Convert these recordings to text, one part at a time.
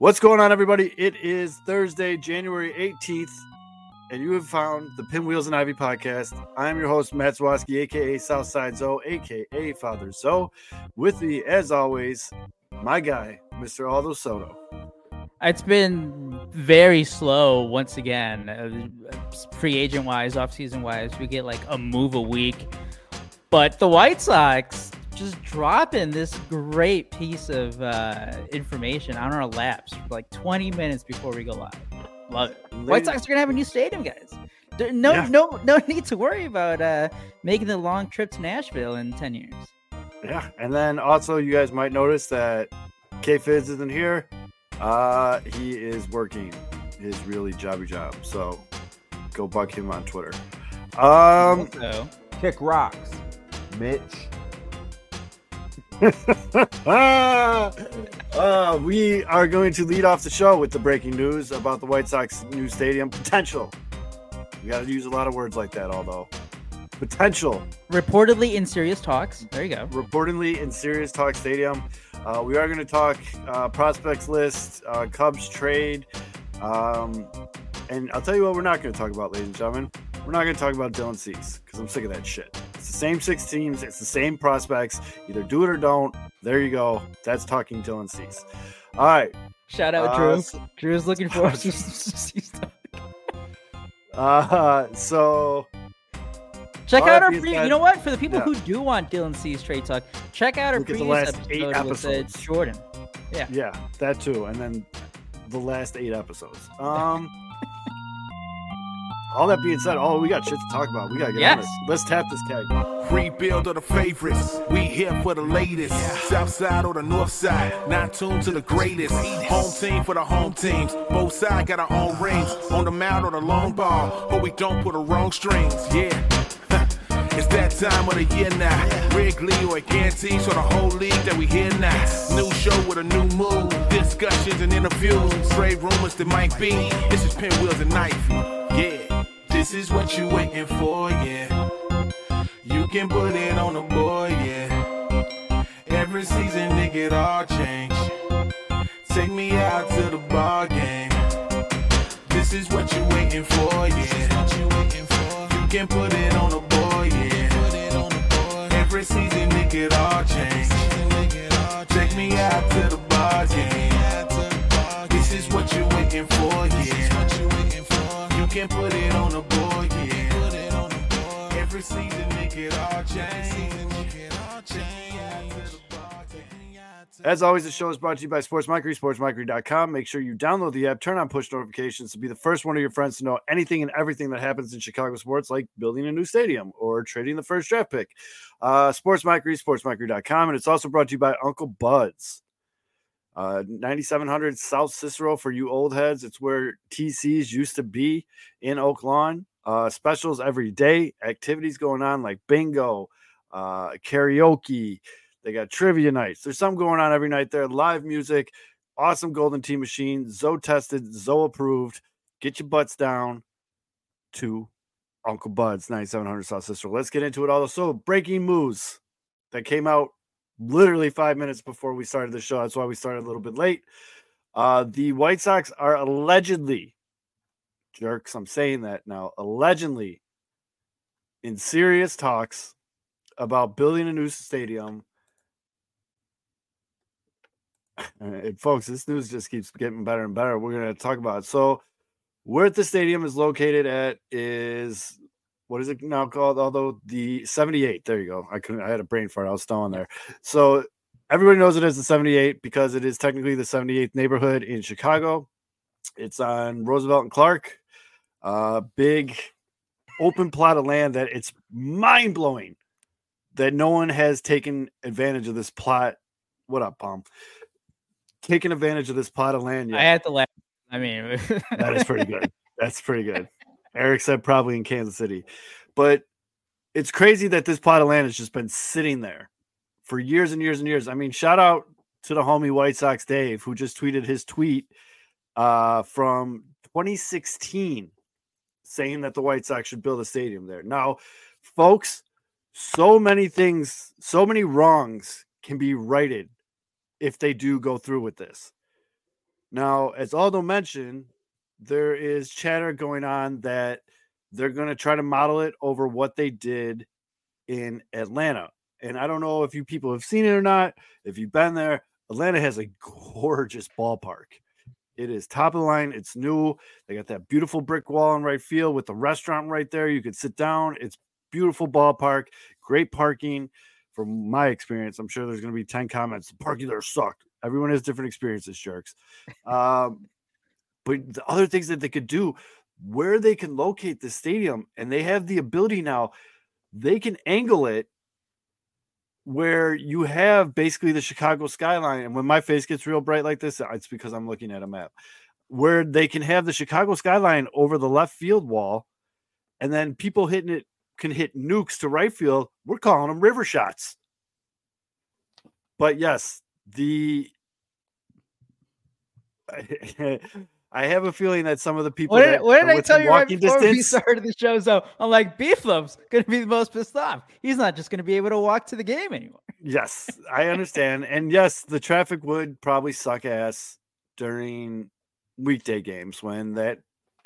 What's going on, everybody? It is Thursday, January 18th, and you have found the Pinwheels and Ivy podcast. I'm your host, Matt Zwaski, aka Southside Zoe, aka Father Zoe. With me, as always, my guy, Mr. Aldo Soto. It's been very slow once again, uh, free agent wise, off season wise. We get like a move a week, but the White Sox just dropping this great piece of uh, information on our laps for like 20 minutes before we go live. Love it. Ladies. White Sox are gonna have a new stadium, guys. No, yeah. no, no need to worry about uh, making the long trip to Nashville in 10 years. Yeah, and then also you guys might notice that K Fizz isn't here. Uh, he is working his really jobby job. So go bug him on Twitter. Um, kick rocks, Mitch. uh, we are going to lead off the show with the breaking news about the White Sox new stadium potential. We got to use a lot of words like that, although potential. Reportedly in serious talks. There you go. Reportedly in serious talk stadium. Uh, we are going to talk uh, prospects list, uh, Cubs trade, um, and I'll tell you what we're not going to talk about, ladies and gentlemen. We're not going to talk about Dylan Cease because I'm sick of that shit. It's the same six teams. It's the same prospects. Either do it or don't. There you go. That's talking Dylan Cease. All right. Shout out Drew. Uh, so, Drew's looking for us. uh, so Check out our free. You know what? For the people yeah. who do want Dylan Cease trade talk, check out our Look previous episode eight episodes. with Jordan. Yeah, yeah, that too, and then the last eight episodes. Um, all that being said, oh, we got shit to talk about. We gotta get yes. on this. Let's tap this keg. Rebuild of the favorites. We here for the latest. South side or the north side. Not tuned to the greatest. Home team for the home teams. Both sides got our own rings. On the mound or the long ball. But we don't put the wrong strings. Yeah. It's that time of the year now. Wrigley or Gantes or the whole league that we hear now. New show with a new mood. Discussions and interviews. Trade rumors that might be. This is Pinwheels and Ivy. Yeah, this is what you're waiting for, yeah. You can put it on the boy, yeah. Every season, nigga, it all change. Take me out to the ball game. This is what you're waiting for, yeah. You can put it on the boy, yeah. Every season, it could all change. Take me out to the bar game. This is what you're waiting for, yeah. Can put it on the board, yeah. Every season, it all change. As always, the show is brought to you by Sports Micro, sportsmicro.com. Make sure you download the app, turn on push notifications to be the first one of your friends to know anything and everything that happens in Chicago sports, like building a new stadium or trading the first draft pick. Uh, Sports Micro, sportsmicro.com. And it's also brought to you by Uncle Bud's. Uh, 9700 South Cicero for you old heads. It's where TCs used to be in Oak Lawn. Uh, specials every day, activities going on like bingo, uh, karaoke, they got trivia nights. There's some going on every night there. Live music, awesome Golden Tee machine, Zoe tested, Zoe approved. Get your butts down to Uncle Bud's 9700 South Cicero. Let's get into it all. The so, breaking moves that came out literally five minutes before we started the show. That's why we started a little bit late. Uh, the White Sox are allegedly, jerks, I'm saying that now, allegedly in serious talks about building a new stadium and folks, this news just keeps getting better and better. We're going to talk about it. So, where the stadium is located at is what is it now called? Although the 78, there you go. I couldn't, I had a brain fart. I was still on there. So, everybody knows it as the 78 because it is technically the 78th neighborhood in Chicago. It's on Roosevelt and Clark. Uh, big open plot of land that it's mind blowing that no one has taken advantage of this plot. What up, Palm? Taking advantage of this plot of land yet. I had to laugh. I mean, that is pretty good. That's pretty good. Eric said probably in Kansas City, but it's crazy that this plot of land has just been sitting there for years and years and years. I mean, shout out to the homie White Sox Dave who just tweeted his tweet uh, from 2016 saying that the White Sox should build a stadium there. Now, folks, so many things, so many wrongs can be righted if they do go through with this. Now, as Aldo mentioned, there is chatter going on that they're going to try to model it over what they did in Atlanta. And I don't know if you people have seen it or not. If you've been there, Atlanta has a gorgeous ballpark. It is top of the line. It's new. They got that beautiful brick wall in right field with the restaurant right there. You could sit down. It's beautiful ballpark, great parking. From my experience, I'm sure there's going to be 10 comments. The parking there sucked. Everyone has different experiences, jerks. Um, but the other things that they could do, where they can locate the stadium, and they have the ability now, they can angle it where you have basically the Chicago skyline. And when my face gets real bright like this, it's because I'm looking at a map where they can have the Chicago skyline over the left field wall, and then people hitting it can hit nukes to right field. We're calling them river shots. But yes, the I have a feeling that some of the people What did, that what did I tell you right walking distance, we started the show? So I'm like, Beeflum's going to be the most pissed off. He's not just going to be able to walk to the game anymore. yes, I understand, and yes, the traffic would probably suck ass during weekday games when that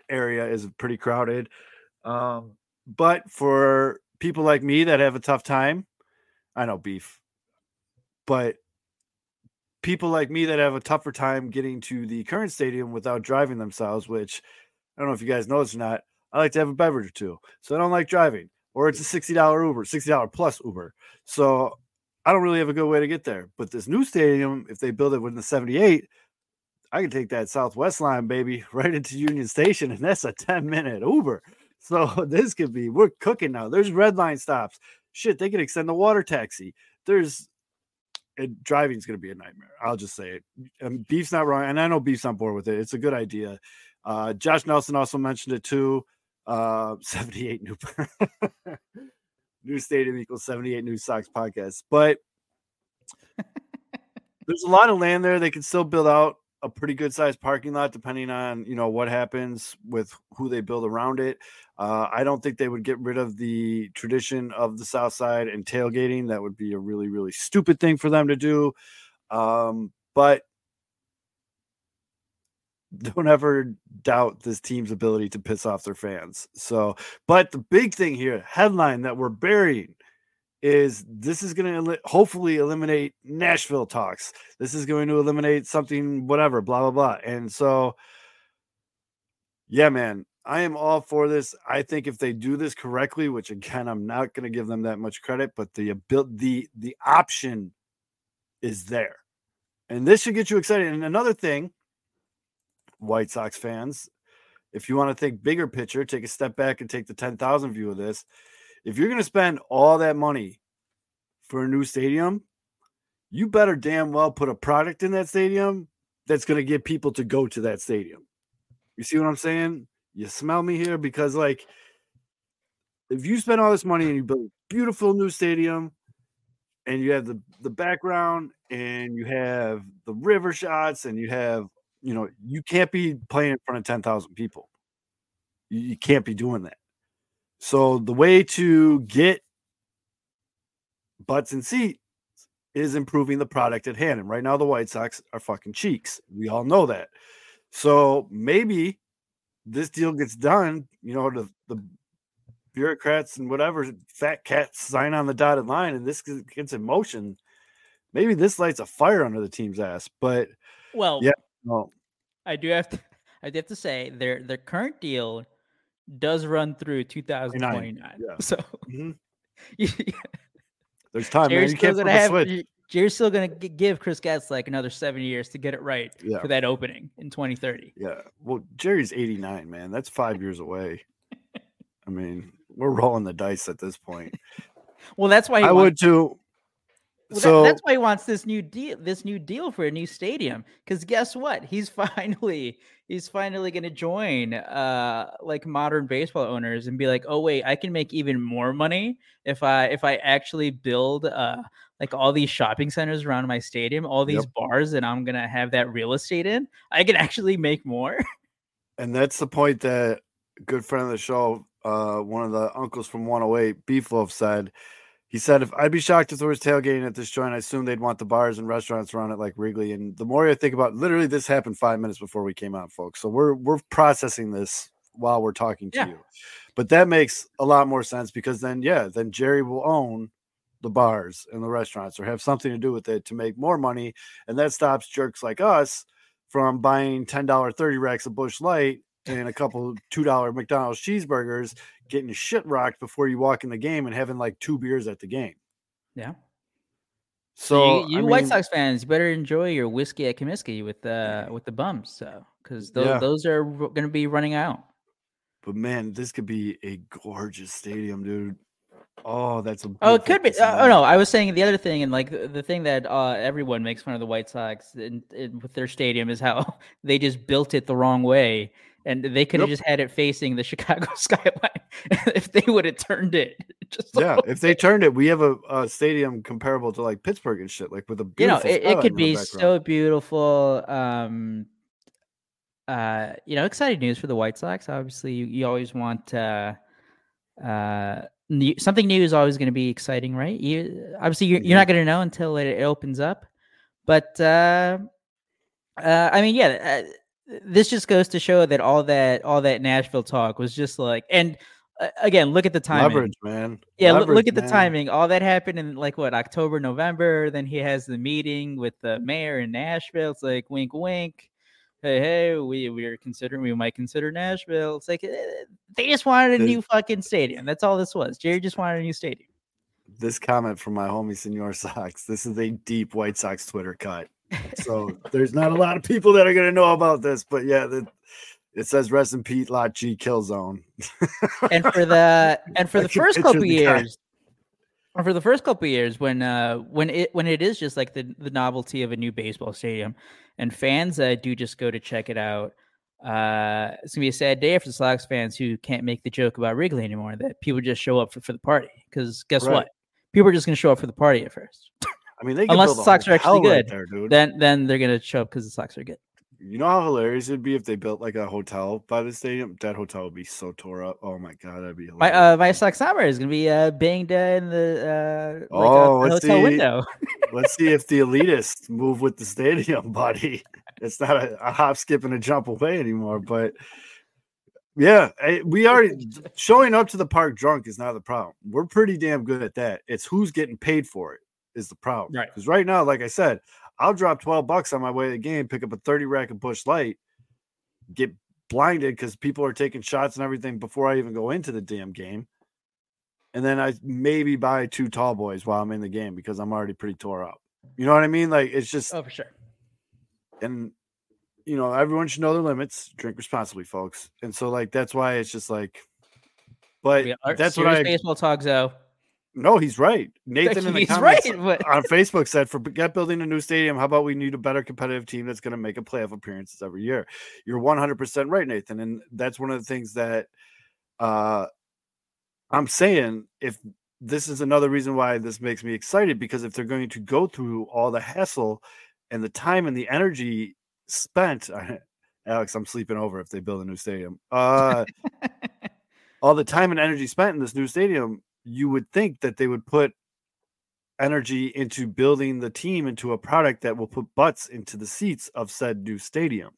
area is pretty crowded. Um, but for people like me that have a tough time, I know beef, but people like me that have a tougher time getting to the current stadium without driving themselves, which I don't know if you guys know this or not, I like to have a beverage or two. So I don't like driving, or it's a $60 Uber, $60 plus Uber. So I don't really have a good way to get there. But this new stadium, if they build it within the 78, I can take that Southwest line, baby, right into Union Station, and that's a 10 minute Uber. So this could be, we're cooking now. There's red line stops. Shit, they could extend the water taxi. There's, it, driving's going to be a nightmare. I'll just say it. And Beef's not wrong. And I know Beef's on board with it. It's a good idea. Uh, Josh Nelson also mentioned it too. Uh, 78 new, new stadium equals 78 new Sox podcasts. But there's a lot of land there. They can still build out a pretty good sized parking lot depending on you know what happens with who they build around it. Uh, i don't think they would get rid of the tradition of the south side and tailgating. That would be a really really stupid thing for them to do. Um, but don't ever doubt this team's ability to piss off their fans. So but the big thing here headline that we're burying is this is going to hopefully eliminate Nashville talks. This is going to eliminate something, whatever, blah, blah, blah. And so, yeah, man, I am all for this. I think if they do this correctly, which again, I'm not going to give them that much credit, but the ability, the, the option is there. And this should get you excited. And another thing, White Sox fans, if you want to think bigger picture, take a step back and take the 10,000 view of this if you're going to spend all that money for a new stadium, you better damn well put a product in that stadium that's going to get people to go to that stadium. You see what I'm saying? You smell me here because, like, if you spend all this money and you build a beautiful new stadium and you have the, the background and you have the river shots and you have, you know, you can't be playing in front of 10,000 people. You, you can't be doing that. So the way to get butts and seats is improving the product at hand. And right now the White Sox are fucking cheeks. We all know that. So maybe this deal gets done, you know, the, the bureaucrats and whatever fat cats sign on the dotted line and this gets in motion. Maybe this lights a fire under the team's ass. But Well, yeah, no. I do have to I do have to say their their current deal does run through 2029. yeah. So Mhm. yeah, there's time, man. Jerry's You still gonna have. Jerry's still gonna give Chris Getz like another seven years to get it right Yeah. for that opening in 2030. Yeah. Well, Jerry's 89, man. That's five years away. I mean, we're rolling the dice at this point. Well, that's why I would too. Well, that- that's why he wants this new deal. This new deal for a new stadium. Because guess what? He's finally he's finally going to join uh like modern baseball owners and be like, oh wait, I can make even more money if I if I actually build uh like all these shopping centers around my stadium, all these Yep. bars that I'm gonna have that real estate in. I can actually make more. and that's the point that good friend of the show, uh, one of the uncles from 108, Beef Loaf said. He said, "If I'd be shocked if there was tailgating at this joint, I assume they'd want the bars and restaurants around it like Wrigley." And the more I think about, literally, this happened five minutes before we came out, folks. So we're we're processing this while we're talking to Yeah. you. But that makes a lot more sense because then, yeah, then Jerry will own the bars and the restaurants or have something to do with it to make more money, and that stops jerks like us from buying ten dollar thirty racks of Busch Light and a couple two dollar McDonald's cheeseburgers, getting shit rocked before you walk in the game and having like two beers at the game. Yeah. So you, you I White mean, Sox fans, you better enjoy your whiskey at Comiskey with the with the bums, so because those Yeah. those are going to be running out. but man, this could be a gorgeous stadium, dude. Oh, that's a Oh, it could be. Uh, oh no, I was saying the other thing, and like the, the thing that uh, everyone makes fun of the White Sox and, in, with their stadium is how they just built it the wrong way, and they could have Yep. just had it facing the Chicago skyline if they would have turned it. Yeah, if they turned it, we have a, a stadium comparable to like Pittsburgh and shit, like with a you know, it, it could be so beautiful. Um, uh, you know, exciting news for the White Sox. Obviously, you, you always want uh, uh, new, something new is always going to be exciting, right? You obviously you're, you're not going to know until it, it opens up, but uh, uh, I mean, yeah, uh, this just goes to show that all that all that Nashville talk was just like, and uh, again, look at the timing. leverage, man. Yeah, look, Leverage, look at the man. timing. All that happened in like what October, November. Then he has the meeting with the mayor in Nashville. It's like wink, wink. Hey, hey, we we're considering we might consider Nashville. It's like eh, they just wanted a new fucking stadium. That's all this was. Jerry just wanted a new stadium. This comment from my homie Senor Sox. This is a deep White Sox Twitter cut. So there's not a lot of people that are gonna know about this, but yeah, the, it says rest in Pete Lot G kill zone. and for the and for the first couple the years and for the first couple years when uh when it when it is just like the the novelty of a new baseball stadium and fans uh, do just go to check it out uh it's gonna be a sad day for the Sox fans who can't make the joke about Wrigley anymore that people just show up for, for the party because guess Right. what people are just gonna show up for the party at first I mean, they Unless the a Sox are actually hotel right good, there, then then they're gonna show up because the Sox are good You know how hilarious it'd be if they built like a hotel by the stadium? That hotel would be so tore up. Oh my god, that'd be my hilarious. uh my Sox summer is gonna be uh banged uh, in the uh like, Oh, the let's hotel see. window Let's see if the elitists move with the stadium, buddy. It's not a, a hop, skip, and a jump away anymore. But yeah, we already showing up to the park drunk is not the problem. We're pretty damn good at that. It's who's getting paid for it is the problem. Right. Because right now, like I said, I'll drop 12 bucks on my way to the game, pick up a 30 rack and Busch Light, get blinded because people are taking shots and everything before I even go into the damn game. And then I maybe buy two tall boys while I'm in the game because I'm already pretty tore up. You know what I mean? Like it's just oh for sure and you know everyone should know their limits. Drink responsibly, folks. And so like that's why it's just like. But are that's what I. baseball talk, Zo. No, he's right. Nathan in the He's comments right, but- on Facebook said, "Forget building a new stadium. How about we need a better competitive team that's going to make a playoff appearances every year?" You're 100 percent right, Nathan, and that's one of the things that uh, I'm saying. If this is another reason why this makes me excited, because if they're going to go through all the hassle and the time and the energy spent, Alex, I'm sleeping over if they build a new stadium. Uh, all the time and energy spent in this new stadium, you would think that they would put energy into building the team into a product that will put butts into the seats of said new stadium.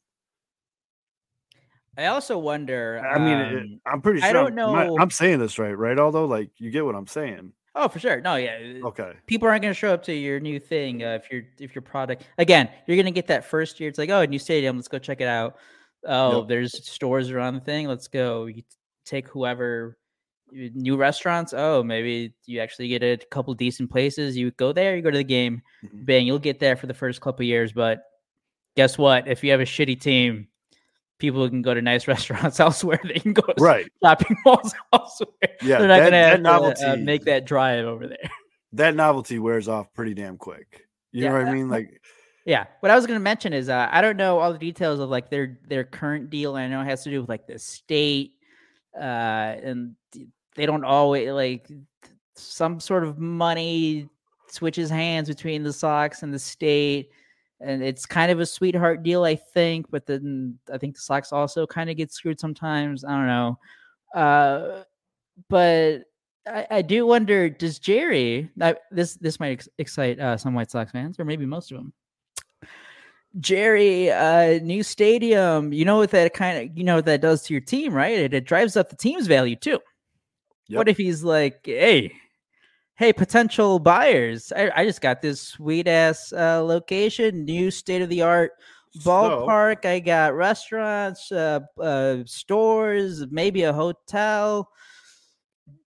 I also wonder. I mean, it- um, I'm pretty I sure don't I'm, I'm, know- I'm saying this right, right? Although, like, you get what I'm saying. oh, for sure. No, yeah. Okay. People aren't going to show up to your new thing uh, if your if your product. Again, you're going to get that first year. It's like, oh, a new stadium. Let's go check it out. Oh, Yep. there's stores around the thing. Let's go. You take whoever. New restaurants. Oh, maybe you actually get a couple decent places. You go there. You go to the game. Mhm. Bang, you'll get there for the first couple years. But guess what? If you have a shitty team, people can go to nice restaurants elsewhere. They can go to Right. shopping malls elsewhere. Yeah. They're not that, gonna that to, novelty, uh, make that drive over there. that novelty wears off pretty damn quick. You Yeah, know what uh, I mean? Like, Yeah. What I was going to mention is uh, I don't know all the details of like their their current deal. I know it has to do with like the state, uh, and they don't always like some sort of money switches hands between the Sox and the state. And it's kind of a sweetheart deal, I think. But then I think the Sox also kind of get screwed sometimes. I don't know. Uh, but I, I do wonder, does Jerry? I, this this might ex- excite uh, some White Sox fans, or maybe most of them. Jerry, uh, new stadium. You know what that kind of you know what that does to your team, right? It, it drives up the team's value too. Yep. What if he's like, hey, hey, potential buyers, I, I just got this sweet ass uh, location, new state of the art So- ballpark. I got restaurants, uh, uh, stores, maybe a hotel.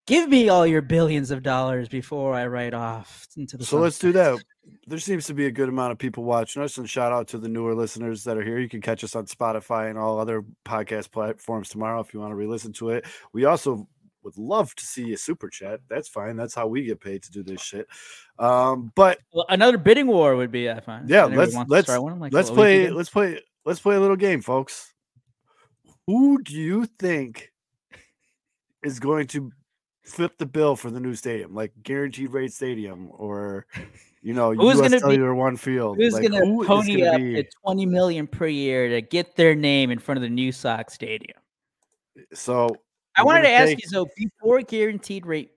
Give me all your billions of dollars before I write off into the. So let's do that. There seems to be a good amount of people watching us, and shout out to the newer listeners that are here. You can catch us on Spotify and all other podcast platforms tomorrow if you want to re-listen to it. We also would love to see a super chat. That's fine. That's how we get paid to do this shit. Um, but Well, another bidding war would be uh, fun. Yeah, let's- let's- one? Like let's play. Let's play. Let's play a little game, folks. Who do you think is going to flip the bill for the new stadium, like guaranteed rate stadium, or you know, Who's US gonna be- One Field? Who's Like, gonna who pony gonna up be- twenty million per year to get their name in front of the new Sox stadium? So I wanted to ask you. So before guaranteed rate,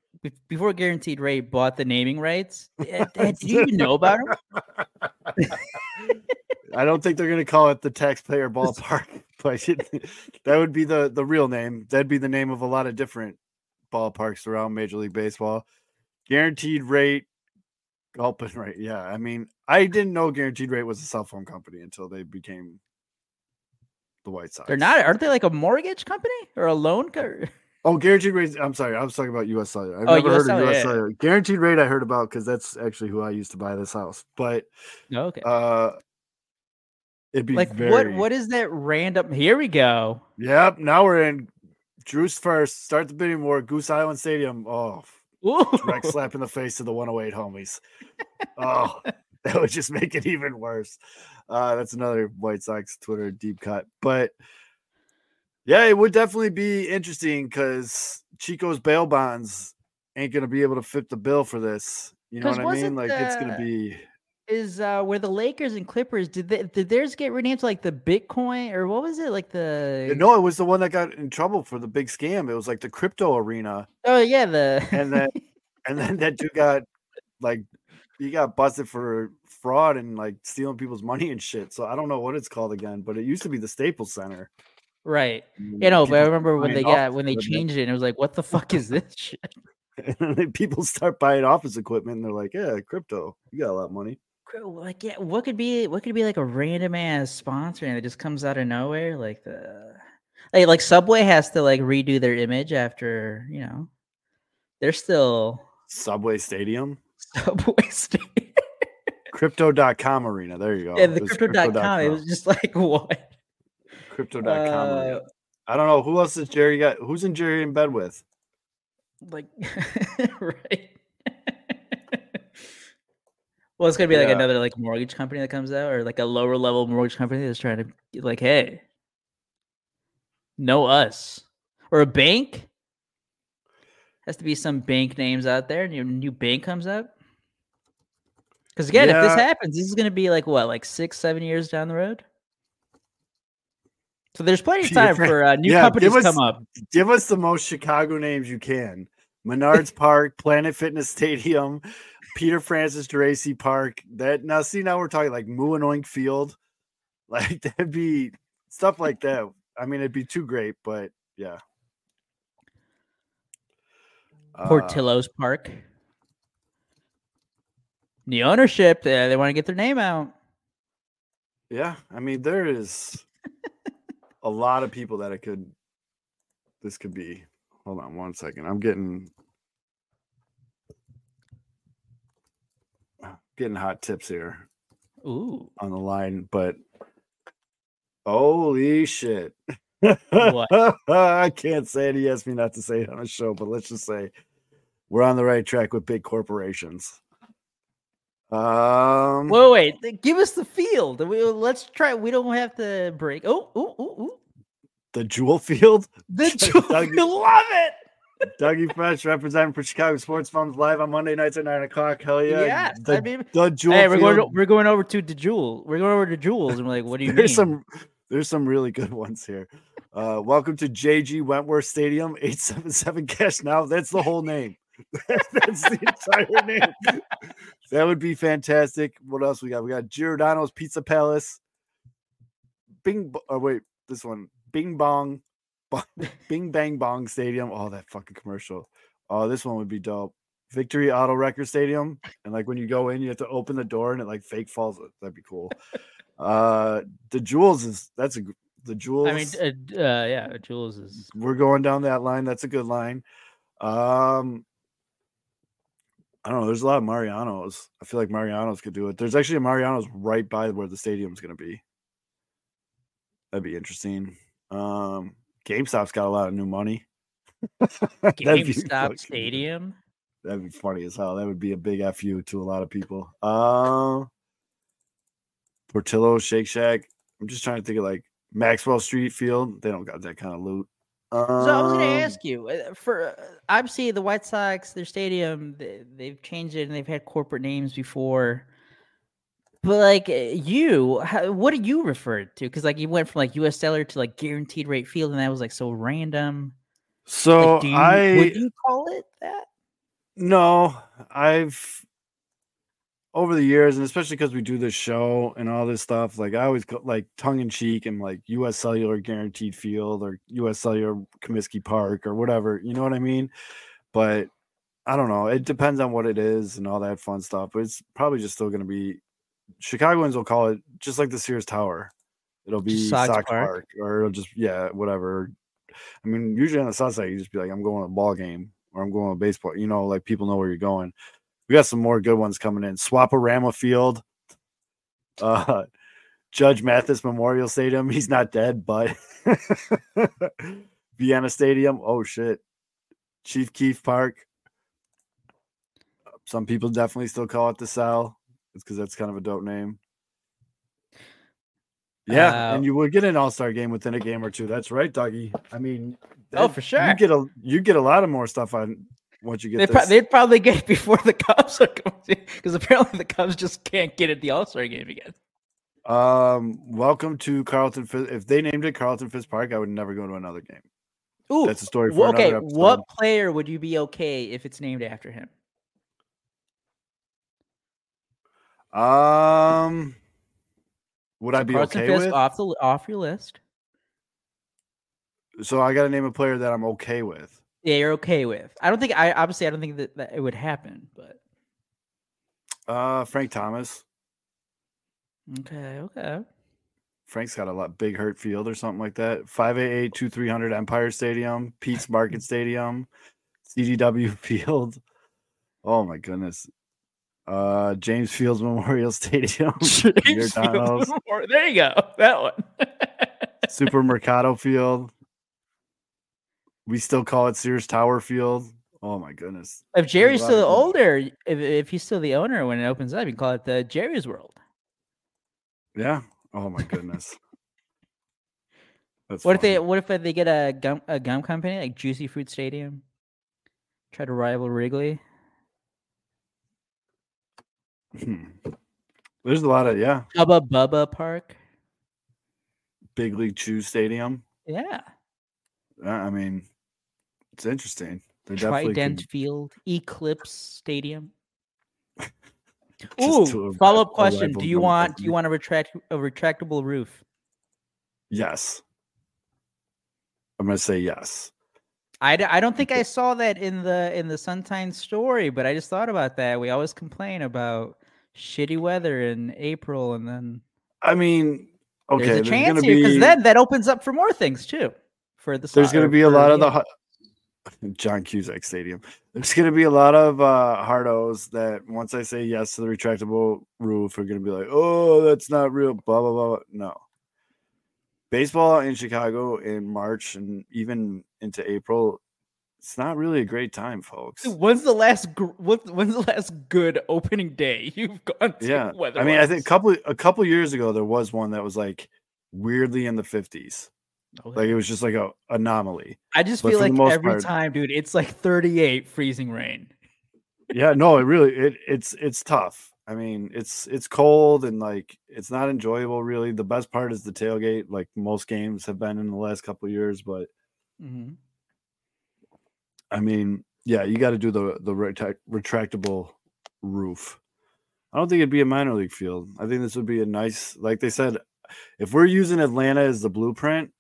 before guaranteed rate bought the naming rights, eh, eh, you even know about them? I don't think they're going to call it the taxpayer ballpark, but it- that would be the the real name. That'd be the name of a lot of different ballparks around Major League Baseball. Guaranteed rate, open rate. Yeah, I mean, I didn't know Guaranteed Rate was a cell phone company until they became the White Sox. They're not. Aren't they like a mortgage company or a loan? Co- Oh, Guaranteed Rate. I'm sorry, I was talking about US Cellular. I've Oh, never US heard of Cellular, US yeah. Cellular. Guaranteed Rate, I heard about because that's actually who I used to buy this house. But no, okay. uh, it'd be like very, what? What is that random? Here we go. Yep. Now we're in Drew's first. Start the bidding war. Goose Island Stadium. Oh, Ooh. direct slap in the face to the 108 homies. Oh, that would just make it even worse. Uh, that's another White Sox Twitter deep cut. But yeah, it would definitely be interesting because Chico's bail bonds ain't gonna be able to fit the bill for this. You know what I mean? Like it's gonna be Is uh where the Lakers and Clippers did they, did theirs get renamed to like the Bitcoin or what was it like the? no, it was the one that got in trouble for the big scam. It was like the crypto arena. Oh yeah, the And then and then that dude got like he got busted for fraud and like stealing people's money and shit. So I don't know what it's called again, but it used to be the Staples Center. right. You know, but I remember when they got when they changed it, and it was like, what the fuck is this shit? and then people start buying office equipment and they're like, Yeah, crypto, you got a lot of money. Like, yeah, what could be what could be like a random ass sponsor and it just comes out of nowhere? Like the like like Subway has to like redo their image after you know they're still Subway Stadium, Subway Stadium. crypto.com arena. There you go. and the It was crypto.com, it was just like what? crypto.com Uh, arena. I don't know who else is Jerry got who's in Jerry in bed with? like right. well, it's gonna be like another like mortgage company that comes out, or like a lower level mortgage company that's trying to like, hey, know us, or a bank. Has to be some bank names out there. New new bank comes up. Because again, if this happens, this is gonna be like what, like six, seven years down the road. So there's plenty of time for uh, new Yeah, companies to us- come up. Give us the most Chicago names you can. Menards Park, Planet Fitness Stadium, Peter Francis Geraci Park. That now see now we're talking like Moo and Oink Field. Like that'd be stuff like that. I mean, it'd be too great, but yeah. Uh, Portillo's Park. The ownership, uh, they want to get their name out. yeah, I mean, there is a lot of people that it could this could be. Hold on one second. I'm getting getting hot tips here. Ooh, on the line, but holy shit. What? I can't say it. He asked me not to say it on a show, but let's just say we're on the right track with big corporations. Um, wait, wait, th- give us the field. We, let's try. We don't have to break. Oh, ooh, ooh, ooh. the Jewel Field. The Doug- you love it. Dougie Fresh representing for Chicago Sports Films live on Monday nights at nine o'clock. Hell yeah! Yes, the, I mean- the Jewel Hey, we're going. To, we're going over to the Jewel. We're going over to Jewels, and we're like, what do you there's mean? some there's some really good ones here. Uh, welcome to JG Wentworth Stadium, 877 cash now. That's the whole name. That's the entire name. That would be fantastic. What else we got? We got Giordano's Pizza Palace. Bing. Oh wait, this one. Bing Bong. Bo- Bing Bang Bong Stadium. Oh, that fucking commercial. Oh, this one would be dope. Victory Auto Wreckers Stadium, and like when you go in, you have to open the door and it like fake falls. That'd be cool. Uh, the Jewels is that's a the Jewels. I mean, uh, uh, yeah, Jules is. we're going down that line. That's a good line. Um, I don't know. There's a lot of Marianos. I feel like Marianos could do it. There's actually a Marianos right by where the stadium's going to be. That'd be interesting. Um, GameStop's got a lot of new money. GameStop Stadium. That'd be funny as hell. That would be a big fu to a lot of people. Uh, Portillo, Shake Shack. I'm just trying to think of like Maxwell Street Field. They don't got that kind of loot. So I was going Um, to ask you uh, for uh, obviously the White Sox, their stadium, they, they've changed it and they've had corporate names before. But like uh, you, how, what do you refer to? Because like you went from like U.S. Cellular to like Guaranteed Rate Field, and that was like so random. So Like, do you, I would you call it that? No, I've over the years, and especially because we do this show and all this stuff, like I always go like tongue in cheek and like US Cellular Guaranteed Field or US Cellular Comiskey Park or whatever, you know what I mean? But I don't know. It depends on what it is and all that fun stuff. But it's probably just still going to be Chicagoans will call it just like the Sears Tower. It'll be Sox, Sox Park. Park? or it'll just yeah, whatever. I mean, usually on the south side, you just be like, I'm going to a ball game or I'm going to a baseball. You know, like people know where you're going. We got some more good ones coming in. Swaparama Field, uh, Judge Mathis Memorial Stadium. He's not dead, but Vienna Stadium. Oh shit, Chief Keef Park. Some people definitely still call it the Cell. It's because that's kind of a dope name. Yeah, Uh, and you would get an All Star game within a game or two. That's right, Dougie. I mean, Oh, for sure. You get a you get a lot of more stuff on once you get They this. pro- they'd probably get it before the Cubs are coming. because apparently the Cubs just can't get it the All Star game again. Um, welcome to Carlton. Fis- If they named it Carlton Fisk Park, I would never go to another game. Ooh, That's a story for well, okay. another episode. What player would you be okay if it's named after him? Um, would I be Carlton okay Fisk with? off the off your list. So I got to name a player that I'm okay with. Yeah, you're okay with. I don't think I obviously I don't think that, that it would happen, but Uh, Frank Thomas. okay, okay. Frank's got a lot big hurt field or something like that. 588 2300 Empire Stadium, Pete's Market Stadium, CDW Field. Oh my goodness. Uh, James Fields Memorial Stadium, James Giordano's, Field Memorial- There you go. That one. Super Mercado Field. We still call it Sears Tower Field. Oh my goodness. if Jerry's still good- older, if if he's still the owner when it opens up, you can call it the Jerry's World. Yeah. Oh my goodness. That's What if they what if they get a gum a gum company like Juicy Fruit Stadium? Try to rival Wrigley. Hmm. There's a lot of yeah, Hubba Bubba Park. big league chew stadium. Yeah. Uh, I mean, it's interesting. They definitely Trident could Field. Eclipse Stadium. Ooh, follow up question. Do you want do you want a retract a retractable roof? Yes. I'm gonna say yes. I, d- I don't think I saw that in the in the Sun-Times story, but I just thought about that. We always complain about shitty weather in April, and then I mean, okay, there's a there's chance here because be then that opens up for more things too. For the there's gonna be a lot of the John Cusack Stadium. There's going to be a lot of uh, hardos that once I say yes to the retractable roof are going to be like, oh, that's not real, blah, blah, blah. No. Baseball in Chicago in March and even into April, it's not really a great time, folks. When's the last gr- what, when's the last good opening day you've gone to? Yeah, I mean, I think a couple a couple years ago there was one that was like weirdly in the 50s. Like it was just like a anomaly. I just but feel like every part- time, dude, it's like 38 freezing rain. Yeah, no, it really it it's it's tough. I mean, it's it's cold and like it's not enjoyable really. The best part is the tailgate, like most games have been in the last couple of years, but mm-hmm. I mean, yeah, you got to do the the retract, retractable roof. I don't think it'd be a minor league field. I think this would be a nice, like they said, if we're using Atlanta as the blueprint,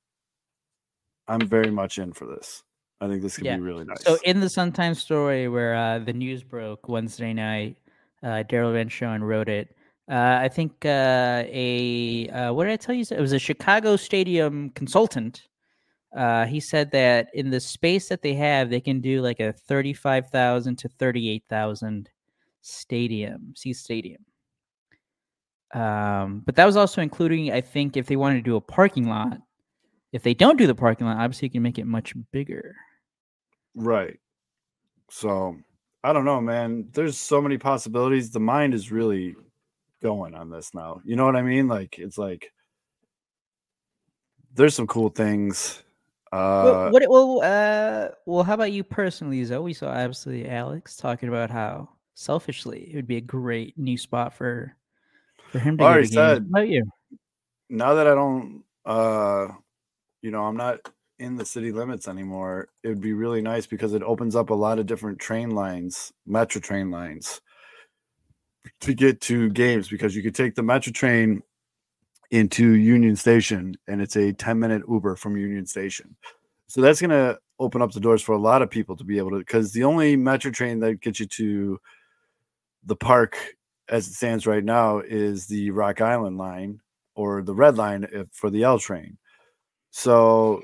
I'm very much in for this. I think this could Yeah. be really nice. So in the Sun Times story where uh, the news broke Wednesday night, uh, Daryl Van Schouwen wrote it. Uh, I think uh, a uh, what did I tell you? It was a Chicago stadium consultant. Uh, he said that in the space that they have, they can do like a thirty-five thousand to thirty-eight thousand stadium, seat stadium. Um, but that was also including, I think, if they wanted to do a parking lot. If they don't do the parking lot, obviously you can make it much bigger. Right. So I don't know, man. There's so many possibilities. The mind is really going on this now. You know what I mean? Like it's like there's some cool things. Uh well, what? Well, uh, well, how about you personally, Zoe? We saw obviously Alex talking about how selfishly it would be a great new spot for for him to I already said- about you? now that I don't uh you know, I'm not in the city limits anymore, it would be really nice because it opens up a lot of different train lines, metro train lines to get to games because you could take the metro train into Union Station and it's a 10 minute Uber from Union Station. So that's going to open up the doors for a lot of people to be able to because the only metro train that gets you to the park as it stands right now is the Rock Island line or the red line if, for the L train. So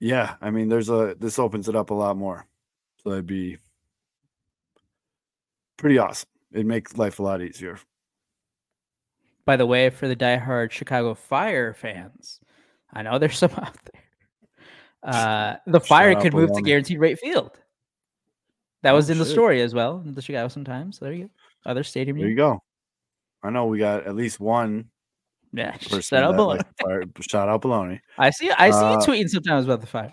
yeah, I mean there's a this opens it up a lot more. So that'd be pretty awesome. It'd make life a lot easier. By the way, for the diehard Chicago Fire fans, I know there's some out there. Uh, the Fire could move to guaranteed rate field. That was Oh, in the shit. story as well. in The Chicago Sun-Times. So there you go. Other stadium. There you go. I know we got at least one Yeah. Shout out Baloney. fire, shout out Baloney. I see. I see Uh, you tweeting sometimes about the Fire.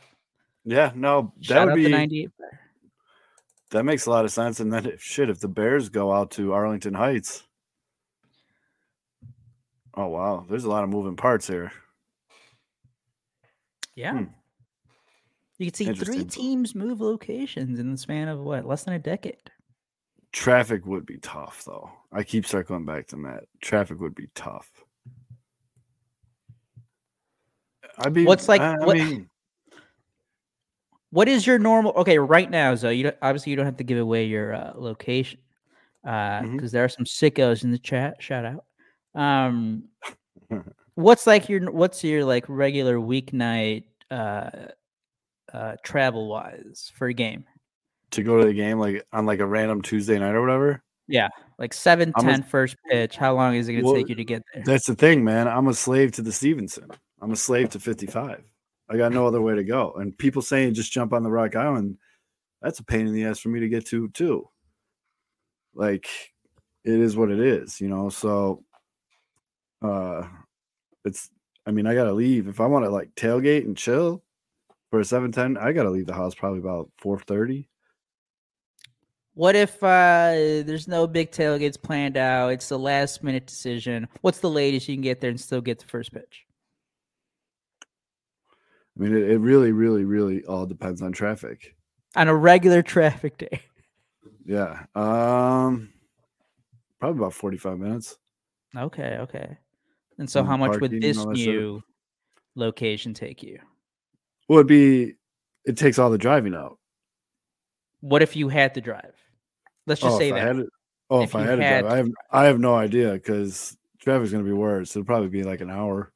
Yeah, no, that Shout would be the '98 Fire. that makes a lot of sense. And then if, shit, if the Bears go out to Arlington Heights, oh wow, there's a lot of moving parts here. Yeah. Hmm. You can see three teams move locations in the span of what, less than a decade. Traffic would be tough, though. I keep circling back to that. Traffic would be tough. I'd be. What's like- I, I what- mean, What is your normal? Okay, right now, Zoe. You obviously you don't have to give away your uh, location because Mhm. there are some sickos in the chat. Shout out. Um, what's like your what's your like regular weeknight uh, uh, travel wise for a game? to go to the game like on like a random Tuesday night or whatever. Yeah, like 7 I'm a- 10 first pitch. How long is it going to Well, take you to get there? That's the thing, man. I'm a slave to the Stevenson. I'm a slave to 55. I got no other way to go. And people saying just jump on the Rock Island, that's a pain in the ass for me to get to too. Like it is what it is, you know. So uh it's I mean, I gotta leave. If I want to like tailgate and chill for a 710, I gotta leave the house probably about 4:30. What if uh, there's no big tailgates planned out? It's the last minute decision. What's the latest you can get there and still get the first pitch? I mean, it, it really, really, really all depends on traffic. On a regular traffic day. Yeah. Um probably about 45 minutes. Okay, okay. And so, And how much would this that stuff. new location take you? Well, it'd be it takes all the driving out. What if you had to drive? Let's just oh, say that. had it, oh, If if, I had, had to drive, I have I have no idea because traffic's gonna be worse. It'll probably be like an hour.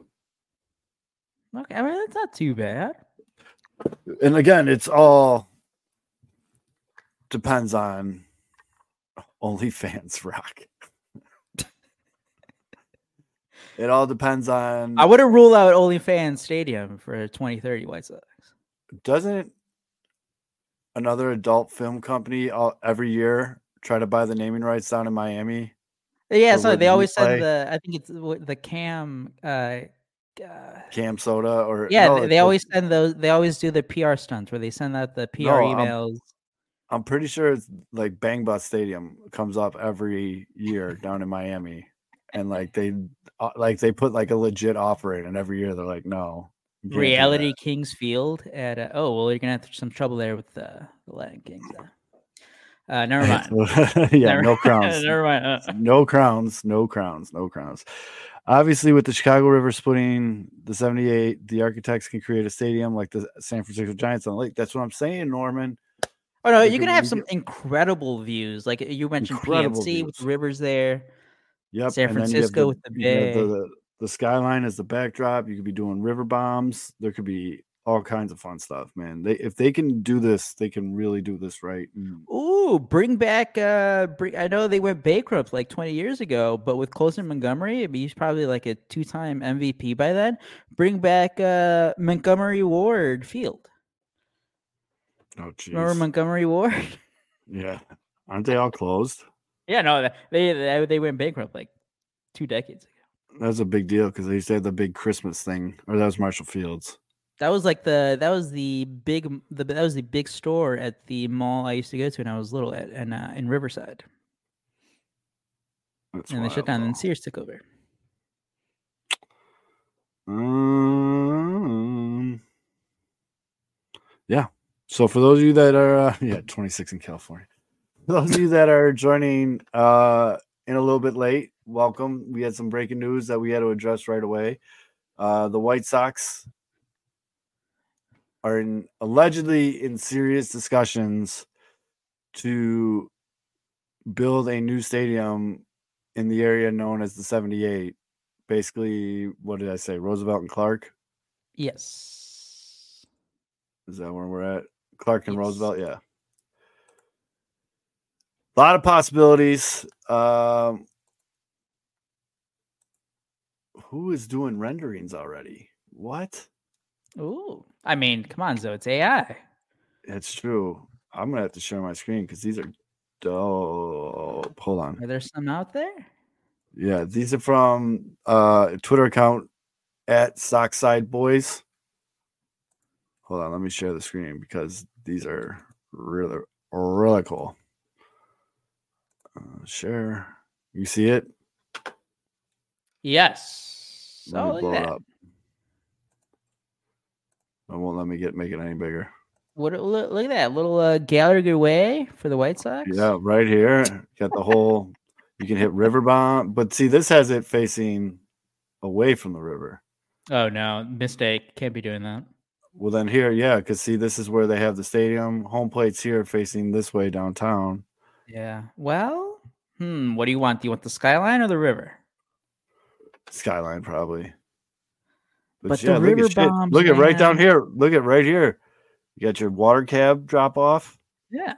Okay, I mean that's not too bad. And again, it's all depends on OnlyFans rock. it all depends on I wouldn't rule out OnlyFans Stadium for 2030 White Sox. doesn't another adult film company all, every year try to buy the naming rights down in Miami? Yeah, so they always play- send the. I think it's the Cam. Uh, uh, CamSoda or yeah, no, they, they always send those. They always do the PR stunts where they send out the PR No, I'm- emails. I'm pretty sure it's like Bang Bus Stadium comes up every year down in Miami, and like they uh, like they put like a legit offer in, and every year they're like, no, You can't do Reality. Kings Field at uh, oh well you're gonna have some trouble there with uh, the Latin Kings. Uh, uh, never mind. yeah, Never- no crowns. never mind. Uh, no crowns, no crowns, no crowns. Obviously, with the Chicago River splitting the 78, the architects can create a stadium like the San Francisco Giants on the lake. That's what I'm saying, Norman. Oh no, you're gonna have some incredible views. Like uh, you mentioned, PNC with views. rivers there. Yep. San and then you have Francisco with the bay. The, the skyline as the backdrop. You could be doing river bombs. There could be all kinds of fun stuff, man. They if they can do this, they can really do this right. And Ooh, bring back. Uh, bring, I know they went bankrupt like 20 years ago, but with Colson Montgomery, I mean, he's probably like a two-time MVP by then. Bring back uh, Montgomery Ward Field. oh, Remember jeez. Montgomery Ward? Yeah. Aren't they all closed? yeah, no, they they they went bankrupt like two decades ago. That's a big deal because they used to have the big Christmas thing, or that was Marshall Fields. That was like the that was the big the that was the big store at the mall I used to go to when I was little at and uh, in Riverside, That's and they shut down, and Sears took over. Um, yeah. So for those of you that are, uh, yeah, 26 in California. For those of you that are joining uh, in a little bit late, welcome. We had some breaking news that we had to address right away. Uh, the White Sox are in allegedly in serious discussions to build a new stadium in the area known as the 78 basically what did I say? Roosevelt and Clark. Yes. Is that where we're at? Clark and Yes. Roosevelt, yeah. A lot of possibilities. Um, who is doing renderings already? What? Ooh, I mean, come on, Zoe, it's AI. It's true. I'm gonna have to share my screen because these are dope. Hold on. Are there some out there? Yeah, these are from uh a Twitter account at Sockside Boys. Hold on, let me share the screen because these are really really cool. Uh, share. You see it? Yes. Let oh, me blow it up. It won't let me get make it any bigger. What? Look, look at that little uh, Gallagher way for the White Sox. Yeah, right here. Got the whole you can hit river bomb, but see this has it facing away from the river. Oh no, mistake. Can't be doing that. Well, then here, yeah, because see, this is where they have the stadium. Home plate's here, facing this way downtown. Yeah. Well, hmm. What do you want? Do you want the skyline or the river? Skyline, probably. But the look at shit. bombs, Look at right down here. Look at right here. You got your water cab drop off. Yeah.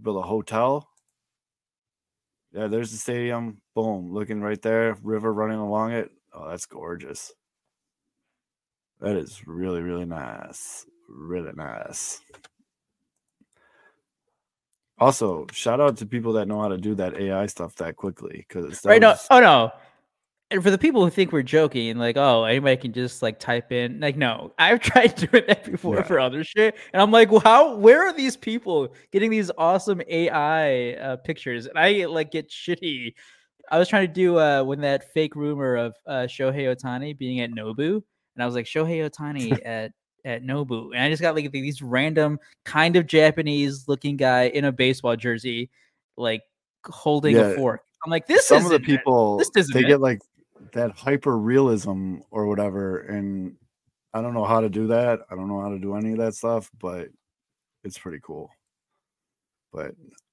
Build a hotel. Yeah, there's the stadium. Boom, looking right there. River running along it. Oh, that's gorgeous. That is really, really nice. Really nice. Also, shout out to people that know how to do that AI stuff that quickly because right. No. Oh no. And for the people who think we're joking, like, oh, anybody can just like type in, like, no, I've tried doing that before Yeah. for other shit, and I'm like, well, how? Where are these people getting these awesome AI uh, pictures? And I like get shitty. I was trying to do uh, when that fake rumor of uh, Shohei Ohtani being at Nobu, and I was like, Shohei Ohtani at at Nobu, and I just got like these random kind of Japanese looking guy in a baseball jersey, like holding Yeah. a fork. I'm like, this is some is of the people This isn't they it. get like that hyper realism or whatever and i don't know how to do that i don't know how to do any of that stuff but it's pretty cool. But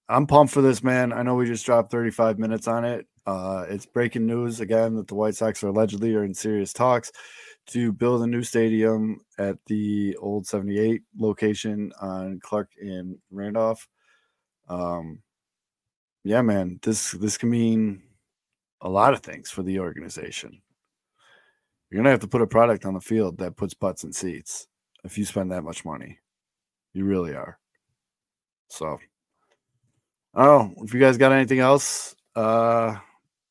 i'm pumped for this man. I know we just dropped 35 minutes on it. Uh it's breaking news again that the white sox are allegedly are in serious talks to build a new stadium at the old 78 location on clark and randolph. Um yeah man this this can mean a lot of things for the organization you're gonna have to put a product on the field that puts butts in seats if you spend that much money you really are so i don't know if you guys got anything else uh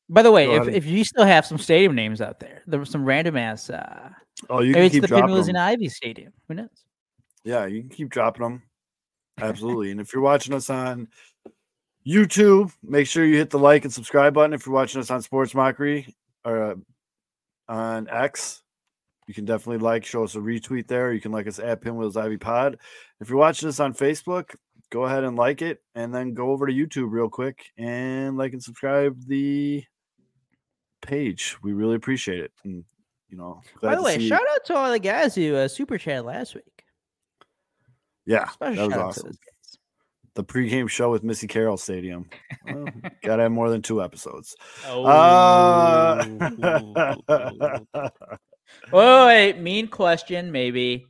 By the way, if, if you still have some stadium names out there, there was some random ass. Uh, oh you maybe can it's keep the dropping Pinwheels them. and Ivy Stadium. Who knows? Yeah, you can keep dropping them. Absolutely. and if you're watching us on YouTube, make sure you hit the like and subscribe button. If you're watching us on Sports Mockery or uh, on X, you can definitely like, show us a retweet there. You can like us at Pinwheels Ivy Pod. If you're watching this on Facebook, go ahead and like it, and then go over to YouTube real quick and like and subscribe the page. We really appreciate it. And you know, By the way, shout out to all the guys who uh, super chat last week. yeah, Special that was shout out to awesome. The pregame show with Missy Carroll Stadium. Well, gotta have more than two episodes. Oh. Uh, Whoa, wait, mean question, maybe.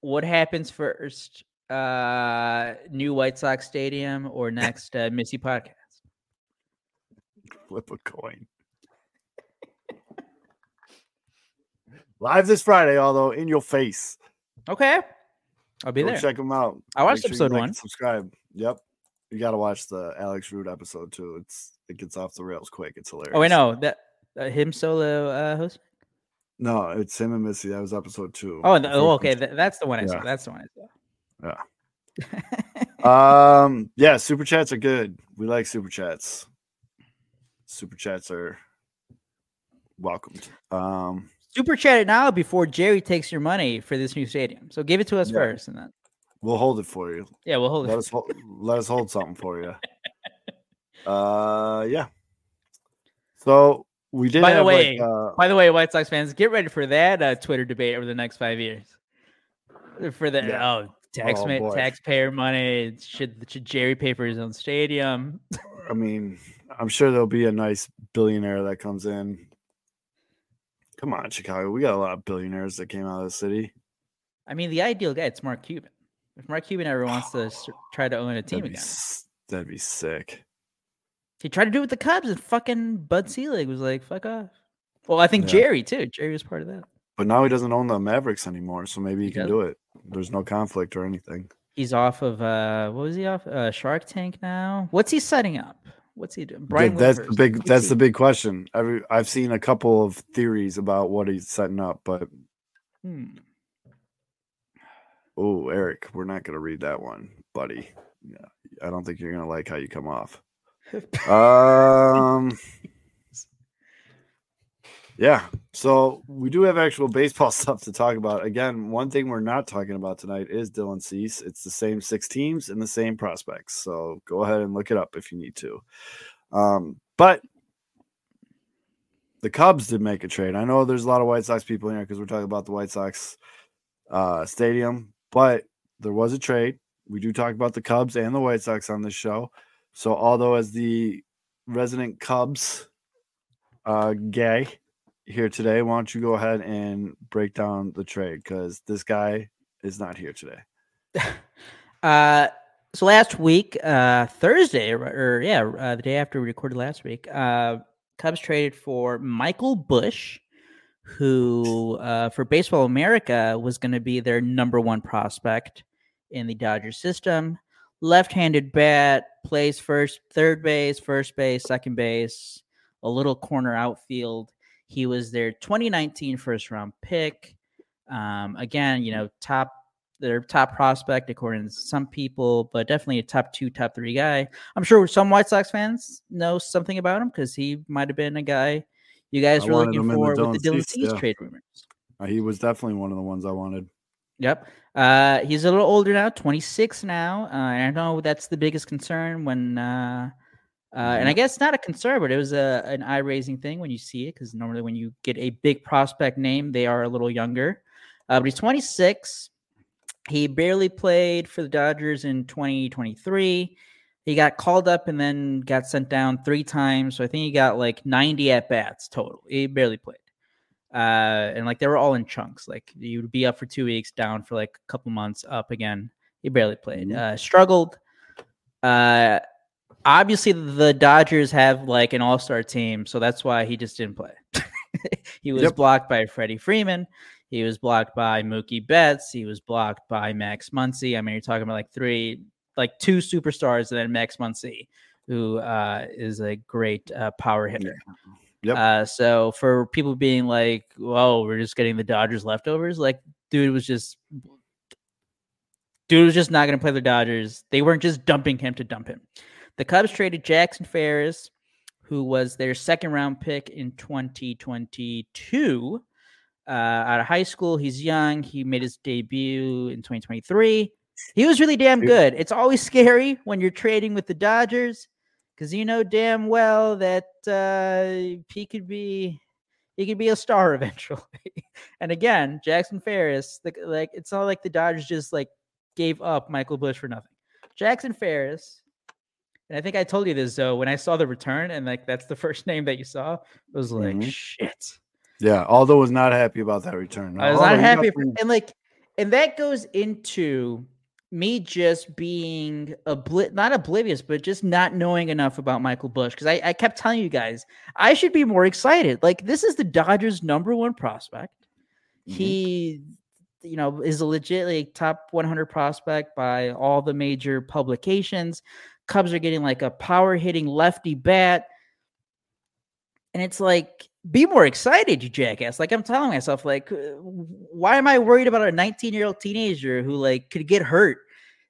What happens first? Uh, new White Sox Stadium or next uh, Missy podcast? flip a coin. Live this Friday, although in your face. Okay, I'll be Go there. check them out. I watched Make sure you episode like one. Subscribe. Yep. You got to watch the Alex Root episode too. It's it gets off the rails quick. It's hilarious. Oh, I know that uh, him solo uh, host. No, it's him and Missy. That was episode two. Oh, The oh, okay, th- that's the one I saw. Yeah. That's the one I saw. Yeah. um. Yeah. Super chats are good. We like super chats. Super chats are welcomed. Um. Super chat it now before Jerry takes your money for this new stadium. So give it to us Yeah. first, and then We'll hold it for you. yeah, we'll hold let it. us hold, let us hold something for you. Uh, yeah. So we did. By the way, like, uh, By the way, White Sox fans, get ready for that uh, Twitter debate over the next five years. For the Yeah. oh tax Oh, ma- taxpayer money should should Jerry pay for his own stadium? I mean, I'm sure there'll be a nice billionaire that comes in. Come on, Chicago. We got a lot of billionaires that came out of the city. I mean, the ideal guy it's Mark Cuban. If Mark Cuban ever wants to try to own a team That'd be, again, s- that'd be sick. he tried to do it with the Cubs, and fucking Bud Selig was like, "Fuck off." Well, I think Yeah. Jerry too. Jerry was part of that. But now he doesn't own the Mavericks anymore, so maybe he, He can does? do it. There's no conflict or anything. He's off of uh, what was he off? Uh, Shark Tank now. What's he setting up? What's he doing? Brian that's the big. That's he- the big question. Every, I've seen a couple of theories about what he's setting up, but Hmm. Oh, Eric, we're not going to read that one, buddy. Yeah, I don't think you're going to like how you come off. Um, yeah. So we do have actual baseball stuff to talk about. Again, one thing we're not talking about tonight is Dylan Cease. It's the same six teams and the same prospects. So go ahead and look it up if you need to. Um, but the Cubs did make a trade. I know there's a lot of White Sox people in here because we're talking about the White Sox uh, stadium, but there was a trade. We do talk about the Cubs and the White Sox on this show. So, although as the resident Cubs uh, gay here today, why don't you go ahead and break down the trade because this guy is not here today. Uh, so last week, uh, Thursday, or, or yeah, uh, the day after we recorded last week, uh, Cubs traded for Michael Busch, who uh, for Baseball America was going to be their number one prospect in the Dodgers system. Left-handed bat, plays first, third base, first base, second base, a little corner outfield. He was their 2019 first round pick. Um, again, you know, top their top prospect according to some people, but definitely a top two, top three guy. I'm sure some White Sox fans know something about him because he might have been a guy you guys I were looking in the for with the Dylan Cease, yeah. trade rumors. Uh, he was definitely one of the ones I wanted. Yep. Uh, he's a little older now, 26 now. Uh, I know that's the biggest concern when, uh, uh, and I guess not a concern, but it was a, an eye raising thing when you see it because normally when you get a big prospect name, they are a little younger. Uh, but he's 26. He barely played for the Dodgers in 2023. He got called up and then got sent down three times. So I think he got like 90 at bats total. He barely played uh, and like they were all in chunks. Like you would be up for two weeks, down for like a couple months, up again. He barely played. Mhm. Uh, struggled. Obviously the Dodgers have like an all-star team, so that's why he just didn't play. he was Yep. blocked by Freddie Freeman. He was blocked by Mookie Betts. He was blocked by Max Muncy. I mean, you're talking about like three, like two superstars, and then Max Muncy, who uh, is a great uh, power hitter. Yep. Uh, so for people being like, "Whoa, we're just getting the Dodgers leftovers," like, dude was just, dude was just not going to play the Dodgers. They weren't just dumping him to dump him. The Cubs traded Jackson Ferris, who was their second round pick in 2022, uh, out of high school. He's young. He made his debut in 2023. He was really damn good. It's always scary when you're trading with the Dodgers because you know damn well that uh, he could be he could be a star eventually. and again, Jackson Ferris, the, like it's not like the Dodgers just like gave up Michael Busch for nothing. Jackson Ferris, and I think I told you this though when I saw the return, and like that's the first name that you saw. It was like Mhm. shit. Yeah, Aldo was not happy about that return. I was Aldo, not happy, for, and like, and that goes into me just being obli- not oblivious, but just not knowing enough about Michael Busch because I, I kept telling you guys I should be more excited. Like, this is the Dodgers' number one prospect. Mhm. He, you know, is a legit like, top 100 prospect by all the major publications. Cubs are getting like a power hitting lefty bat. And it's like, be more excited, you jackass. Like I'm telling myself, like, why am I worried about a 19 year old teenager who like could get hurt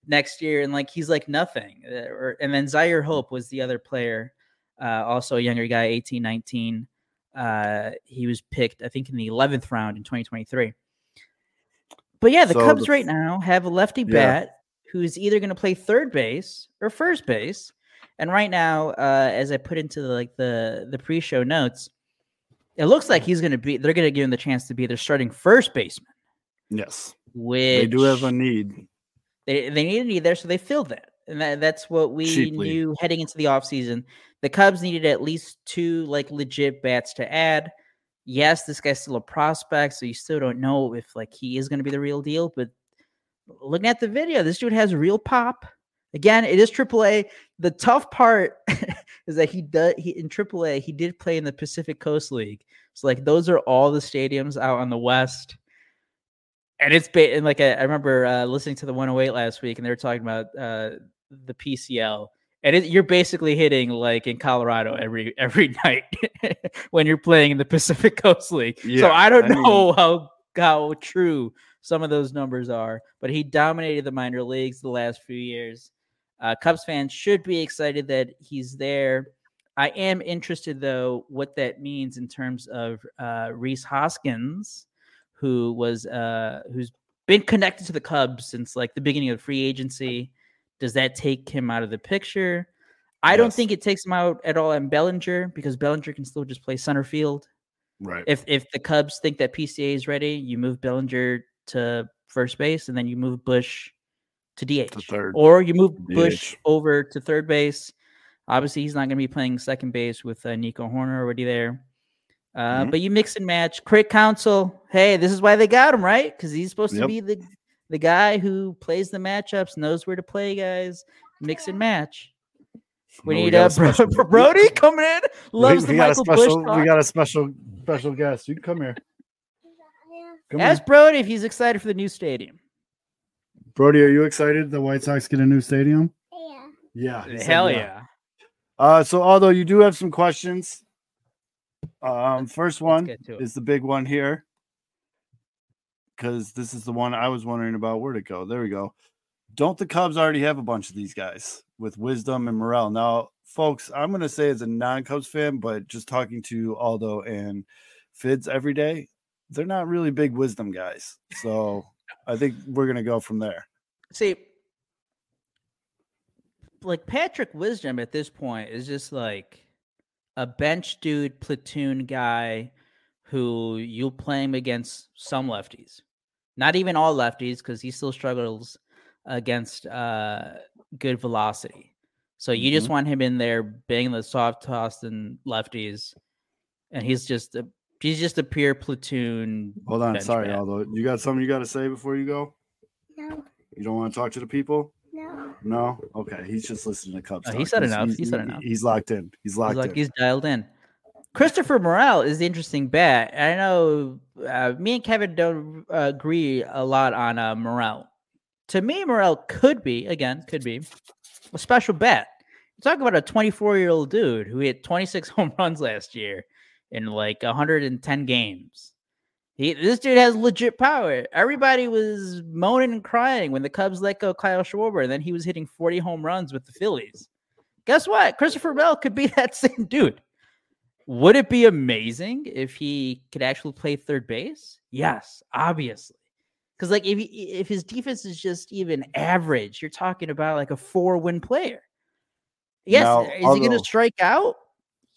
next year and like he's like nothing? Uh, and then Zyhir Hope was the other player, uh, also a younger guy, 18, 19. Uh, he was picked, I think, in the 11th round in 2023. But yeah, the So Cubs the- right now have a lefty Yeah. bat who's either going to play third base or first base. And right now, uh, as I put into the, like the the pre-show notes, it looks like he's going to be. They're going to give him the chance to be their starting first baseman, yes, which they do have a need. they they need a need there, so they filled that, and that, that's what we Cheaply. knew heading into the offseason. The Cubs needed at least two like legit bats to add. Yes, this guy's still a prospect, so you still don't know if like he is going to be the real deal. But looking at the video, this dude has real pop. Again, it is AAA. The tough part is that he does he in AAA he did play in the Pacific Coast League. So like those are all the stadiums out on the west. And it's ba- and like I, I remember uh, listening to the 108 last week, and they were talking about uh, the PCL, and it, you're basically hitting like in Colorado every every night when you're playing in the Pacific Coast League. so I don't I mean- know how how true some of those numbers are, but he dominated the minor leagues the last few years. Uh, Cubs fans should be excited that he's there. I am interested though what that means in terms of uh, Rhys Hoskins, who was uh, who's been connected to the Cubs since like the beginning of free agency. Does that take him out of the picture? I don't think it takes him out at all in Bellinger because Bellinger can still just play center field. Right. If if the Cubs think that PCA is ready, you move Bellinger to first base and then you move Busch to DH. third. Or you move Busch over to third base. Obviously, he's not going to be playing second base with uh, Nico Hoerner already there. Uh, Mhm. But you mix and match. Craig Counsell, hey, this is why they got him, right? Because he's supposed to be the the guy who plays the matchups, knows where to play guys, mix and match. We need uh, a Brody coming in. Loves we, we got a Michael special. Busch talk. We got a special special guest. You can come here. Come Ask here. Brody if he's excited for the new stadium. Brody, are you excited the White Sox get a new stadium? Yeah. Yeah. Hell yeah. Uh, so although you do have some questions, um, first one get to it. is the big one here because this is the one I was wondering about where to go. There we go. Don't the Cubs already have a bunch of these guys with Wisdom and Morel? Now, folks, I'm going to say as a non-Cubs fan, but just talking to Aldo and Fitz every day, they're not really big Wisdom guys. So I think we're going to go from there. See, like Patrick Wisdom at this point is just like a bench dude, platoon guy who you'll play him against some lefties. Not even all lefties, because he still struggles against uh, good velocity. So you just want him in there banging the soft tossed and lefties, and he's just a he's just a pure platoon. Hold on. Sorry, bat. Aldo. You got something you got to say before you go? No. You don't want to talk to the people? No. No. Okay. He's just listening to Cubs. Oh, he said enough. He's, He said enough. He's locked in. He's locked He's like in. he's dialed in. Christopher Morel is the interesting bet. I know uh, me and Kevin don't uh, agree a lot on uh, Morel. To me, Morel could be again could be a special bet. Talk about a 24 year old dude who hit 26 home runs last year in like 110 games. He, this dude has legit power. Everybody was moaning and crying when the Cubs let go Kyle Schwarber, and then he was hitting 40 home runs with the Phillies. Guess what? Christopher Bell could be that same dude. Would it be amazing if he could actually play third base? Yes, obviously. Because like if he, if his defense is just even average, you're talking about like a four win player. Yes, Now, is he going to strike out?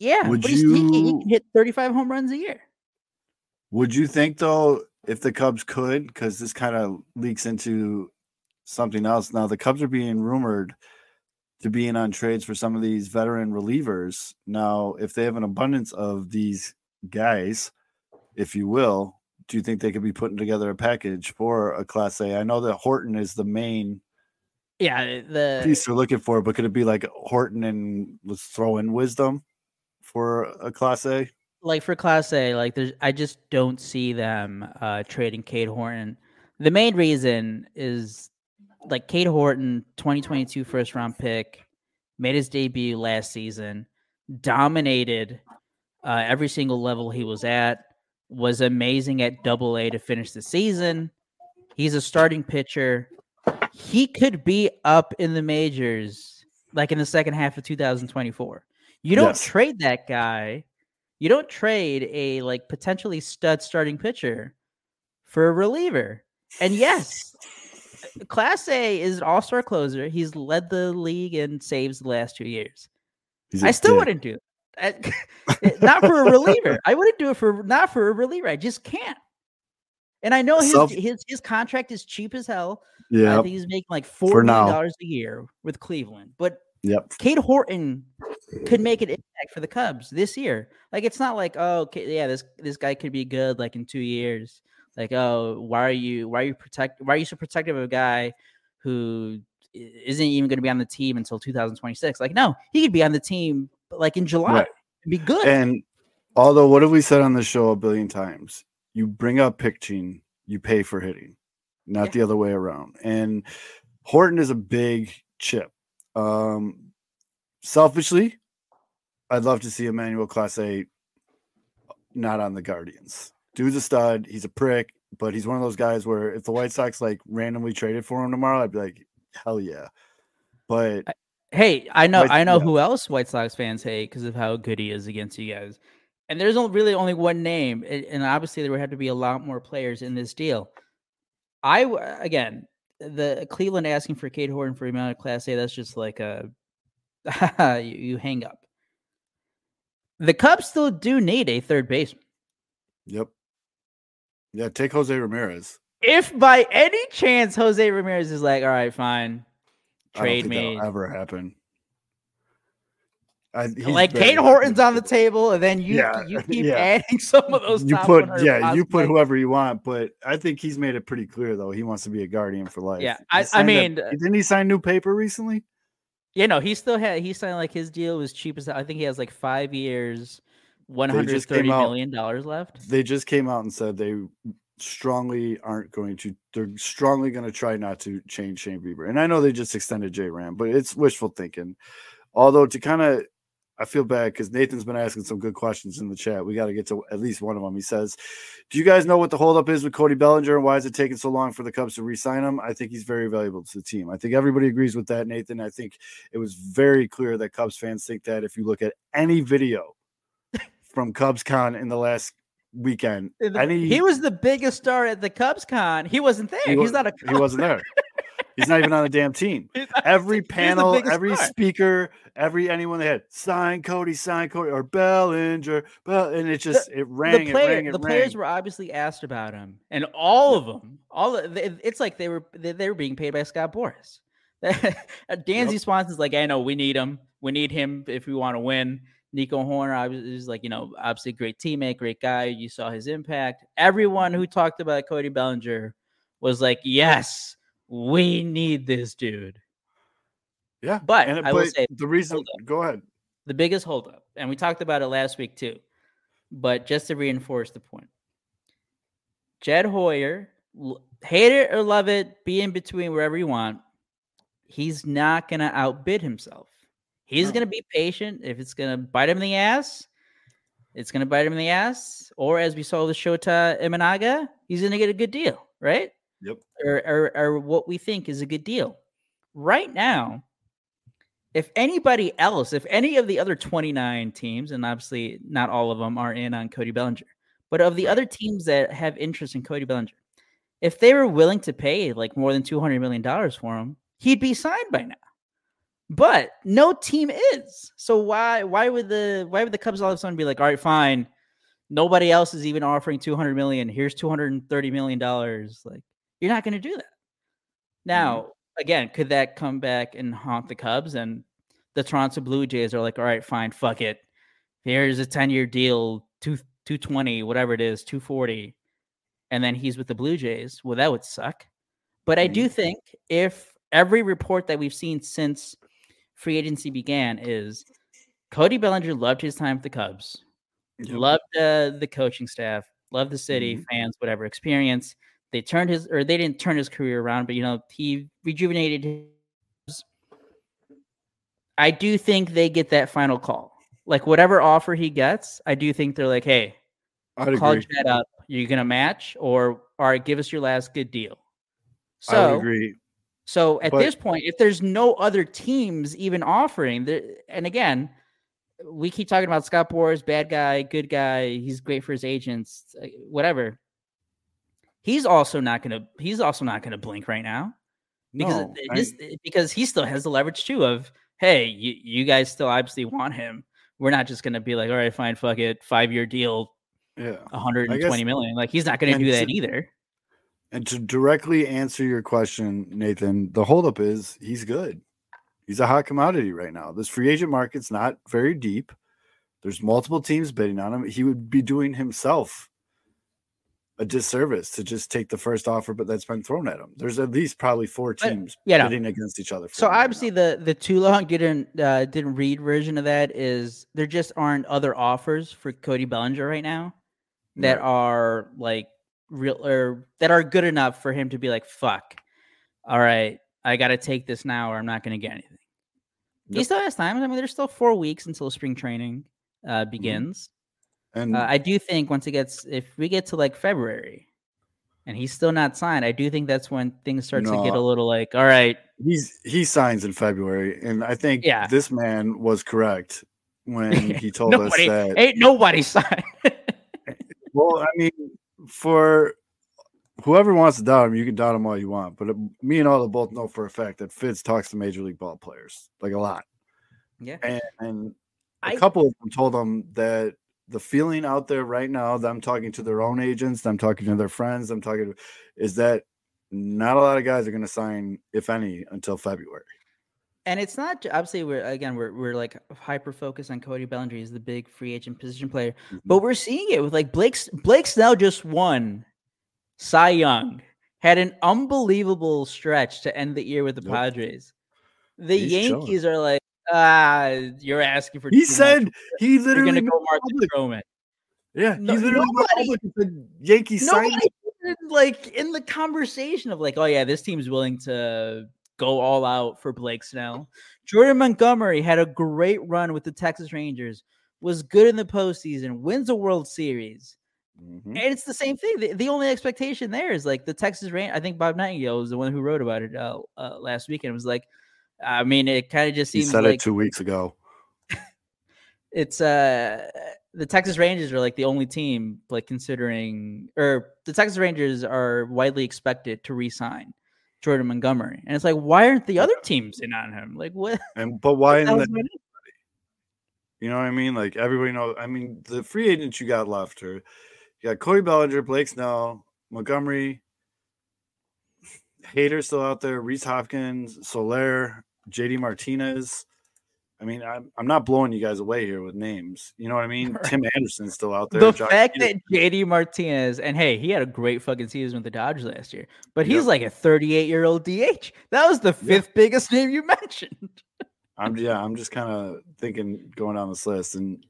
Yeah, Would but he's, he, he you- can hit 35 home runs a year. Would you think though, if the Cubs could, because this kind of leaks into something else. Now the Cubs are being rumored to be in on trades for some of these veteran relievers. Now, if they have an abundance of these guys, if you will, do you think they could be putting together a package for a Clase? I know that Horton is the main Yeah, the piece they're looking for, but could it be like Horton and let's throw in Wisdom for a Clase? like for Clase, like there's I just don't see them uh trading Cade Horton. The main reason is like Cade Horton, 2022 first round pick, made his debut last season, dominated uh, every single level he was at, was amazing at double A to finish the season. He's a starting pitcher. He could be up in the majors like in the second half of 2024. You don't Yes. trade that guy. You don't trade a like potentially stud starting pitcher for a reliever. And yes, Clase is an all-star closer. He's led the league in saves the last two years. I still dick. wouldn't do it. I- not for a reliever. I wouldn't do it for not for a reliever. I just can't. And I know his Self- his his contract is cheap as hell. I Yeah. think he's making like four million dollars a year with Cleveland. But Yep. Cade Horton could make an impact for the Cubs this year. Like it's not like oh okay, yeah this this guy could be good like in two years. Like oh why are you why are you protect why are you so protective of a guy who isn't even going to be on the team until 2026? Like no, he could be on the team like in July Right. and be good. And although what have we said on the show a billion times? You bring up pitching, you pay for hitting, not Yeah. the other way around. And Horton is a big chip. Um selfishly, I'd love to see Emmanuel Clase not on the Guardians. Dude's a stud, he's a prick, but he's one of those guys where if the White Sox like randomly traded for him tomorrow, I'd be like, hell yeah. But Hey, I know, Like, I know yeah. who else White Sox fans hate because of how good he is against you guys. And there's only, really only one name, and obviously there would have to be a lot more players in this deal. I again, the Cleveland asking for Cade Horton for Emmanuel Clase, that's just like a you, you hang up. The Cubs still do need a third baseman. yep. Yeah, take Jose Ramirez. If by any chance Jose Ramirez is like, all right, fine, trade me, that'll ever happen. I, like Cade Horton's on the table, and then you Yeah, you keep yeah. adding some of those. You put 100 yeah, you put whoever you want, but I think he's made it pretty clear though he wants to be a guardian for life. Yeah, I- I signed a- mean, uh, didn't he sign new paper recently? Yeah, no, he still had he signed like his deal was cheap as I think he has like five years, one hundred thirty out- dollars left. They just came out and said they strongly aren't going to. They're strongly going to try not to change Shane Bieber, and I know they just extended J Ram, but it's wishful thinking. Although to kind of I feel bad because Nathan's been asking some good questions in the chat. We got to get to at least one of them. He says, Do you guys know what the holdup is with Cody Bellinger and why is it taking so long for the Cubs to re sign him? I think he's very valuable to the team. I think everybody agrees with that, Nathan. I think it was very clear that Cubs fans think that if you look at any video from Cubs Con in the last weekend, any He was the biggest star at the Cubs con. He wasn't there. he He's not a he wasn't there. He's not even on the damn team. Every panel, every star. speaker, every anyone they had sign Cody, sign Cody, or Bellinger, Bell, and it just it rang, the player, it rang, it the rang. players were obviously asked about him, and all of them, all it's like they were they, they were being paid by Scott Boras. Dansby Swanson's like, I know we need him. We need him if we want to win. Nico Hoerner obviously is like, you know, obviously great teammate, great guy. You saw his impact. Everyone who talked about Cody Bellinger was like, yes, we need this dude. yeah. But and it- I will say, the reason. Go ahead. the biggest holdup, and we talked about it last week too. But just to reinforce the point, Jed Hoyer, hate it or love it, be in between wherever you want. He's not gonna outbid himself. He's No. gonna be patient. If it's gonna bite him in the ass, it's gonna bite him in the ass. Or as we saw with Shota Imanaga, he's gonna get a good deal, right? Yep. Or, or or what we think is a good deal. Right now, if anybody else, if any of the other 29 teams, and obviously not all of them are in on Cody Bellinger, but of the other teams that have interest in Cody Bellinger, if they were willing to pay like more than $200 million for him, he'd be signed by now. But no team is. So why why would the why would the Cubs all of a sudden be like, all right, fine. Nobody else is even offering 200 million. Here's 230 million dollars. Like, you're not going to do that. Now, mm-hmm. again, could that come back and haunt the Cubs? And the Toronto Blue Jays are like, all right, fine, fuck it. Here's a 10 year deal, two, 220, whatever it is, 240. And then he's with the Blue Jays. Well, that would suck. But I do mm-hmm. think if every report that we've seen since free agency began is Cody Bellinger loved his time with the Cubs, yep. loved uh, the coaching staff, loved the city, mm-hmm. fans, whatever experience. They turned his, or they didn't turn his career around, but you know, he rejuvenated his. I do think they get that final call. Like whatever offer he gets, I do think they're like, hey, I'd call agree. Up. You're gonna match, or all right, give us your last good deal. So I agree. So at but, this point, if there's no other teams even offering, and again, we keep talking about Scott Boras, bad guy, good guy. He's great for his agents, uh, whatever. He's also not gonna. He's also not gonna blink right now because no, his, I, because he still has the leverage too of hey, you, you guys still obviously want him. We're not just gonna be like, all right, fine, fuck it, five year deal, yeah, 120 guess, million. Like he's not gonna do that either. And to directly answer your question, Nathan, the holdup is he's good. He's a hot commodity right now. This free agent market's not very deep. There's multiple teams bidding on him. He would be doing himself a disservice to just take the first offer, but that's been thrown at him. There's at least probably four teams but, yeah, bidding no. against each other. So obviously, right the the too long didn't uh, didn't read version of that is there just aren't other offers for Cody Bellinger right now that right. are like real or that are good enough for him to be like, fuck, all right, I got to take this now or I'm not going to get anything. Yep. He still has time. I mean, there's still four weeks until spring training uh, mm-hmm. begins. And uh, I do think once it gets, if we get to like February and he's still not signed, I do think that's when things start no, to get a little like, all right. He's he signs in February, and I think yeah. this man was correct when he told nobody, us that ain't nobody signed. well, I mean, for whoever wants to doubt him, you can doubt him all you want. But me and Aldo both know for a fact that Fitz talks to major league ball players like a lot. Yeah, and, and a I, couple of them told him that the feeling out there right now, them talking to their own agents, them talking to their friends, them talking to, is that not a lot of guys are going to sign, if any, until February. And it's not obviously we're again we're we're like hyper focused on Cody Bellinger. He's the big free agent position player, mm-hmm. but we're seeing it with like Blake's Blake's now just won Cy Young had an unbelievable stretch to end the year with the yep. Padres. The He's Yankees chilling. are like, ah, you're asking for. He said much. he literally going to go Mark Stroman. Yeah, no, he's literally nobody, Yankees signed. Like in the conversation of like, oh yeah, this team's willing to go all out for Blake Snell. Jordan Montgomery had a great run with the Texas Rangers, was good in the postseason, wins a World Series. Mm-hmm. And it's the same thing. The, the, only expectation there is like the Texas Rangers. I think Bob Nightingale was the one who wrote about it uh, uh, last weekend. It was like, I mean, it kind of just seems he said like it two weeks ago. it's uh the Texas Rangers are like the only team like considering or the Texas Rangers are widely expected to re-sign Jordan Montgomery. And it's like, why aren't the other teams in on him? Like what? And but why in the, you know what I mean? Like everybody knows. I mean, the free agents you got left are you got Cody Bellinger, Blake Snell, Montgomery, Hader still out there, Rhys Hoskins, Soler, JD Martinez. I mean, I'm, I'm not blowing you guys away here with names. You know what I mean? Right. Tim Anderson's still out there. The Josh fact that JD Martinez, and hey, he had a great fucking season with the Dodgers last year, but he's yep. like a 38 year old DH. That was the fifth yep. biggest name you mentioned. I'm yeah, I'm just kind of thinking going down this list, and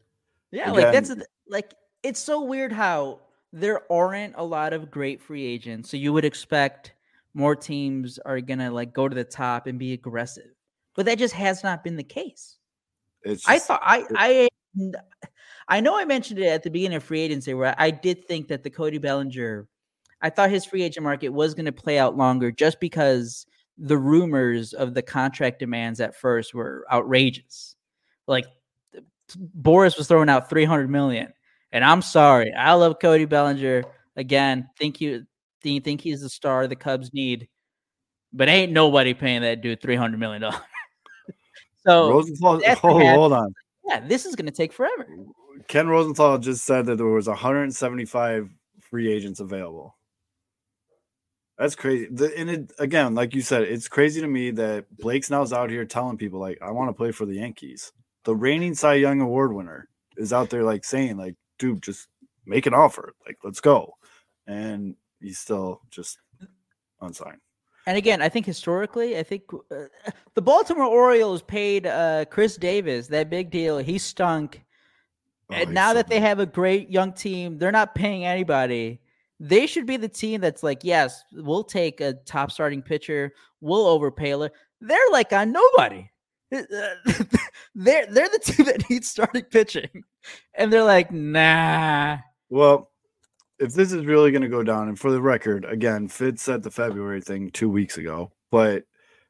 yeah, again, like that's a, like it's so weird how there aren't a lot of great free agents, so you would expect more teams are gonna like go to the top and be aggressive, but that just has not been the case. Just, I thought I I I know I mentioned it at the beginning of free agency where I did think that the Cody Bellinger, I thought his free agent market was going to play out longer just because the rumors of the contract demands at first were outrageous. Like Boras was throwing out 300 million. And I'm sorry. I love Cody Bellinger. Again, think you think, think he's the star the Cubs need. But ain't nobody paying that dude 300 million dollars. So Rosenthal, hold, oh, hold on. yeah, this is going to take forever. Ken Rosenthal just said that there was 175 free agents available. That's crazy. The, and it, again, like you said, it's crazy to me that Blake Snell's out here telling people like, "I want to play for the Yankees." The reigning Cy Young Award winner is out there like saying, "Like, dude, just make an offer. Like, let's go." And he's still just unsigned. And again, I think historically, I think uh, the Baltimore Orioles paid uh, Chris Davis that big deal. He stunk. Oh, and now that they have a great young team, they're not paying anybody. They should be the team that's like, yes, we'll take a top starting pitcher. We'll overpay. her. They're like on nobody. they're they're the team that needs starting pitching, and they're like, nah. Well, if this is really going to go down, and for the record, again, Fitz said the February thing two weeks ago, but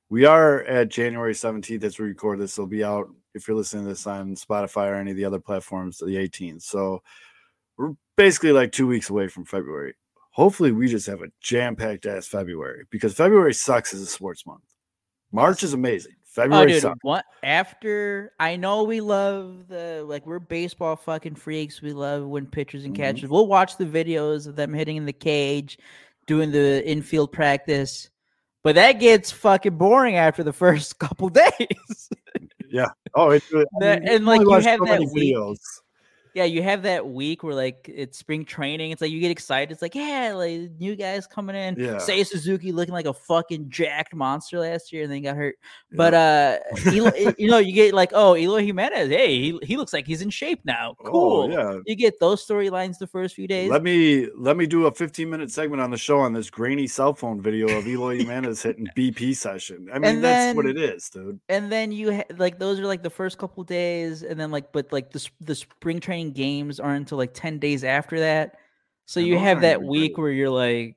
we are at January 17th as we record this. It'll be out if you're listening to this on Spotify or any of the other platforms the 18th. So we're basically like two weeks away from February. Hopefully, we just have a jam packed ass February because February sucks as a sports month. March is amazing. Oh, dude, what after I know we love the like we're baseball fucking freaks. We love when pitchers and Mhm. catchers. We'll watch the videos of them hitting in the cage, doing the infield practice. But that gets fucking boring after the first couple days. Yeah. Oh, it's I That- mean, and, like, you have so that many week- videos. Yeah, you have that week where like it's spring training. It's like you get excited. It's like, yeah, like new guys coming in. Yeah. Seiya Suzuki looking like a fucking jacked monster last year and then got hurt. But uh Elo- you know, you get like, oh, Eloy Jimenez, hey, he, he looks like he's in shape now. Oh, Cool. yeah. You get those storylines the first few days. Let me let me do a 15 minute segment on the show on this grainy cell phone video of Eloy Jimenez hitting BP session. I mean, And that's what it is, dude. and then you ha- like those are like the first couple days, and then like but like the the spring training games aren't until like ten days after that. So you have that week where you're like,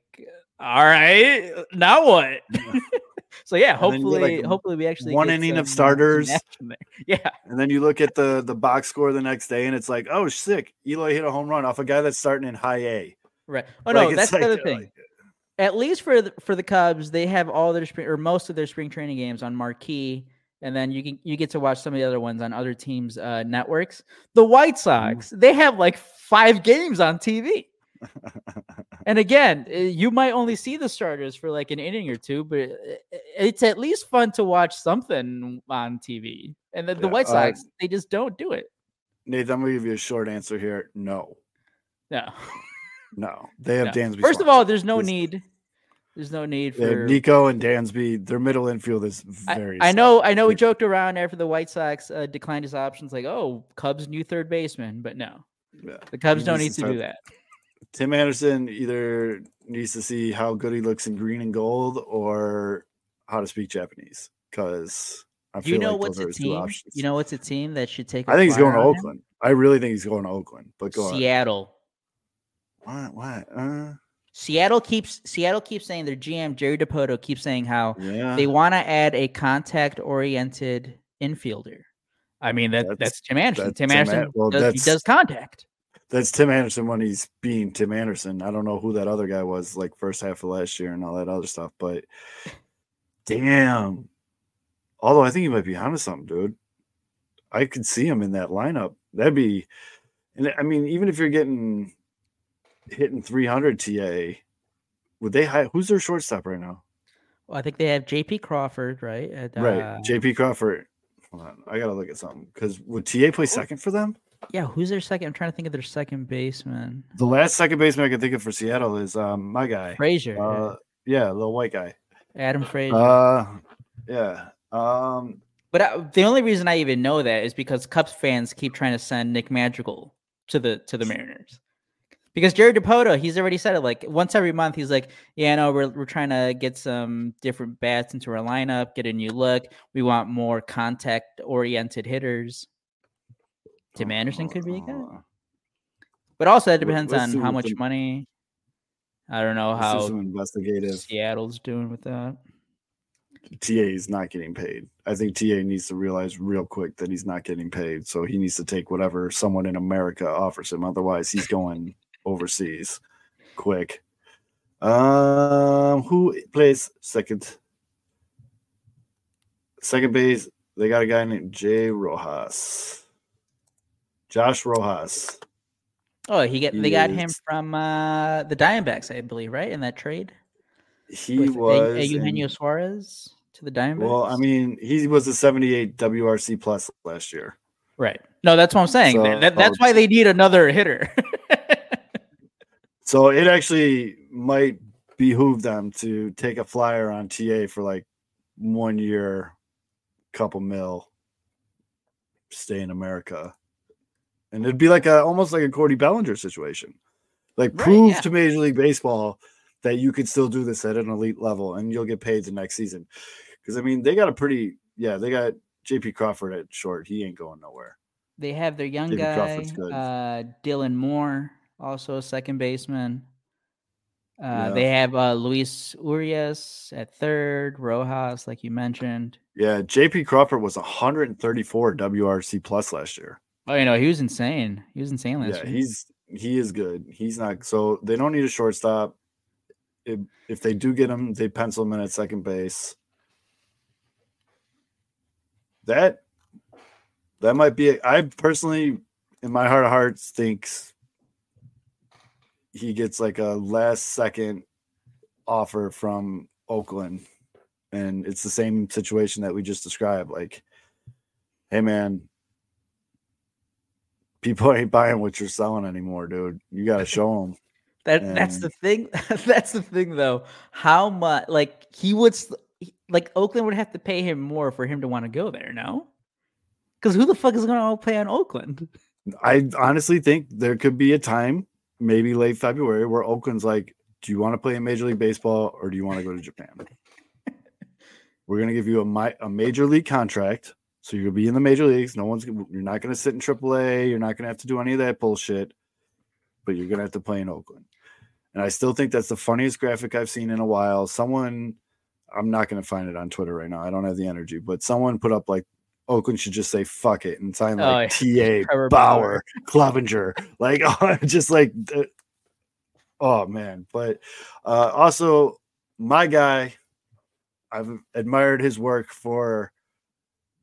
all right, now what? so yeah, And then you get, hopefully, like, hopefully we actually one inning of starters. Yeah, And then you look at the the box score the next day, and it's like, oh, sick! Eloy hit a home run off a guy that's starting in high A. right. Oh Like, no, that's the other uh, thing. like- uh At least for the, for the Cubs, they have all their spring or most of their spring training games on marquee. And then you can you get to watch some of the other ones on other teams' uh, networks. The White Sox, they have like five games on TV. And again, uh, you might only see the starters for like an inning or two, but uh, it's at least fun to watch something on TV. And the, the Yeah, White uh, Sox, they just don't do it. Nathan, I'm gonna give you a short answer here. No, No. no, they have no. Dansby. First of all, there's no need. There's no need for. Nico and Dansby. Their middle infield is very. I, set. know, I know. We joked around after the White Sox uh, declined his options, like, "Oh, Cubs new third baseman," but no, Yeah. the Cubs He don't need to to do that. Tim Anderson either needs to see how good he looks in green and gold or how to speak Japanese because I you know like what's a team? You know what's a team that should take? I think he's going to on him? Oakland. I really think he's going to Oakland. But go on. Seattle. What? What? Uh, Seattle keeps Seattle keeps saying their GM Jerry Dipoto keeps saying how yeah. they want to add a contact oriented infielder. I mean that That's- that's, Tim Anderson. that's Tim Tim Anderson well, does, he does contact. That's Tim Anderson when he's being Tim Anderson. I don't know who that other guy was like first half of last year and all that other stuff, but damn. Although I think he might be onto something, dude. I could see him in that lineup. That'd be, and I mean, even if you're getting hitting 300 TA, would they hire who's their shortstop right now? Well, I think they have JP Crawford, right? At, right, uh, JP Crawford. Hold on, I gotta look at something because would TA play second for them? yeah, who's their second? I'm trying to think of their second baseman. The last second baseman I can think of for Seattle is um my guy. Frazier. yeah. Uh, yeah, little white guy. Adam Frazier. Uh, yeah. Um, But uh, the only reason I even know that is because Cubs fans keep trying to send Nick Madrigal to the to the Mariners. Because Jared Dipoto, he's already said it. Like once every month, he's like, "Yeah, no, we're we're trying to get some different bats into our lineup, get a new look. We want more contact oriented hitters." Tim Anderson could be a guy, uh, but also that depends let's on how much the- money. I don't know how investigative. Seattle's doing with that. TA is not getting paid. I think TA needs to realize real quick that he's not getting paid. So he needs to take whatever someone in America offers him. Otherwise, he's going overseas quick. Um, who plays second? Second base, they got a guy named Jay Rojas. Josh Rojas. Oh, he get they got him from uh the Diamondbacks, I believe, right? In that trade, He was in- Eugenio Suarez to the Diamondbacks. well, I mean, he was a 78 WRC plus last year. right? No, that's what I'm saying. So- that- that's oh, why they need another hitter. So it actually might behoove them to take a flyer on TA for like one year, couple mil, stay in America. And it'd be like a almost like a Cody Bellinger situation. Like Right, prove yeah. to Major League Baseball that you could still do this at an elite level and you'll get paid the next season. Because I mean, they got a pretty yeah, they got JP Crawford at short. He ain't going nowhere. they have their young David guy, uh, Dylan Moore, also a second baseman. Uh, Yeah. They have uh, Luis Urias at third, Rojas, like you mentioned. Yeah, JP Crawford was 134 WRC plus last year. Oh, you know, he was insane. He was insane last yeah, year. he's he is good. He's not so they don't need a shortstop. If, if they do get him, they pencil him in at second base. That that might be. I personally, in my heart of hearts, thinks he gets like a last second offer from Oakland, and it's the same situation that we just described. Like, hey man, people ain't buying what you're selling anymore, dude. You got to show them. That that's the thing. that's the thing, though. How much? Like he would, like Oakland would have to pay him more for him to want to go there. No, because who the fuck is going to play on Oakland? I honestly think there could be a time, maybe late February, where Oakland's like, "Do you want to play in Major League Baseball or do you want to go to Japan?" We're gonna give you a mi- a major league contract, so you'll be in the major leagues. No one's you're not gonna sit in AAA. You're not gonna have to do any of that bullshit, but you're gonna have to play in Oakland. And I still think that's the funniest graphic I've seen in a while. Someone, I'm not gonna find it on Twitter right now. I don't have the energy, but someone put up like Oakland should just say fuck it and sign Oh, like TA Trevor Bauer, Clevenger, like just like oh man. But uh also my guy, I've admired his work for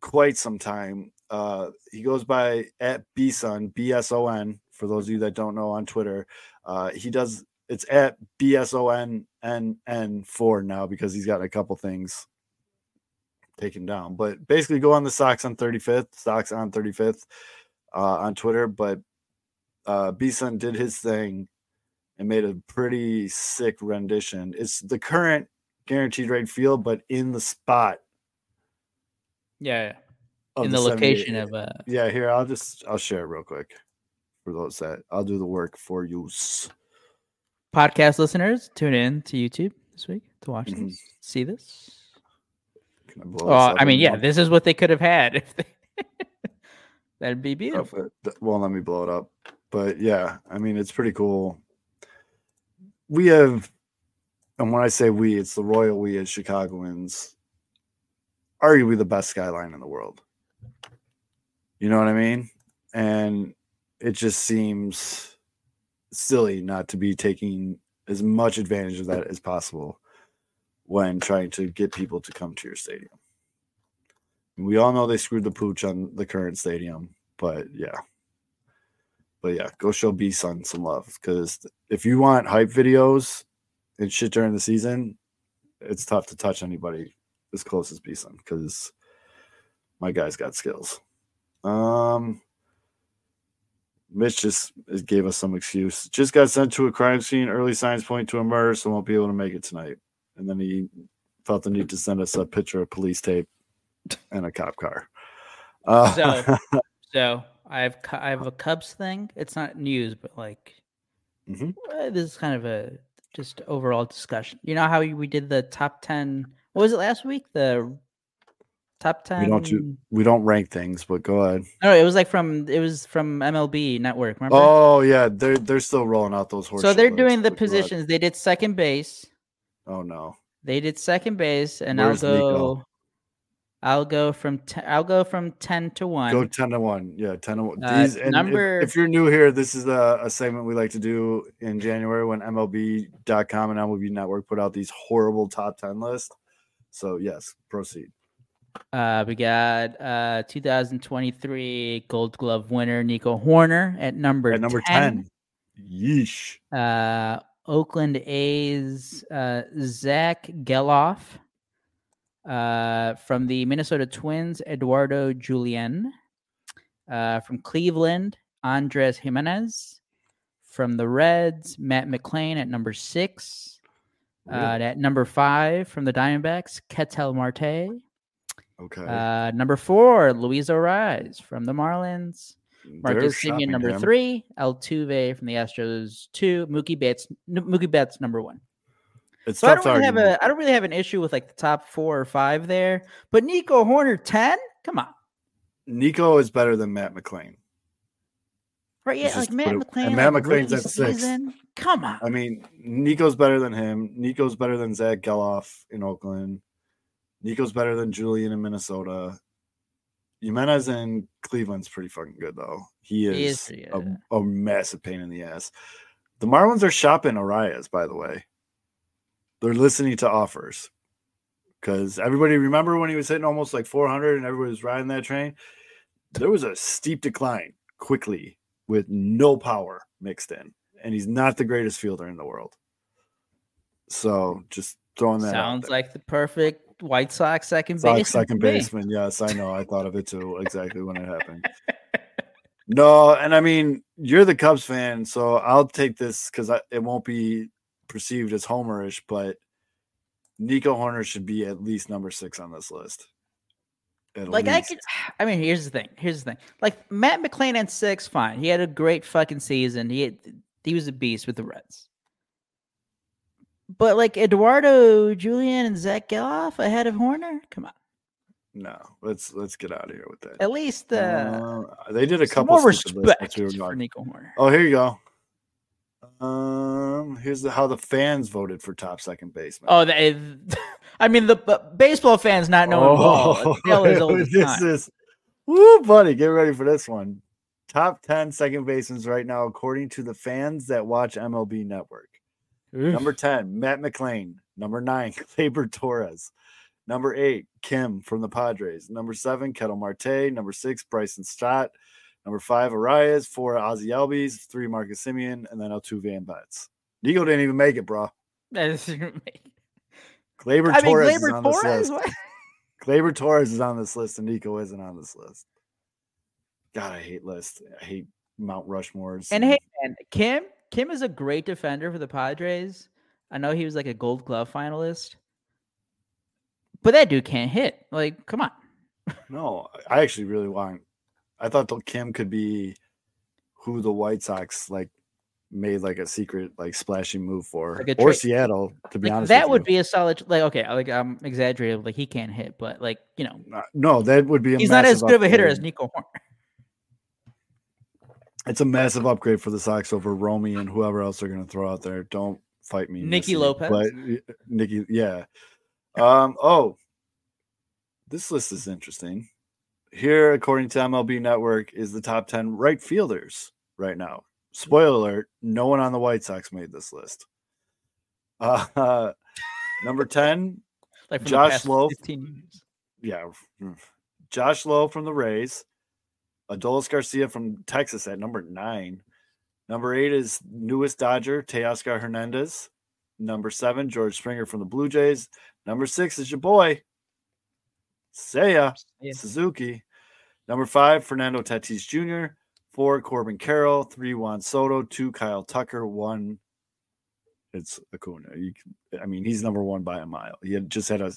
quite some time. Uh he goes by at bson bson for those of you that don't know on Twitter. Uh he does it's at bson n 4 now because he's got a couple things taken down. But basically, go on the Sox on 35th, Sox on 35th uh, on Twitter. But uh, Bson did his thing and made a pretty sick rendition. It's the current guaranteed rate field, but in the spot Yeah, of in the, 78 location of uh, Yeah, here I'll just I'll share it real quick for those that I'll do the work for you. podcast listeners. Tune in to YouTube this week to watch Mhm. this, see this. Can I Oh, I mean, yeah, this is what they could have had. If they... That'd be Oh, beautiful. th- won't let me blow it up. But yeah, I mean, it's pretty cool. We have, and when I say we, it's the royal we as Chicagoans, arguably the best skyline in the world. You know what I mean? And it just seems silly not to be taking as much advantage of that as possible when trying to get people to come to your stadium. We all know they screwed the pooch on the current stadium, but yeah. But yeah, go show B Sun some love because if you want hype videos and shit during the season, it's tough to touch anybody as close as B Sun because my guy's got skills. Um, Mitch just gave us some excuse. Just got sent to a crime scene. Early signs point to a murder, so won't be able to make it tonight. And then he felt the need to send us a picture of police tape and a cop car. Uh, So, so I have I have a Cubs thing. It's not news, but like Mhm. uh, this is kind of a just overall discussion. You know how we, did the top ten? What was it last week? The top ten. we don't do, we don't rank things, but go ahead. No, it was like from it was from MLB Network. Remember? Oh yeah, they're they're still rolling out those horse. so they're doing the but go ahead. positions. They did second base. Oh no, They did second base, and Where's I'll Nico? go. I'll go from ten, I'll go from ten to one. Go ten to one. Yeah, ten to one. Uh, These and if- number- If, you're new here, this is a, a segment we like to do in January when MLB.com and MLB Network put out these horrible top ten lists. So yes, proceed. Uh, we got uh 2023 Gold Glove winner Nico Hoerner at number At number 10. ten. Yeesh. Uh, Oakland A's uh, Zach Gelof. Uh, from the Minnesota Twins, Eduardo Julien. Uh, from Cleveland, Andres Gimenez. From the Reds, Matt McLain at number six. Uh, Really? at number five, from the Diamondbacks, Ketel Marte. Okay. Uh, number four, Luis Arraez from the Marlins. Marcus Semien, number him. three. Altuve from the Astros, two. Mookie Betts, Mookie Betts, number one. It's So I don't to really have a, I don't really have an issue with like the top four or five there. But Nico Hoerner, ten. Come on, Nico is better than Matt McLain. right? Yeah, like Matt McLain. and Matt like, McLain's at six. Come on. I mean, Nico's better than him. Nico's better than Zach Gelof in Oakland. Nico's better than Julien in Minnesota. Gimenez in Cleveland's pretty fucking good though. He is, He is a, a massive pain in the ass. The Marlins are shopping Arraez, by the way. They're listening to offers because everybody remember when he was hitting almost like 400 and everybody was riding that train. There was a steep decline quickly with no power mixed in, and he's not the greatest fielder in the world. So just throwing that out Sounds like the perfect White Sox second Sox base. second baseman. Yes, I know. I thought of it too. Exactly when it happened. No, and I mean you're the Cubs fan, so I'll take this because it won't be perceived as homerish, but Nico Hoerner should be at least number six on this list. At Like I could, I mean, here's the thing. Here's the thing. Like Matt McLain at six, fine. He had a great fucking season. He had, he was a beast with the Reds. But like Eduardo Julien and Zach Gelof ahead of Hoerner, come on. no. Let's let's get out of here with that. At least uh, Uh, they did a couple more respect we for. Nico Hoerner. Oh, here you go. Um, here's the, how the fans voted for top second baseman. Oh, they, I mean, the baseball fans not knowing ball. it's still as old as Oh, this time. is woo, buddy. Get ready for this one. Top 10 second basemans right now, according to the fans that watch MLB Network. Number 10, Matt McLain. Number nine, Gleyber Torres. Number eight, Kim from the Padres. Number seven, Ketel Marte. Number six, Bryson Stott. Number five, Arraez. Four, Ozzie Albies. Three, Marcus Semien. And then Altuve and Betts. Nico didn't even make it, bro. Gleyber I mean, Torres is on this Torres. list. what? Gleyber Torres is on this list, and Nico isn't on this list. God, I hate lists. I hate Mount Rushmores. And hey, man, Kim, Kim is a great defender for the Padres. I know he was like a Gold Glove finalist, but that dude can't hit. Like, come on. no, I actually really want. I thought the Kim could be who the White Sox like made like a secret like splashing move for, Like or Seattle. To be Like, honest, that would you. be a solid. Like, okay, like I'm exaggerating. Like he can't hit, but like you know, no, that would be. A he's not as good of a hitter as Nico Hoerner. It's a massive upgrade for the Sox over Romy and whoever else they're going to throw out there. Don't fight me, Missy, Lopez? But Nicky, yeah. Um. Oh, this list is interesting. Here, according to MLB Network, is the top ten right fielders right now. Spoiler alert: No one on the White Sox made this list. Uh, number ten, Like Josh Lowe. yeah, mm, Josh Lowe from the Rays, Adolis Garcia from Texas at number nine. Number eight is newest Dodger, Teoscar Hernandez. Number seven, George Springer from the Blue Jays. Number six is your boy, Seiya Yeah. Suzuki. Number five, Fernando Tatis Jr. Four, Corbin Carroll. Three, Juan Soto. Two, Kyle Tucker. One, it's Acuna. You can, I mean, he's number one by a mile. He had just had a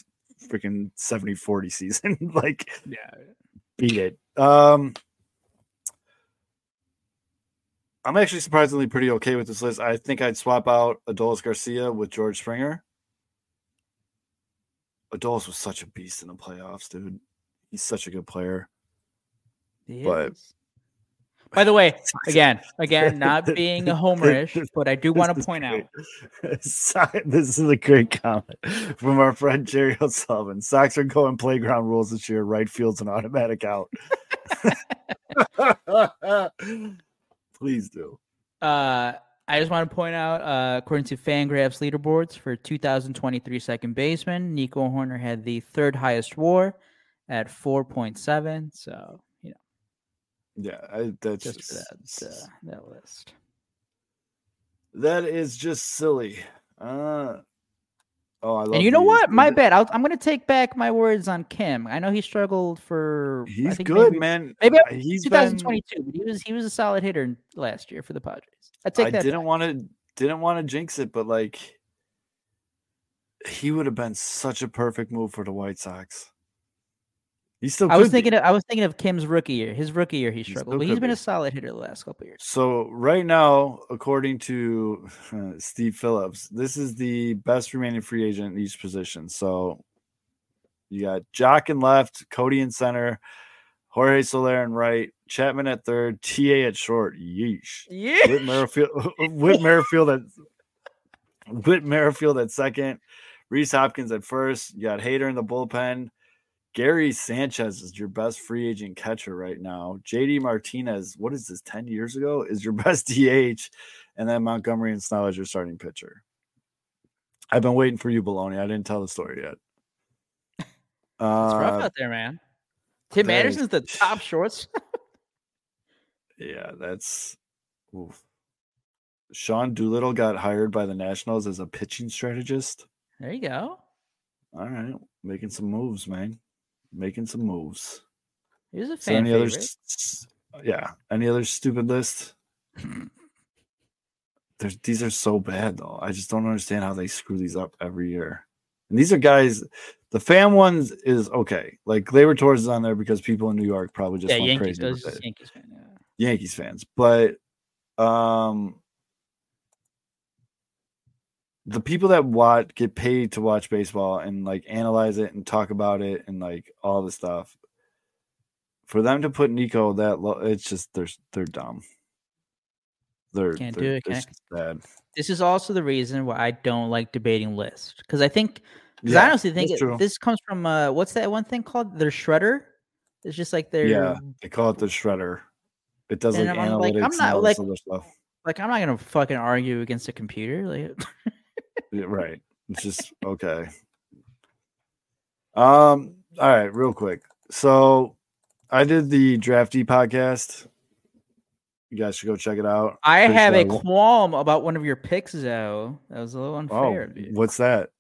freaking 70 40 season. like, Yeah. beat it. Um, I'm actually surprisingly pretty okay with this list. I think I'd swap out Adolis Garcia with George Springer. Adolis was such a beast in the playoffs, dude. He's such a good player. He But- is. By the way, again, again, not being a homerish, but I do want to point out great. So- this is a great comment from our friend Jerry O'Sullivan. Sox are going playground rules this year. Right field's an automatic out. Please do. Uh, I just want to point out, uh, according to Fangraphs leaderboards for 2023 second baseman, Nico Hoerner had the third highest WAR at 4.7. So you know, Yeah, I, that's just that uh, that list. that is just silly. Uh, oh, I love And you know these. what? My bad. I'll, I'm going to take back my words on Kim. I know he struggled for. I He's think good, maybe, man. maybe Uh, He's been. 2022, but he was he was a solid hitter last year for the Padres. I take I that. didn't want to didn't want to jinx it, but like he would have been such a perfect move for the White Sox. He still. I was be. thinking. Of, I was thinking of Kim's rookie year. His rookie year, he He struggled, still but he's been be. a solid hitter the last couple years. So right now, according to uh, Steve Phillips, this is the best remaining free agent in each position. So you got Joc in left, Cody in center, Jorge Soler in right, Chapman at third, TA at short. Yeesh. Yeah. Whit Merrifield, uh, Whit Merrifield at Whit Merrifield at second, Rhys Hoskins at first. You got Hader in the bullpen. Gary Sanchez is your best free agent catcher right now. JD Martinez, what is this, 10 years ago? Is your best DH. And then Montgomery and Snell is your starting pitcher. I've been waiting for you, Baloney. I didn't tell the story yet. It's rough Uh, out there, man. Tim that is- Anderson's the top shorts. yeah, that's oof. Sean Doolittle got hired by the Nationals as a pitching strategist. there you go. All right, making some moves, man. Making some moves. He was a So fan any other, favorite. yeah, any other stupid list? There's these are so bad though. I just don't understand how they screw these up every year. And these are guys. The fan ones is okay. Like Gleyber Torres is on there because people in New York probably just yeah, went Yankees. crazy. I with was just it. Yankees fan. Yeah. Yankees fans, but um the people that watch get paid to watch baseball and like analyze it and talk about it and like all the stuff. For them to put Nico that low, it's just they're they're dumb. They're Can't they're, do it, can't- bad. This is also the reason why I don't like debating lists because I think because Yeah, I honestly think it- this comes from uh, what's that one thing called? Their shredder. It's just like their Yeah, they call it the shredder. It does And like I'm analytics like, I'm not, all like- this other stuff. like I'm not gonna fucking argue against a computer. Like right. It's just okay. Um, all right, real quick. So I did the drafty podcast. You guys should go check it out. I Pretty have sure a I qualm about one of your picks, though. That was a little Oh, unfair. you. what's that?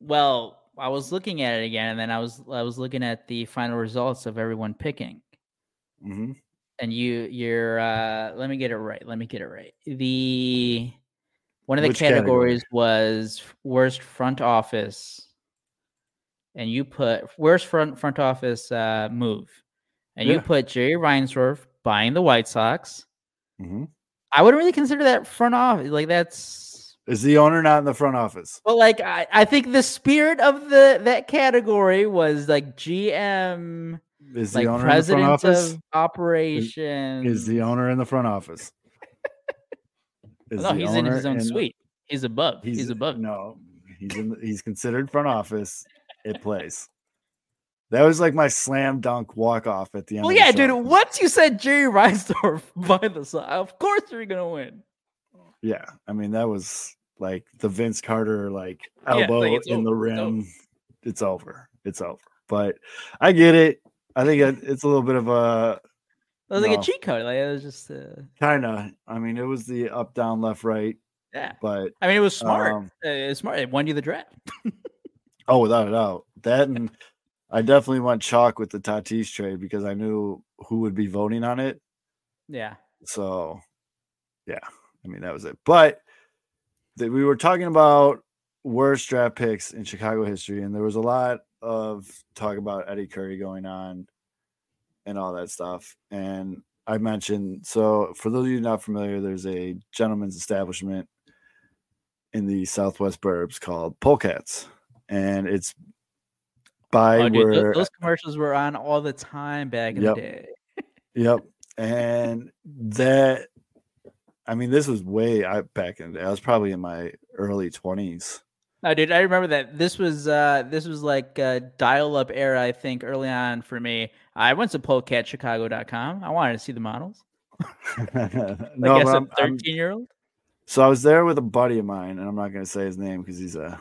Well, I was looking at it again, and then I was I was looking at the final results of everyone picking, hmm and you you're uh let me get it right. Let me get it right. The one of the Which category? categories was worst front office, and you put worst front front office uh move, and you put Jerry Reinsdorf buying the White Sox. hmm I wouldn't really consider that front office. Like that's Is the owner not in the front office? well, like I, I think the spirit of the that category was like GM, Is the like owner in the front president office? of operations. Is the owner in the front office? Oh, is no? He's in his own suite. He's above. He's, above. No, he's in. The, he's considered front office. It plays. That was like my slam dunk walk off at the end. Well, of the yeah, show. dude. Once you said Jerry Reinsdorf by the side, of course you're gonna win. Yeah, I mean that was like the Vince Carter like Yeah, like, elbow in the over, it's over. rim. It's over. It's over. But I get it. I think it's a little bit of a That was like a cheat code. Like it was just, uh, kind of. I mean, it was the up, down, left, right. yeah. But I mean, it was smart. Um, uh, it's smart. It won you the draft. oh, without a doubt, that and I definitely went chalk with the Tatis trade because I knew who would be voting on it. Yeah. So, yeah, I mean that was it. But that we were talking about worst draft picks in Chicago history, and there was a lot of talk about Eddie Curry going on and all that stuff. And I mentioned so for those of you not familiar, there's a gentleman's establishment in the Southwest Burbs called Polecats, and it's by Oh, dude, where those commercials were on all the time back in Yep. the day. Yep. and that I mean, this was way I back in the day. I was probably in my early twenties. No, dude, I remember that. This was uh this was like dial-up era, I think, early on for me. I went to polecatchicago.com. I wanted to see the models. Like no, as but a I'm- I'm- 13 year old. so I was there with a buddy of mine, and I'm not going to say his name because he's a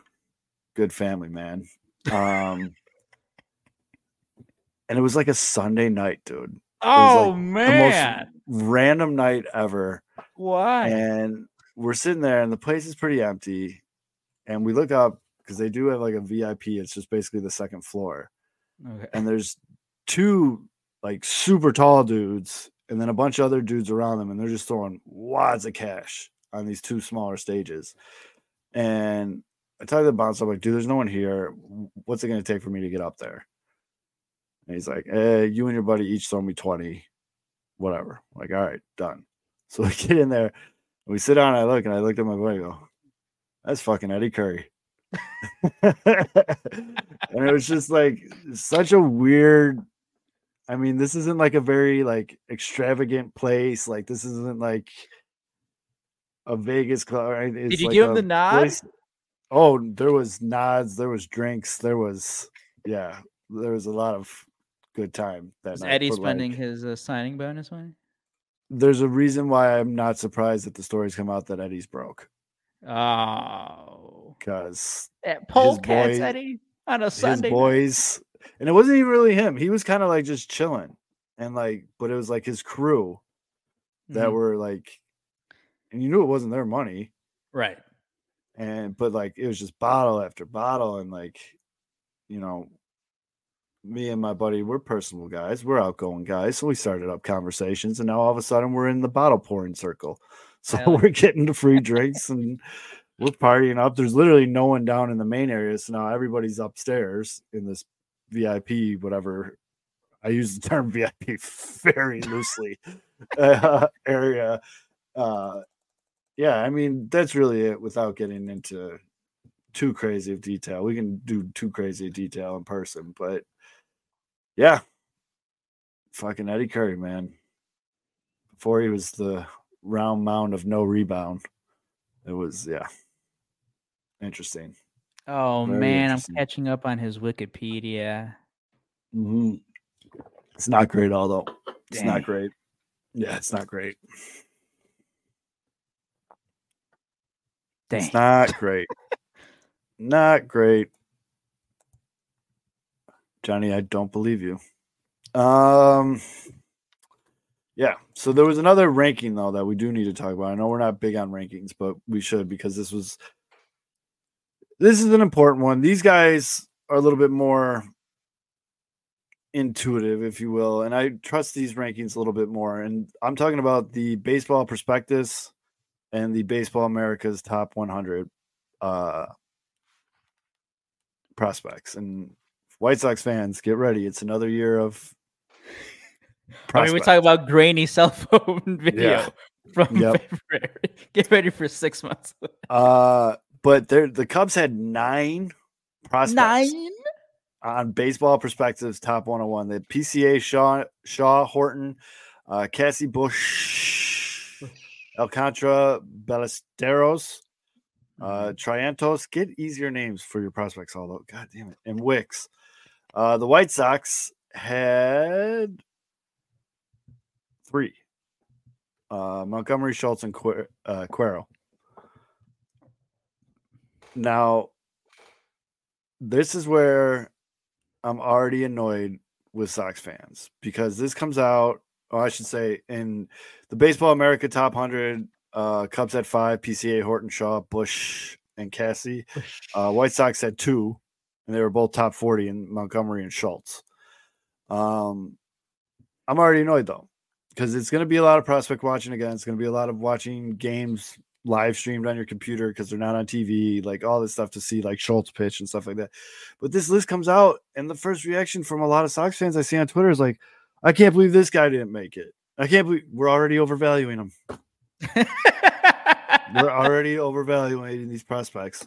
good family man. Um, and it was like a Sunday night, dude. Oh like the most man. Random night ever. Why? and we're sitting there and the place is pretty empty and we look up because they do have like a vip it's just basically the second floor Okay. and there's two like super tall dudes and then a bunch of other dudes around them and they're just throwing wads of cash on these two smaller stages. And i tell the bouncer i'm like dude there's no one here. What's it going to take for me to get up there? And he's like eh, you and your buddy each throw me 20 whatever. I'm like all right done. So we get in there we sit down i look and i looked at my buddy go that's fucking eddie curry. And it was just like such a weird i mean this isn't like a very like extravagant place like this isn't like a vegas club right? Did you like give him the nod? place- oh there was nods there was drinks there was yeah there was a lot of good time that Was night, Eddie but, spending like, his uh, signing bonus money? there's a reason why i'm not surprised that the stories come out that eddie's broke Oh. because At Polecats, boy- Eddie, on a his Sunday. night? boys and it wasn't even really him he was kind of like just chilling and like but it was like his crew that Mhm. were like and you knew it wasn't their money Right. and but like it was just bottle after bottle and like you know me and my buddy we're personal guys we're outgoing guys so we started up conversations and now all of a sudden we're in the bottle pouring circle so yeah. we're getting the free drinks and we're partying up there's literally no one down in the main area so now everybody's upstairs in this vip whatever. I use the term vip very loosely uh, area. Uh yeah i mean that's really it without getting into too crazy of detail. We can do too crazy of detail in person but yeah. Fucking eddie curry man. Before he was the round mound of no rebound it was yeah interesting Oh Very man, I'm catching up on his Wikipedia. hmm it's not great although it's Dang. not great yeah it's not great Dang. It's not great. not great. Johnny, I don't believe you. Um yeah, so there was another ranking though that we do need to talk about. I know we're not big on rankings, but we should because this was this is an important one. These guys are a little bit more intuitive, if you will, and I trust these rankings a little bit more. And I'm talking about the baseball prospectus and the Baseball America's top 100 uh, prospects. And White Sox fans, get ready. It's another year of. I mean, we talk about grainy cell phone video Yeah. from Yep. February. Get ready for six months. Uh, but there, the Cubs had nine prospects on Baseball Perspectives Top 101. The PCA Shaw, Shaw Horton, uh, Caissie Busch, Alcantara Ballesteros, uh, Triantos. Get easier names for your prospects, although, god damn it, and Wicks. Uh, the White Sox had three uh, Montgomery, Schultz, and Quero. uh, Quero. Now, this is where I'm already annoyed with Sox fans because this comes out, or I should say, in the Baseball America Top 100, uh, Cubs at five, PCA, Horton, Shaw, Busch, and Caissie. Uh, White Sox had two, and they were both top 40 in Montgomery and Schultz. Um, I'm already annoyed though because it's going to be a lot of prospect watching again. It's going to be a lot of watching games live streamed on your computer because they're not on TV, like all this stuff to see like Schultz pitch and stuff like that. But this list comes out, and the first reaction from a lot of Sox fans I see on Twitter is like, I can't believe this guy didn't make it. I can't believe we're already overvaluing him. We're already overvaluing these prospects.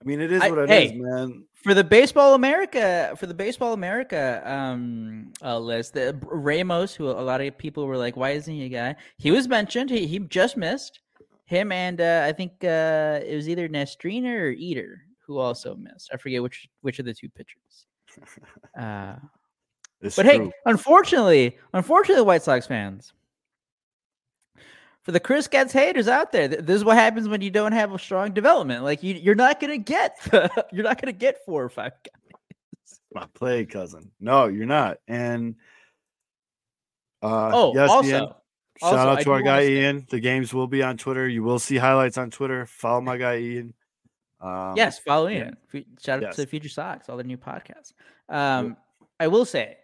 I mean, it is I- what it is, hey. man. for the baseball America for the baseball America um uh, list, the Ramos, who a lot of people were like, "Why isn't he a guy?" He was mentioned. He he just missed him, and uh, I think uh, it was either Nastrini or Eder who also missed. I forget which which of the two pitchers. Uh, but true. hey, unfortunately, unfortunately, White Sox fans, for the Chris Getz haters out there, th- this is what happens when you don't have a strong development. Like you, you're not gonna get, you're not gonna get four or five guys. my play cousin. No, you're not. And uh Oh, yes, also, Ian, also, shout out to do our guy say- Ian. The games will be on Twitter. You will see highlights on Twitter. Follow my guy Ian. Um, yes, follow yeah. Shout out Yes. to Future Sox, all their new podcasts. Um, I will say,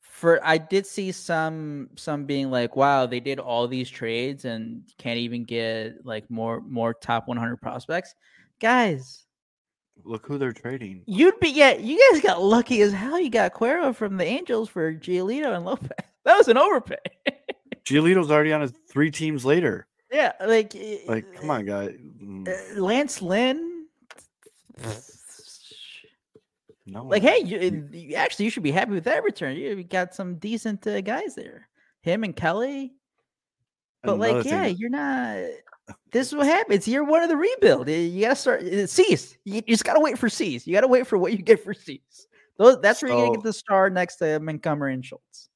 for I did see some some being like, "Wow, they did all these trades and can't even get like more more top 100 prospects." Guys, Look who they're trading. You'd be yeah, you guys got lucky as hell. You got Quero from the Angels for Giolito and Lopez. That was an overpay. Giolito's already on his three teams later. yeah, like eh, Like, come on, guy. Mm, uh, Lance Lynn. No. Like, hey, you, you- actually, you should be happy with that return. You got some decent uh, guys there. Him and Kelly. But like, yeah, you're not. This is what happens. Year one of the rebuild. Eh, You gotta start. uh, Cease. You, just gotta wait for Cease. You gotta wait for what you get for Cease. Those, that's where you're gonna get the star next to Montgomery and Schultz.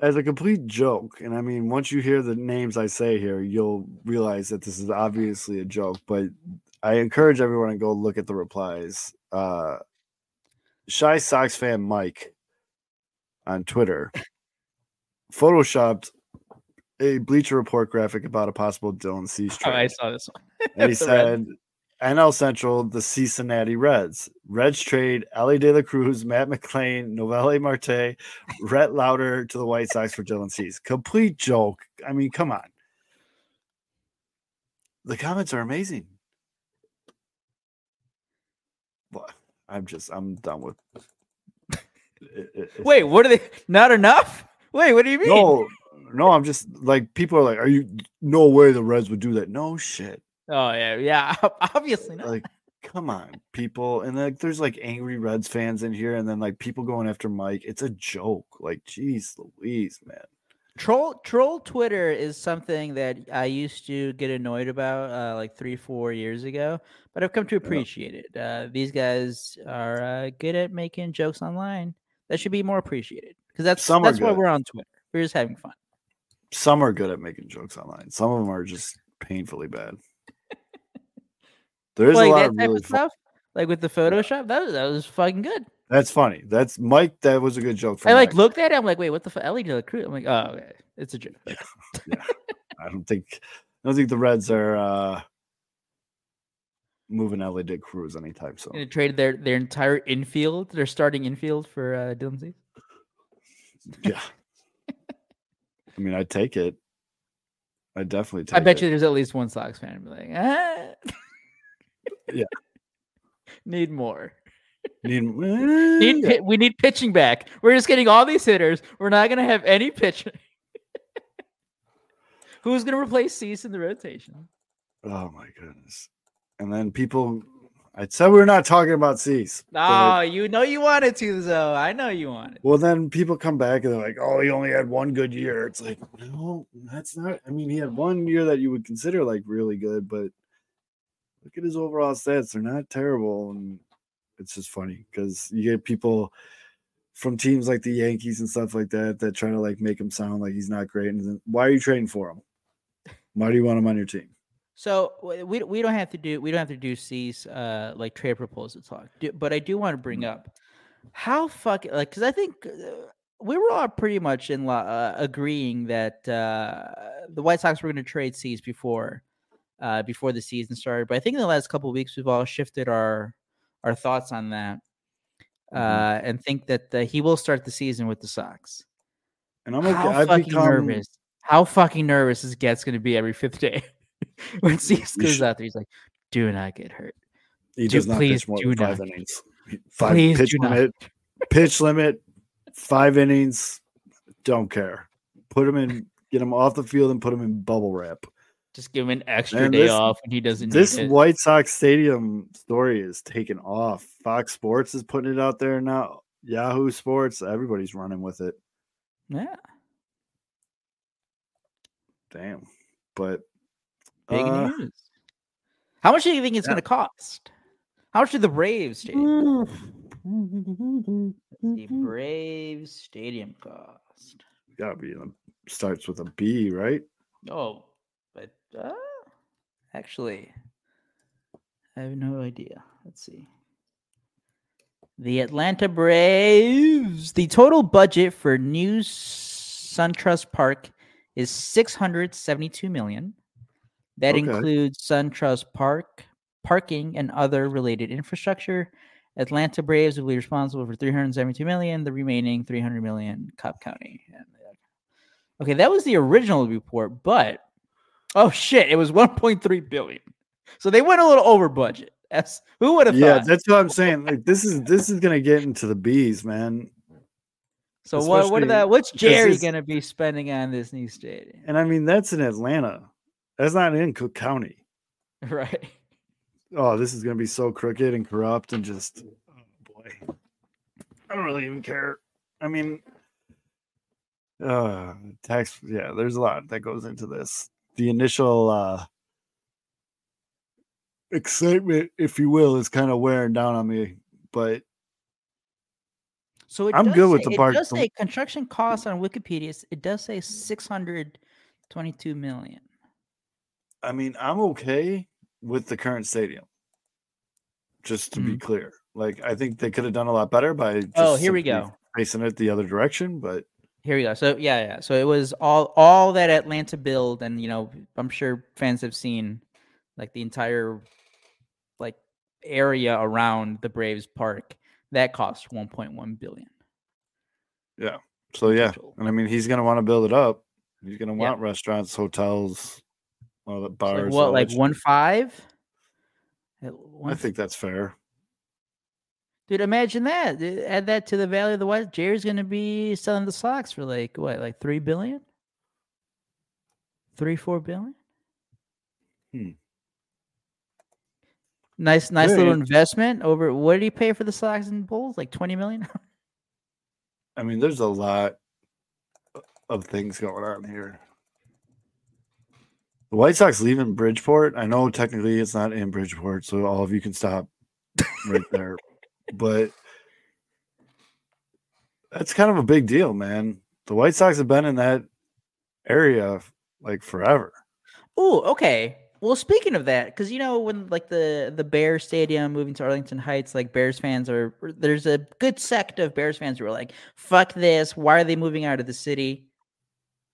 As a complete joke, and I mean, once you hear the names I say here, you'll realize that this is obviously a joke. But I encourage everyone to go look at the replies. Uh, Shy Sox fan Mike on Twitter photoshopped a Bleacher Report graphic about a possible Dylan Cease Oh, I saw this one. and he said, Reds. NL Central, the Cincinnati Reds. Reds trade Elly De La Cruz, Matt McClain, Noelvi Marte, Rhett Lowder to the White Sox for Dylan Cease. Complete joke. I mean, come on. The comments are amazing. What? I'm just, I'm done with. it- it- Wait, what are they? Not enough? Wait, what do you mean? no, no, I'm just like, people are like, are you, no way the Reds would do that. No shit. Oh yeah, yeah. Obviously not. Like, come on, people. And like, there's like angry Reds fans in here, and then like people going after Mike. It's a joke. Like, geez, Louise, man. troll troll Twitter is something that I used to get annoyed about uh, like three four years ago, but I've come to appreciate it. Uh, these guys are uh, good at making jokes online. That should be more appreciated because that's Some that's why we're on Twitter. We're just having fun. Some are good at making jokes online. Some of them are just painfully bad. There's like a lot that of type really of stuff, like with the Photoshop. That was, that was fucking good. That's funny. That's Mike. That was a good joke. For I like Mike. looked at it. I'm like, wait, what the fuck? Elly De La Cruz. I'm like, oh, okay. it's a joke. Yeah, I don't think. I don't think the Reds are uh moving Elly De La Cruz anytime soon. They traded their their entire infield, their starting infield for uh, Dylan Cease. yeah. I mean, I'd take it. I definitely take I bet it. you there's at least one Sox fan be like, ah. Yeah. need more. Need, Need Eh, pi- we need pitching back. We're just getting all these hitters. We're not gonna have any pitching. Who's gonna replace Cease in the rotation? Oh my goodness. And then people I said we were not talking about Cease. Oh, you know you wanted to, though. I know you wanted. Well, then people come back and they're like, "Oh, he only had one good year." It's like, no, that's not. I mean, he had one year that you would consider like really good, but look at his overall stats; they're not terrible. And it's just funny because you get people from teams like the Yankees and stuff like that that try to like make him sound like he's not great. And then, why are you trading for him? Why do you want him on your team? So we we don't have to do we don't have to do Cease uh like trade proposal talk, do, but I do want to bring up how fucking like because I think uh, we were all pretty much in uh, agreeing that uh the White Sox were going to trade Cease before uh before the season started, but I think in the last couple of weeks we've all shifted our our thoughts on that uh Mhm. and think that uh, he will start the season with the Sox. And I'm okay. How I've fucking become nervous. How fucking nervous is Getz going to be every fifth day when Cease goes should- out there? He's like, "Do not get hurt. He Do- does not please pitch more do than five not. innings. Five Please pitch do not. limit, pitch limit, five innings. Don't care. Put him in, get him off the field, and put him in bubble wrap. Just give him an extra Man, day this- off when he doesn't This. White Sox Stadium story is taking off. Fox Sports is putting it out there now. Yahoo Sports, everybody's running with it. yeah, Damn. But big uh, news. How much do you think it's yeah. going to cost? How much did the Braves stadium? The Braves stadium cost? gotta be starts with a B, right? Oh, uh, actually, I have no idea. Let's see. The Atlanta Braves. The total budget for new SunTrust Park is 672 million. That Okay. includes SunTrust Park parking and other related infrastructure. Atlanta Braves will be responsible for 372 million. The remaining 300 million, Cobb County. Okay, that was the original report, but oh shit, it was 1.3 billion. So they went a little over budget. That's who would have Yeah, thought. that's what I'm saying. Like this is this is gonna get into the bees, man. So what? What are that? What's Jerry gonna be spending on this new stadium? And I mean that's in Atlanta. That's not in Cook County. Right. Oh, this is gonna be so crooked and corrupt and just oh boy. I don't really even care. I mean uh tax yeah, there's a lot that goes into this. The initial uh excitement, if you will, is kind of wearing down on me. But So it I'm good with the park. It does say construction costs on Wikipedia. It does say 622 million. I mean, I'm okay with the current stadium. Just to be clear, like I think they could have done a lot better by. Just Mm. Oh, here we go. Facing it the other direction, but Here we go. So yeah, yeah. So it was all all that Atlanta build, and you know, I'm sure fans have seen like the entire like area around the Braves Park. That cost 1.1 billion. Yeah. so yeah. And I mean, he's gonna want to build it up. He's gonna Yeah. want restaurants, hotels, all the So, bars. like, what like one five? I think that's fair. Dude, imagine that. Add that to the value of the West. Jerry's gonna be selling the Sox for like what, like three billion? Three, four billion? Hmm. Nice, nice Yeah, little investment. Over what did he pay for the Sox and Bulls? Like twenty million? I mean, there's a lot of things going on here. The White Sox leaving Bridgeport. I know technically it's not in Bridgeport, so all of you can stop right there. But that's kind of a big deal, man. The White Sox have been in that area like forever. Oh, okay. Well, speaking of that, because you know when like the the Bears Stadium moving to Arlington Heights, like Bears fans are there's a good sect of Bears fans who are like, "Fuck this! Why are they moving out of the city?"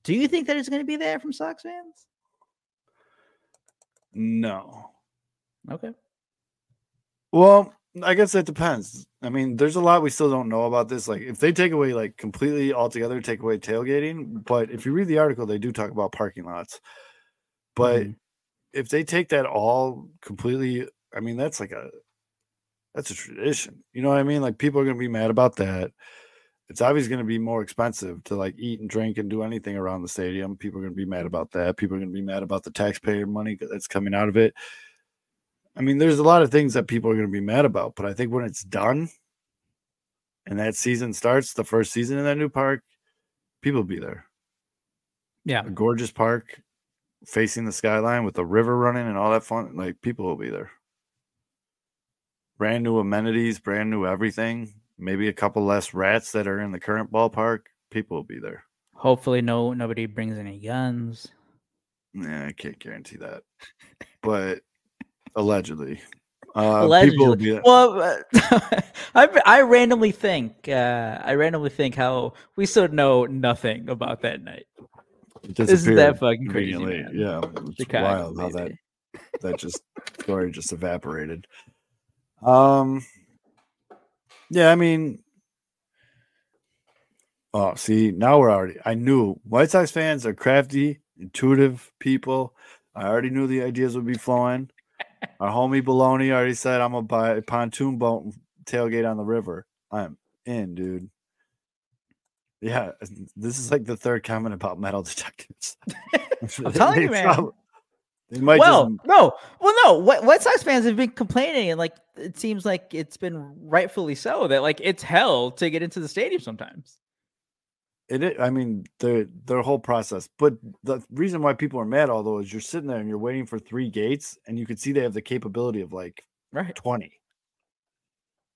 Do you think that it's going to be there from Sox fans? No. Okay. Well, I guess that depends. I mean, there's a lot we still don't know about this. Like, if they take away, like, completely altogether, take away tailgating, but if you read the article, they do talk about parking lots. But Mhm. if they take that all completely, I mean, that's like a that's a tradition. You know what I mean? Like, people are gonna be mad about that. It's obviously gonna be more expensive to like eat and drink and do anything around the stadium. People are gonna be mad about that. People are gonna be mad about the taxpayer money that's coming out of it. I mean, there's a lot of things that people are going to be mad about, but I think when it's done and that season starts, the first season in that new park, people will be there. Yeah. A gorgeous park facing the skyline with the river running and all that fun. Like, people will be there. Brand new amenities, brand new everything. Maybe a couple less rats that are in the current ballpark. People will be there. Hopefully, no nobody brings any guns. Yeah, I can't guarantee that, but allegedly, uh, people Allegedly. there. Well, uh, I I randomly think uh, I randomly think how we still know nothing about that night. Isn't that fucking crazy, man? Yeah, it's Chicago, wild how that that just story just evaporated. Um, yeah, I mean, oh, see, now we're already. I knew White Sox fans are crafty, intuitive people. I already knew the ideas would be flowing. Our homie Baloney already said, "I'm gonna buy a pontoon boat tailgate on the river." I'm in, dude. Yeah, this is like the third comment about metal detectors. I'm telling you, man. prob- They might well, just no, well, no. White Sox fans have been complaining, and like it seems like it's been rightfully so that like it's hell to get into the stadium sometimes. It, is, I mean, their their whole process. But the reason why people are mad, although, is you're sitting there and you're waiting for three gates, and you can see they have the capability of like Right. twenty,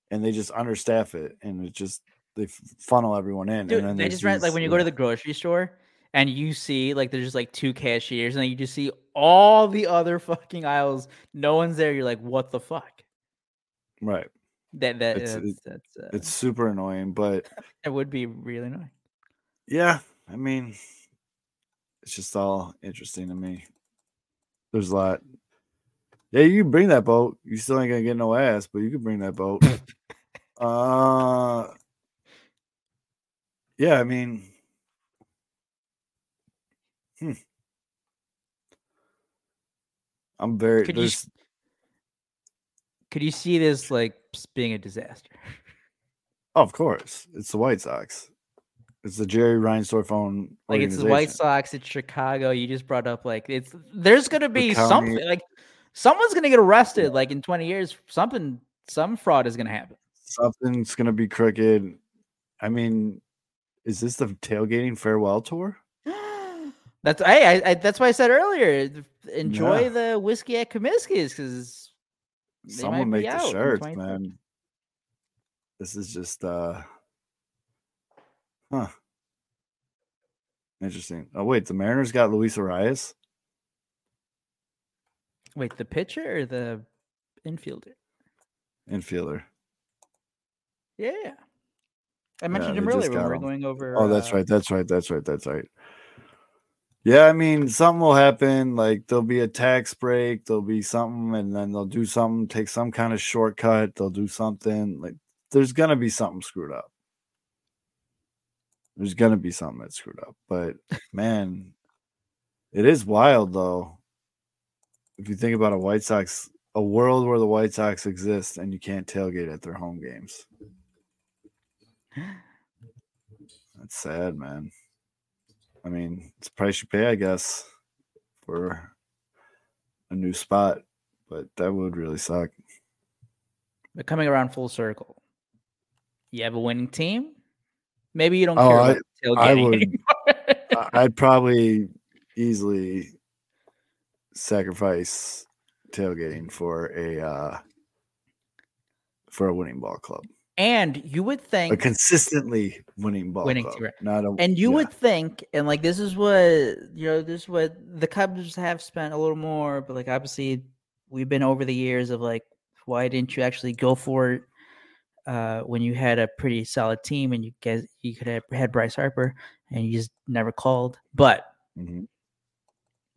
and they just understaff it, and it just they funnel everyone in. Dude, and then they just rent like when you go to the grocery store and you see like there's just like two cashiers, and you just see all the other fucking aisles. No one's there. You're like, what the fuck? right. That that It's- that's, it- that's uh, It's super annoying, but it would be really annoying. Yeah, I mean, it's just all interesting to me. There's a lot. Yeah, you can bring that boat. You still ain't gonna get no ass, but you can bring that boat. uh, yeah, I mean, hmm. I'm very. Could you Could you see this like being a disaster? oh, of course, it's the White Sox. It's the Jerry Reinsdorf own. Like it's the White. Sox, it's Chicago. You just brought up like it's there's gonna be something like someone's gonna get arrested like in 20 years. Something some fraud is gonna happen. Something's gonna be crooked. I mean, is this the tailgating farewell tour? That's hey, I, I that's why I said earlier. Enjoy Yeah. the whiskey at Comiskey's because Someone make the shirts, man. This is just uh huh. Interesting. Oh wait, the Mariners got Luis Urías. Wait, the pitcher or the infielder? infielder. Yeah, I mentioned they him earlier when we were him. going over. Oh, that's uh, right. That's right. That's right. That's right. Yeah, I mean, something will happen. Like there'll be a tax break, there'll be something, and then they'll do something, take some kind of shortcut. They'll do something. Like there's gonna be something screwed up. There's gonna be something that's screwed up. But man, it is wild though. If you think about a White Sox, a world where the White Sox exist and you can't tailgate at their home games. That's sad, man. I mean, it's a price you pay, I guess, for a new spot, but that would really suck. But coming around full circle, you have a winning team. Maybe you don't Oh, care I- about tailgating I would- I'd probably easily sacrifice tailgating for a uh for a winning ball club. and you would think A consistently winning ball Winning club. team, right. Not a And you yeah. would think, and like this is what you know, this is what the Cubs have spent a little more, but like obviously we've been over the years of like, why didn't you actually go for it uh, when you had a pretty solid team and you guys you could have had Bryce Harper and you just never called. But Mhm.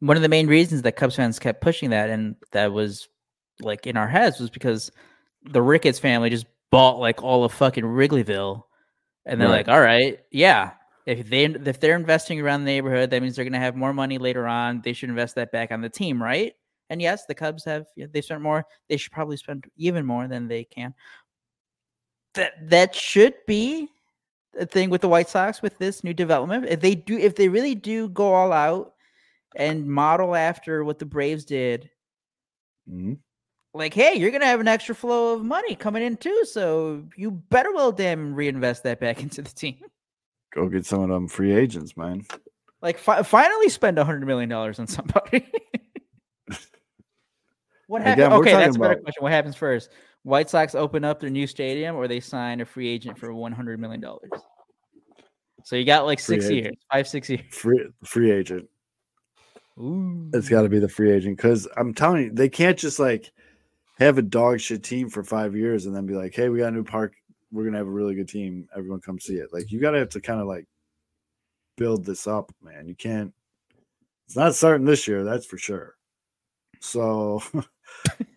one of the main reasons that Cubs fans kept pushing that and that was like in our heads was because the Ricketts family just bought like all of fucking Wrigleyville, and they're Right. like, all right, yeah. If they if they're investing around the neighborhood, that means they're gonna have more money later on. They should invest that back on the team, right? And yes, the Cubs have they spent more. They should probably spend even more than they can. That that should be a thing with the White Sox with this new development. If they do, if they really do go all out and model after what the Braves did, Mhm. like, hey, you're gonna have an extra flow of money coming in too, so you better well damn reinvest that back into the team. Go get some of them free agents, man. Like, fi- finally spend a hundred million dollars on somebody. what happens? Okay, that's a better about- question. What happens first? White Sox open up their new stadium, or they sign a free agent for one hundred million dollars. So you got like Free six agent. years, five, six years. Free free agent. Ooh. It's got to be the free agent because I'm telling you, they can't just like have a dog shit team for five years and then be like, "Hey, we got a new park. We're gonna have a really good team. Everyone come see it." Like you got to have to kind of like build this up, man. You can't. It's not starting this year, that's for sure. So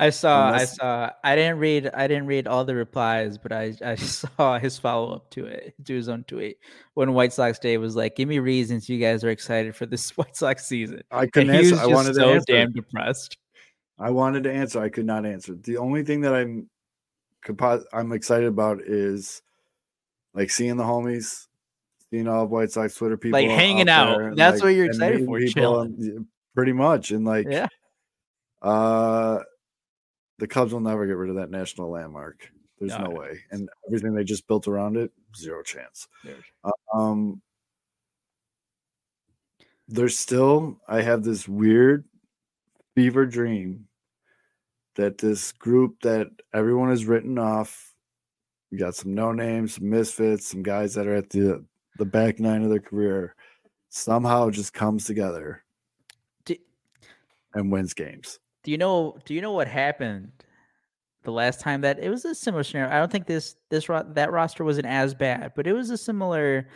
I saw, Unless- I saw. I didn't read. I didn't read all the replies, but I I saw his follow up to it to his own tweet when White Sox Day was like, "Give me reasons you guys are excited for this White Sox season." I couldn't answer. I wanted so to answer. damn depressed. I wanted to answer. I could not answer. The only thing that I'm I'm excited about is like seeing the homies, seeing all of White Sox Twitter people Like hanging out. there, That's like, what you're excited for, and- pretty much. And like, Yeah. uh, the Cubs will never get rid of that national landmark. There's No. no way, and everything they just built around it, zero chance. Um, there's still, I have this weird fever dream that this group that everyone has written off, you got some no names, some misfits, some guys that are at the the back nine of their career, somehow just comes together and wins games. Do you know? Do you know what happened the last time that it was a similar scenario? I don't think this this that roster wasn't as bad, but it was a similar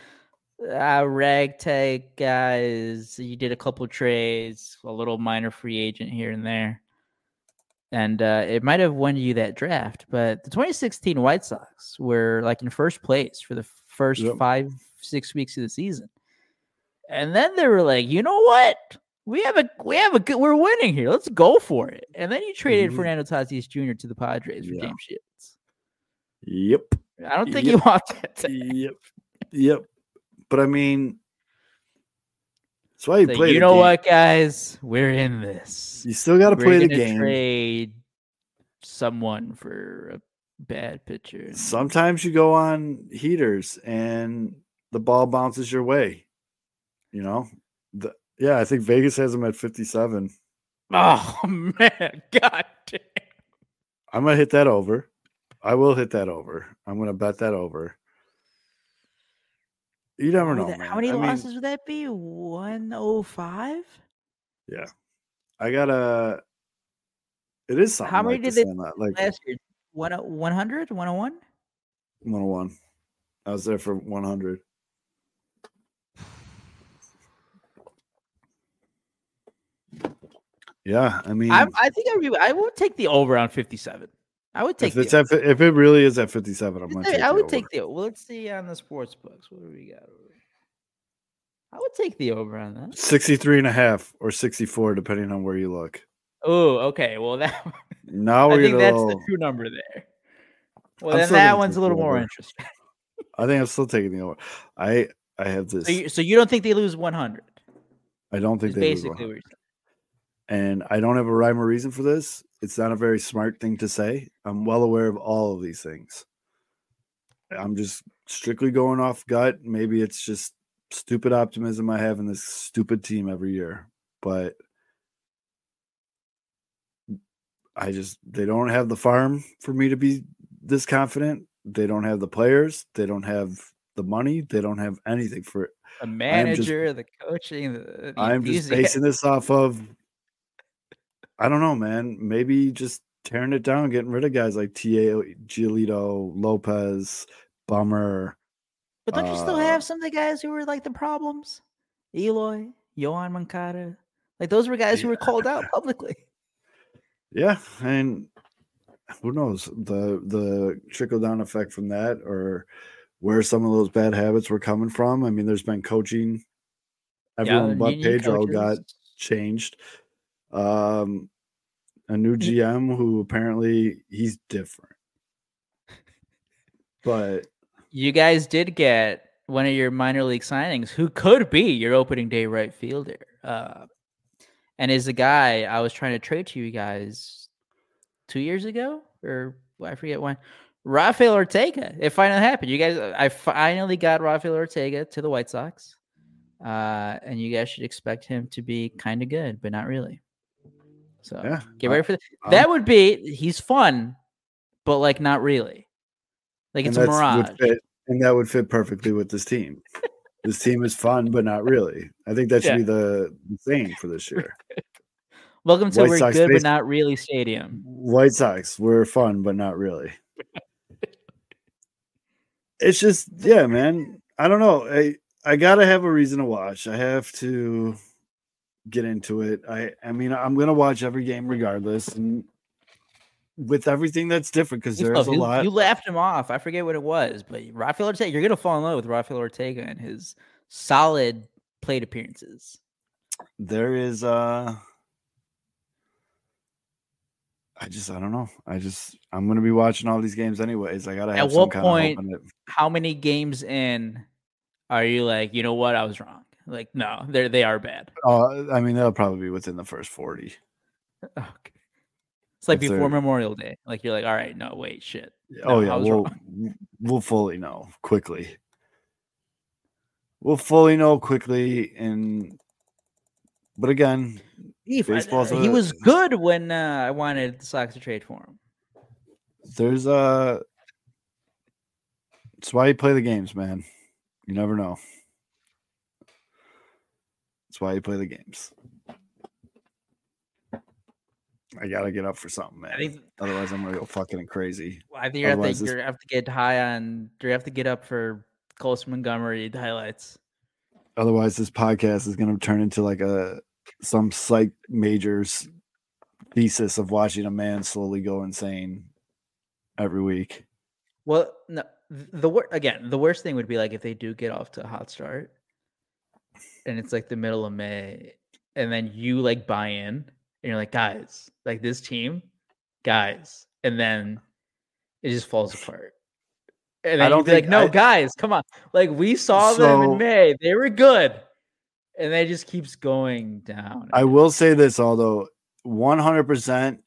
uh, ragtag guys. You did a couple trades, a little minor free agent here and there, and uh, it might have won you that draft. But the 2016 White Sox were like in first place for the first Yep. five six weeks of the season, and then they were like, you know what? We have a we have a good we're winning here. Let's go for it. And then you traded Mhm. Fernando Tatis Jr. to the Padres for Yeah. James Shields. Yep. I don't think Yep. you want that. To Yep. Yep. But I mean, that's why you say, play. you know game. what, guys? We're in this. You still got to play the game. Trade someone for a bad pitcher. Sometimes you go on heaters and the ball bounces your way. You know, yeah, I think Vegas has them at 57. Oh man, god damn. I'm gonna hit that over. I will hit that over. I'm gonna bet that over. You never What know. would that- man. How many I mean, losses would that be? 105? Yeah. I gotta. It is something. How many like did they say that, uh, like Last year, one 100, 101? 101. I was there for 100. Yeah, I mean, I, I think I, would- I would take the over on 57. I would take if the it's at, if it really is at 57, I'm gonna take I the would over. take the. Well, let's see on the sports books. What do we got? I would take the over on that. 63 and a half or 64, depending on where you look. Oh, okay. Well, that Now I think that's the true number there. Well, I'm then that one's a little more interesting. I think I'm still taking the over. I I have this. So you, so you don't think they lose 100? I don't think they lose basically 100. What you're saying. and I don't have a rhyme or reason for this. It's not a very smart thing to say. I'm well aware of all of these things. I'm just strictly going off gut. Maybe it's just stupid optimism I have in this stupid team every year, but I just they don't have the farm for me to be this confident. They don't have the players. They don't have the money. They don't have anything for it. The just- manager, the coaching, the, the I'm just basing this off of I don't know, man. Maybe just tearing it down, getting rid of guys like Ta Giolito, Lopez, Bummer. But don't you still uh, have some of the guys who were like the problems? Eloy, Yoán Moncada. Like those were guys who were called out publicly. Yeah, and who knows the the trickle down effect from that, or where some of those bad habits were coming from. I mean, there's been coaching. Everyone Yeah, but Pedro got changed. Um, a new GM who apparently he's different, but You guys did get one of your minor league signings who could be your opening day right fielder. Uh, and is a guy I was trying to trade to you guys two years ago, or I forget when. Rafael Ortega. It finally happened. You guys, I finally got Rafael Ortega to the White Sox. Uh, and you guys should expect him to be kind of good, but not really. So yeah, get ready for that. That would be he's fun, but like not really. Like it's a mirage. fit, and that would fit perfectly with this team. this team is fun, but not really. I think that should Yeah. be the, the thing for this year. Welcome to White we're Sox good but not really stadium. White Sox, we're fun, but not really. it's just, yeah, man. I don't know. I I gotta have a reason to watch. I have to get into it. I I mean, I'm gonna watch every game regardless, and with everything that's different because there's a. Lot. You laughed him off. I forget what it was, but Rafael Ortega, you're gonna fall in love with Rafael Ortega and his solid plate appearances. there is uh I just I don't know. I just I'm gonna be watching all these games anyways. I gotta At have some what kind point- of hope in it. How many games in Are you like, you know what, I was wrong? Like, no, they're they are bad. Uh, I mean, they'll probably be within the first forty. Okay. It's like If before Memorial Day. Like you're like, all right, no, wait, shit. oh yeah, we'll wrong. we'll fully know quickly. We'll fully know quickly, and but again, He, Baseball's he was good when uh, I wanted the Sox to trade for him. there's uh That's why you play the games, man. You never know. That's why you play the games. I gotta get up for something, man. I Otherwise, I'm gonna go fucking crazy. I think you have, to, this- have to get high on. You have to get up for Colson Montgomery highlights. Otherwise, this podcast is gonna turn into like a some psych majors thesis of watching a man slowly go insane every week. Well, no, th- the wor- again, the worst thing would be like if they do get off to a hot start, and it's like the middle of May, and then you like buy in, and you're like, guys, like this team, guys, and then it just falls apart. And I don't you'd be like, no, I- guys, come on. Like we saw them in May, they were good, and they just keeps going down. I will say this, although 100%,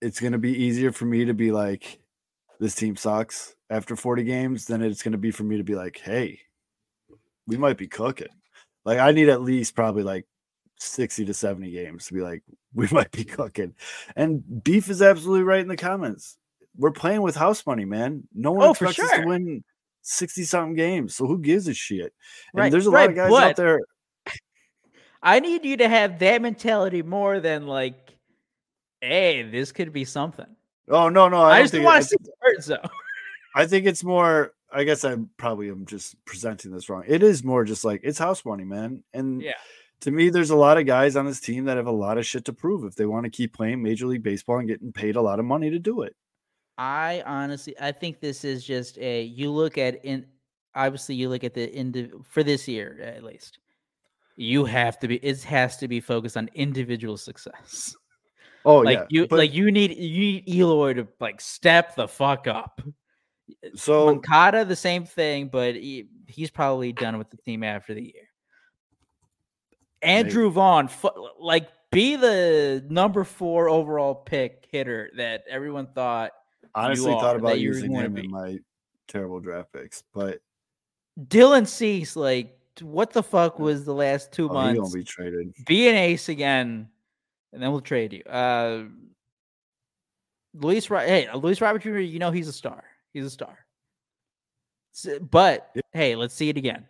it's going to be easier for me to be like, this team sucks after 40 games than it's going to be for me to be like, hey, we might be cooking. Like, I need at least probably like 60 to 70 games to be like, we might be cooking. And Beef is absolutely right in the comments. We're playing with house money, man. No one Oh, expects us to win 60 something games. So who gives a shit? And Right, there's a lot of guys out there. I need you to have that mentality more than like, hey, this could be something. Oh, no, no. I, I, just want to see the birds though. I think it's more. I guess I probably am just presenting this wrong. It is more just like it's house money, man. And Yeah. to me, there's a lot of guys on this team that have a lot of shit to prove if they want to keep playing Major League Baseball and getting paid a lot of money to do it. I honestly, I think this is just a. You look at in, obviously, you look at the end for this year at least. You have to be. It has to be focused on individual success. Oh like yeah, you, but- like you need you need Eloy to like step the fuck up. So Moncada, the same thing, but he, he's probably done with the team after the year. Andrew Vaughn, fu- like, be the number four overall pick hitter that everyone thought. honestly are, thought about using him in my terrible draft picks, but Dylan Cease, like, what the fuck was the last two oh, months? gonna be traded. be an ace again, and then we'll trade you. Uh, Luis, hey, Luis Robert Jr. You know he's a star. He's a star. S- But Yep. hey, let's see it again.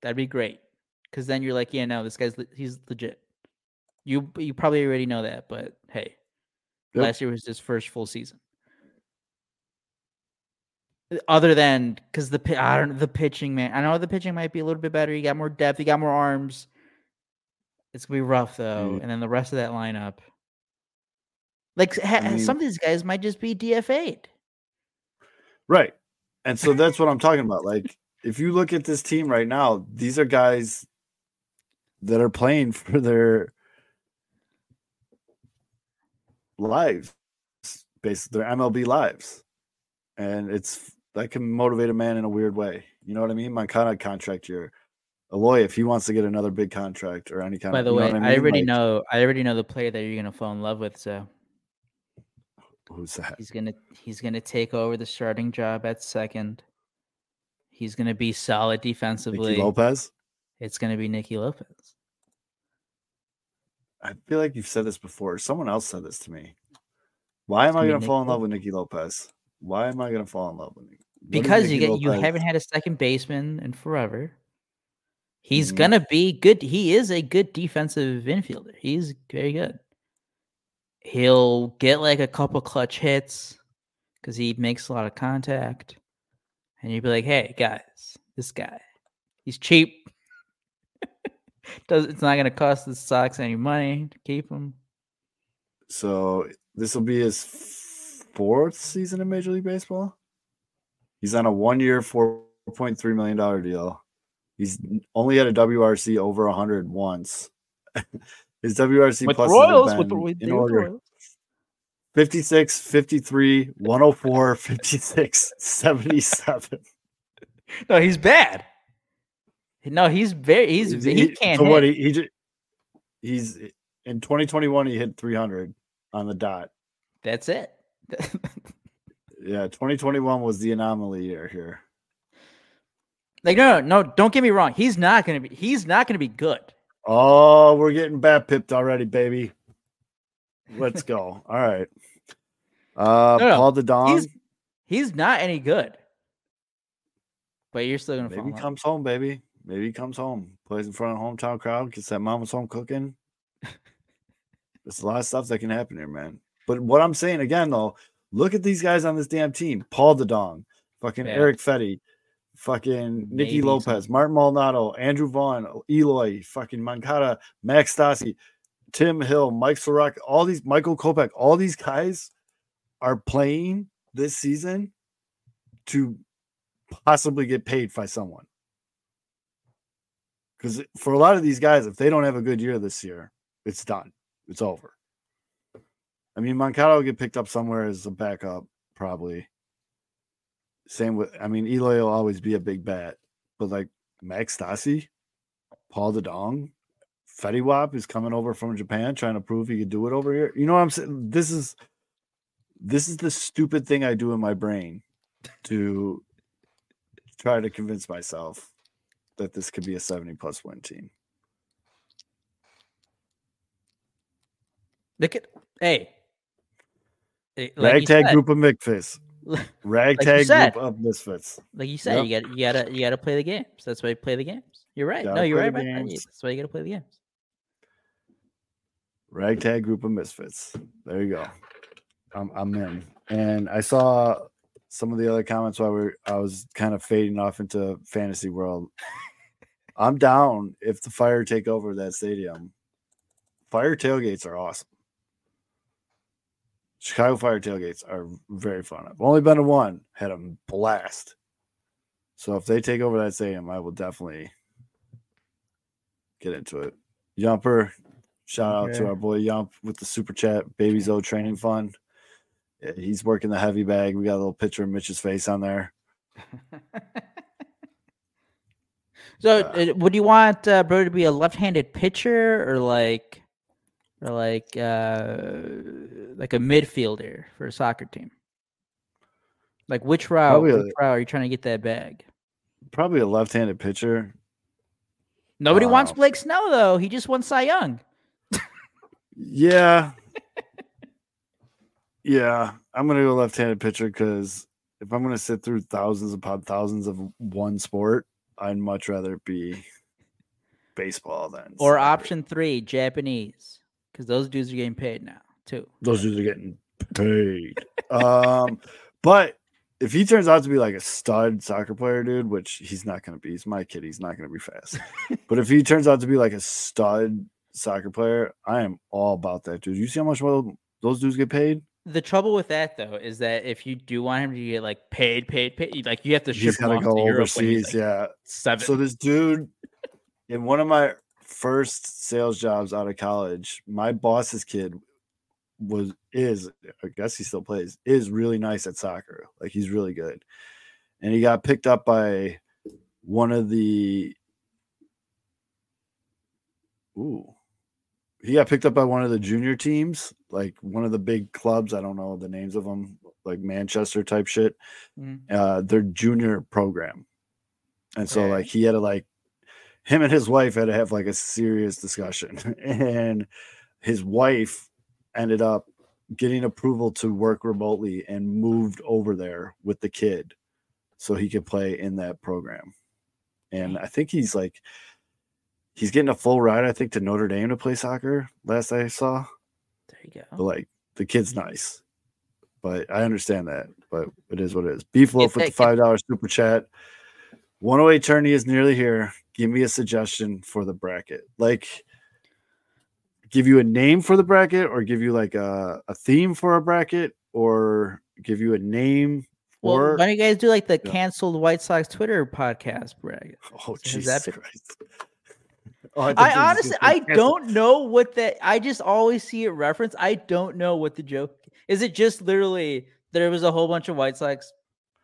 That'd be great, because then you're like, yeah, no, this guy's he's legit. You you probably already know that, but hey, Yep. last year was his first full season. Other than because the I don't the pitching man, I know the pitching might be a little bit better. You got more depth, you got more arms. It's gonna be rough though, Mm. and then the rest of that lineup, like ha- I mean- some of these guys might just be DFA'd. Right. And so that's what I'm talking about. Like, if you look at this team right now, these are guys that are playing for their lives, basically their MLB lives. And it's that can motivate a man in a weird way. You know what I mean? My kind of contract year. Eloy, if he wants to get another big contract or any kind By of the you way, I, mean? already Like, know I already know the player that you're gonna fall in love with. So who's that? he's gonna he's gonna take over the starting job at second. He's gonna be solid defensively. Nicky Lopez? It's gonna be Nicky Lopez. I feel like you've said this before. Someone else said this to me. Why am I to fall in love with Nicky Lopez? Why am I to fall in love with Nicky? Because you get you haven't had a second baseman in forever. He's Mhm. gonna be good. He is a good defensive infielder. He's very good. He'll get like a couple clutch hits because he makes a lot of contact, and you'd be like, "Hey guys, this guy, he's cheap. Does it's not gonna cost the Sox any money to keep him." So this will be his fourth season in Major League Baseball. He's on a four point three million dollar deal. He's only had a WRC over hundred once. his WRC With plus Royals, have with, been with in order Royals. 56, 53, 104, 56, 77. No, he's bad. No, he's very he's He's- he, can't So hit. what? He, he ju- he's in 2021. He hit 300 on the dot. That's it. Yeah, 2021 was the anomaly year here. like no, no, no, don't get me wrong. He's not gonna be he's not gonna be good. Oh, we're getting bat pipped already, baby. Let's go. All right. Uh, No, no, Paul the Dong. He's he's not any good. But you're still gonna Maybe comes home, baby. Maybe he comes home, plays in front of hometown crowd, gets that mama's home cooking. There's a lot of stuff that can happen here, man. But what I'm saying again, though, look at these guys on this damn team: Paul DeJong, fucking Yeah. Erick Fedde, fucking Nicky Maybe Lopez, Martin Maldonado, Andrew Vaughn, Eloy, fucking Moncada, Max Stassi, Tim Hill, Mike Soroka, all these Michael Kopech, all these guys are playing this season to possibly get paid by someone. Because for a lot of these guys, if they don't have a good year this year, it's done. It's over. I mean, Moncada will get picked up somewhere as a backup, probably. Same with, I mean, Eloy will always be a big bat, but like Max Stassi, Paul DeJong, Fetty Wap is coming over from Japan trying to prove he could do it over here. You know what I'm saying? This is this is the stupid thing I do in my brain to try to convince myself that this could be a 70 plus win team. Look at hey. Like Ragtag group of misfits. Ragtag said. group of misfits. Like you said, you got you gotta you gotta play the games. That's why you play the games. You're right. Gotta No, you're right the about that. That's why you gotta play the games. Ragtag group of misfits. There you go. I'm I'm in. And I saw some of the other comments while we I was kind of fading off into fantasy world. I'm down if the fire take over that stadium. Fire tailgates are awesome. Chicago Fire tailgates are very fun. I've only been to one, had a blast. So if they take over that stadium, I will definitely get into it. Yumper, shout out to our boy Yump with the super chat, Baby's O Training Fund. Yeah, he's working the heavy bag. We got a little picture of Mitch's face on there. So, Uh, uh, would you want uh, bro to be a left-handed pitcher or like, or like, uh, like a midfielder for a soccer team? Like, which route? Probably Which a- route are you trying to get that bag? Probably a left-handed pitcher. Nobody wants uh, Blake Snell though. He just won Cy Young. Yeah. yeah. I'm gonna go left-handed pitcher because if I'm gonna sit through thousands upon thousands of one sport, I'd much rather be baseball than Or option three, Japanese, because those dudes are getting paid now too. those dudes are getting paid. um, but if he turns out to be like a stud soccer player, dude, which he's not going to be, he's my kid, he's not going to be fast. but if he turns out to be like a stud soccer player, I am all about that, dude. You see how much well those dudes get paid? The trouble with that though is that if you do want him to get like paid, paid, paid, like you have to ship him off go to Europe overseas. like, yeah. seven. So this dude, in one of my first sales jobs out of college, my boss's kid was is I guess he still plays is really nice at soccer. Like he's really good, and he got picked up by one of the. Ooh, he got picked up by one of the junior teams, like one of the big clubs. I don't know the names of them, like Manchester type shit. Mhm. Uh, their junior program, and so like he had to like him and his wife had to have like a serious discussion and his wife ended up getting approval to work remotely and moved over there with the kid so he could play in that program. And i think he's like he's getting a full ride i think to notre dame to play soccer last i saw. There you but go. like the kid's nice. But i understand that but it is what it is. Beef loaf Get with the five dollar super chat. 108 tourney is nearly here. Give me a suggestion for the bracket. Like give you a name for the bracket or give you like a, a theme for a bracket or give you a name Well, for why don't you guys do like the Yeah. canceled White Sox Twitter podcast, bracket? oh has jesus that been- christ Oh, thought I you were just honestly, I don't know what that. I just always see it referenced. I don't know what the joke is. It just literally there was a whole bunch of White Sox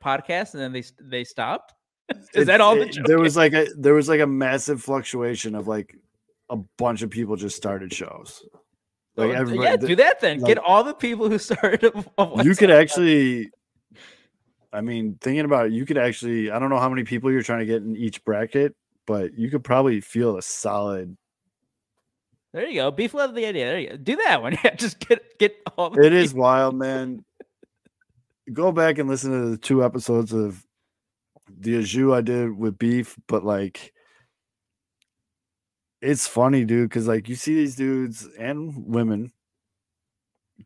podcasts and then they they stopped. Is that all the it- there was like a there was like a massive fluctuation of like a bunch of people just started shows. Oh, like Oh, everybody, yeah, do that then. Get all the people who started. You could actually i mean thinking about it you could actually i don't know how many people you're trying to get in each bracket but you could probably feel a solid There you go. Beef love the idea. There you go. Do that one. Yeah, just get get all. The it is wild man go back and listen to the two episodes of the Ajou i did with beef but like it's funny dude because like you see these dudes and women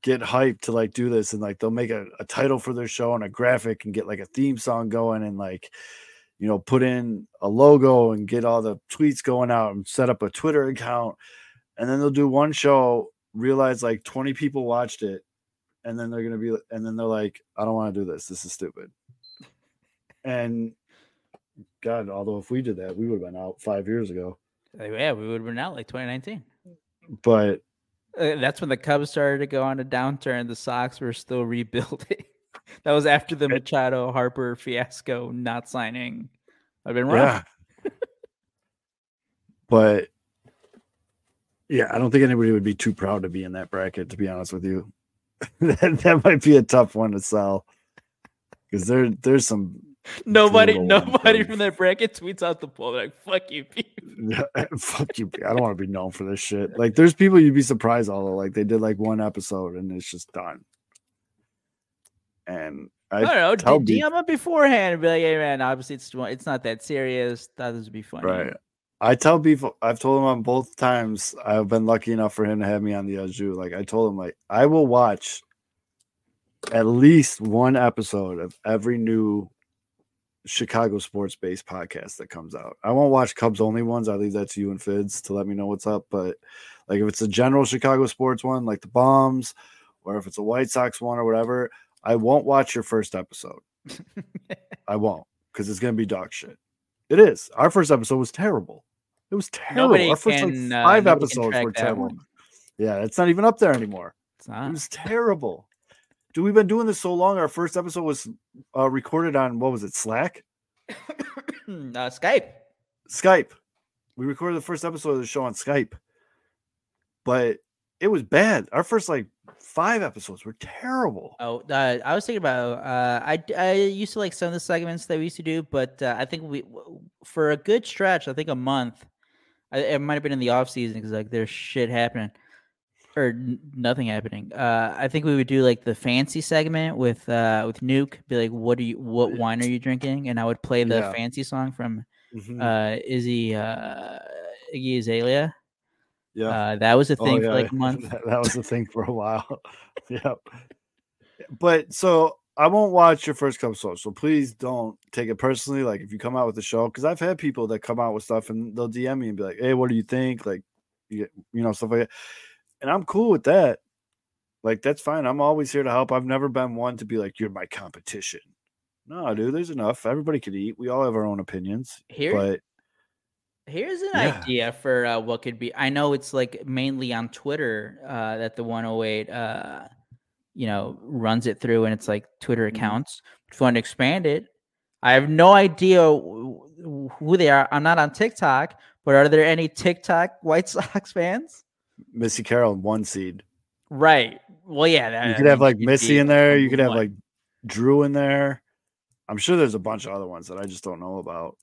get hyped to like do this and like they'll make a, a title for their show and a graphic and get like a theme song going and like you know put in a logo and get all the tweets going out and set up a twitter account. And then they'll do one show realize like 20 people watched it and then they're gonna be and then they're like i don't want to do this. This is stupid. And god although if we did that we would have been out five years ago Yeah, we would have been out like 2019. but Uh, that's when the Cubs started to go on a downturn. The Sox were still rebuilding. that was after the Machado Harper fiasco, not signing. I've been wrong. Yeah. but yeah, I don't think anybody would be too proud to be in that bracket, to be honest with you. that, that might be a tough one to sell. Because there there's some Nobody, nobody from that bracket tweets out the poll. They're like, "Fuck you, Pete." fuck you. I don't want to be known for this shit. Like there's people you'd be surprised although like they did like one episode and it's just done. And I I don't know. tell D- DM him beforehand and be like, "Hey, man, obviously it's it's not that serious. Thought this would be funny." Right. I tell people, I've told him on both times. I've been lucky enough for him to have me on the Azu. Like I told him, like I will watch at least one episode of every new Chicago sports based podcast that comes out. I won't watch Cubs only ones. I leave that to you and Fitz to let me know what's up. But like if it's a general Chicago sports one, like the Bombs, or if it's a White Sox one or whatever, I won't watch your first episode. I won't because it's gonna be dog shit. It is. Our first episode was terrible. It was terrible. Nobody Our first can, like uh, five can episodes were terrible. one. Yeah, it's not even up there anymore. It's It not. was terrible. Dude, we've been doing this so long. Our first episode was uh, recorded on what was it? Slack, uh, Skype. Skype. We recorded the first episode of the show on Skype, but it was bad. Our first like five episodes were terrible. Oh, uh, I was thinking about. Uh, I I used to like some of the segments that we used to do, but uh, I think we for a good stretch, I think a month. I, it might have been in the off season because like there's shit happening or nothing happening. Uh, I think we would do like the fancy segment with uh with Nuke. Be like, what are you? What wine are you drinking? And I would play the Yeah. fancy song from Mhm. uh Izzy uh Iggy Azalea. yeah. Uh, that was a Oh, thing for like a month. that, that was the thing for a while. yep. But so I won't watch your first couple episodes. So please don't take it personally. Like if you come out with the show, because I've had people that come out with stuff and they'll DM me and be like, "Hey, what do you think?" Like, you, you know, stuff like that. And I'm cool with that. Like that's fine. I'm always here to help. I've never been one to be like, "You're my competition." No, dude. There's enough. Everybody can eat. We all have our own opinions. Here, But Here's an Yeah. idea for uh, what could be. I know it's like mainly on Twitter uh, that the 108, uh, you know, runs it through, and it's like Twitter Mhm. accounts. If you want to expand it, I have no idea wh- who they are. I'm not on TikTok, but are there any TikTok White Sox fans? Missy Carroll, one seed. Right. Well, yeah. that- You I could have mean, like Missy in there. You could have one. like Drew in there. I'm sure there's a bunch of other ones that I just don't know about.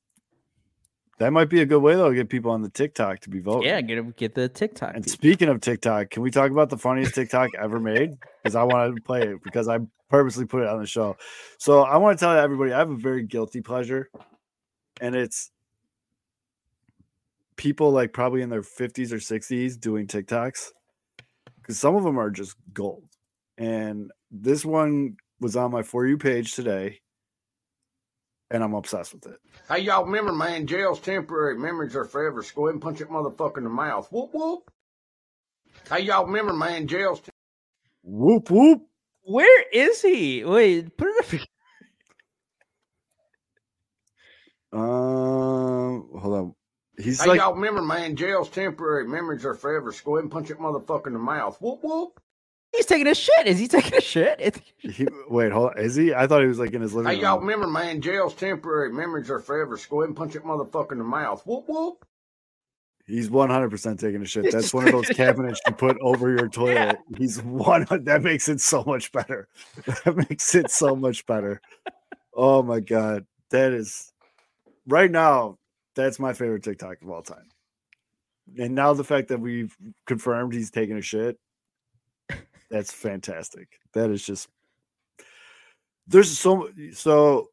That might be a good way though to get people on the TikTok to be voting. yeah, get get the TikTok. And people. speaking of TikTok, can we talk about the funniest TikTok ever made? Because I wanted to play it because I purposely put it on the show. So I want to tell everybody I have a very guilty pleasure, and it's people like probably in their 50s or 60s doing TikToks because some of them are just gold. And this one was on my For You page today, and I'm obsessed with it. Hey, y'all remember, man, jail's temporary, memories are forever. So go ahead and punch that motherfucker in the mouth. Whoop, whoop. Hey, y'all remember, man, jail's Whoop, whoop. Where is he? Wait, put it up. Um, hold on. He's Hey, like, y'all remember, man, jail's temporary, memories are forever. So go ahead and punch that motherfucker in the mouth. Whoop, whoop. He's taking a shit. Is he taking a shit? He, wait, hold on. Is he? I thought he was like in his living Hey, y'all remember, man, jail's temporary. Memories are forever. So go ahead and punch that motherfucker in the mouth. Whoop, whoop. He's one hundred percent taking a shit. That's one of those cabinets you put over your toilet. He's one. That makes it so much better. That makes it so much better. Oh my god, that is right now. That's my favorite TikTok of all time. And now the fact that we've confirmed he's taking a shit, that's fantastic. That is just. There's so so.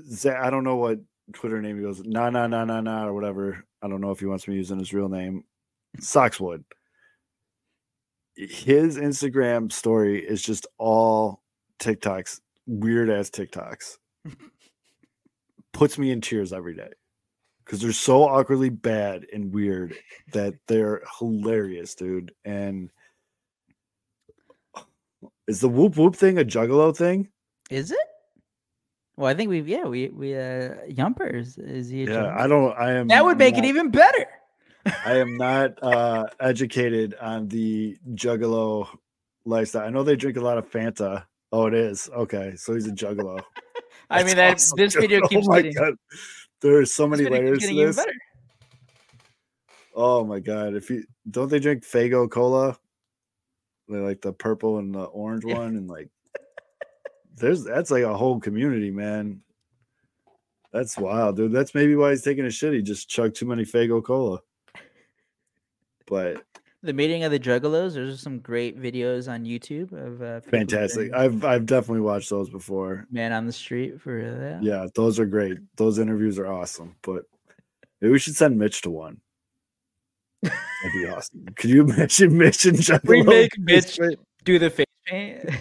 Za- I don't know what Twitter name he goes, nah, nah, nah, nah, nah, or whatever. I don't know if he wants me using his real name. Soxwood. His Instagram story is just all TikToks, weird ass TikToks. Puts me in tears every day because they're so awkwardly bad and weird that they're hilarious, dude. And is the whoop whoop thing a juggalo thing? Is it? Well, I think we've yeah we we uh yumpers is he? Yeah? I don't. I am. that would make not- it even better. I am not uh, educated on the Juggalo lifestyle. I know they drink a lot of Fanta. Oh, it is okay. So he's a Juggalo. I mean that awesome, this video oh keeps Oh my getting, god, there are so many layers to this. Oh my god! If you don't, they drink Faygo Cola. They like the purple and the orange Yeah. one, and like there's that's like a whole community, man. That's wild, dude. That's maybe why he's taking a shit. He just chugged too many Faygo Cola. But The meeting of the Juggalos. There's some great videos on YouTube of uh, fantastic. I've I've definitely watched those before. Man on the Street for that. Yeah, those are great. Those interviews are awesome. But maybe we should send Mitch to one. That'd be awesome. Could you imagine Mitch and Juggalo? Remake face Mitch. Do the face paint.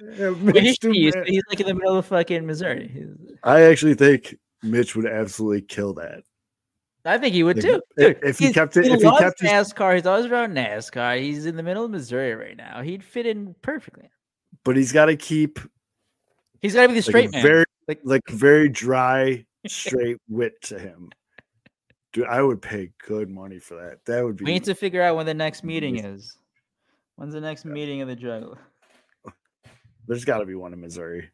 Yeah, he's, Mitch he's, he's like in the middle of fucking Missouri. I actually think Mitch would absolutely kill that. I think he would too. if- Dude, if he kept it- he if he kept his- NASCAR, he's always around NASCAR. He's in the middle of Missouri right now. He'd fit in perfectly. But he's got to keep He's got to be the straight a man. very Like- like very dry, straight wit to him. Dude, I would pay good money for that. That would be we need to figure out when the next meeting is. When's the next meeting of the Juggalo? There's got to be one in Missouri.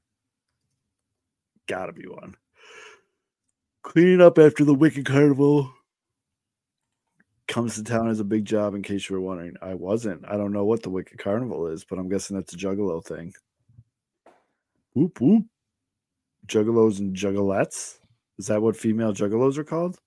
Got to be one. Cleaning up after the Wicked Carnival comes to town as a big job. In case you were wondering, I wasn't. I don't know what the Wicked Carnival is, but I'm guessing that's a Juggalo thing. Whoop whoop. Juggalos and Juggalettes. Is that what female Juggalos are called?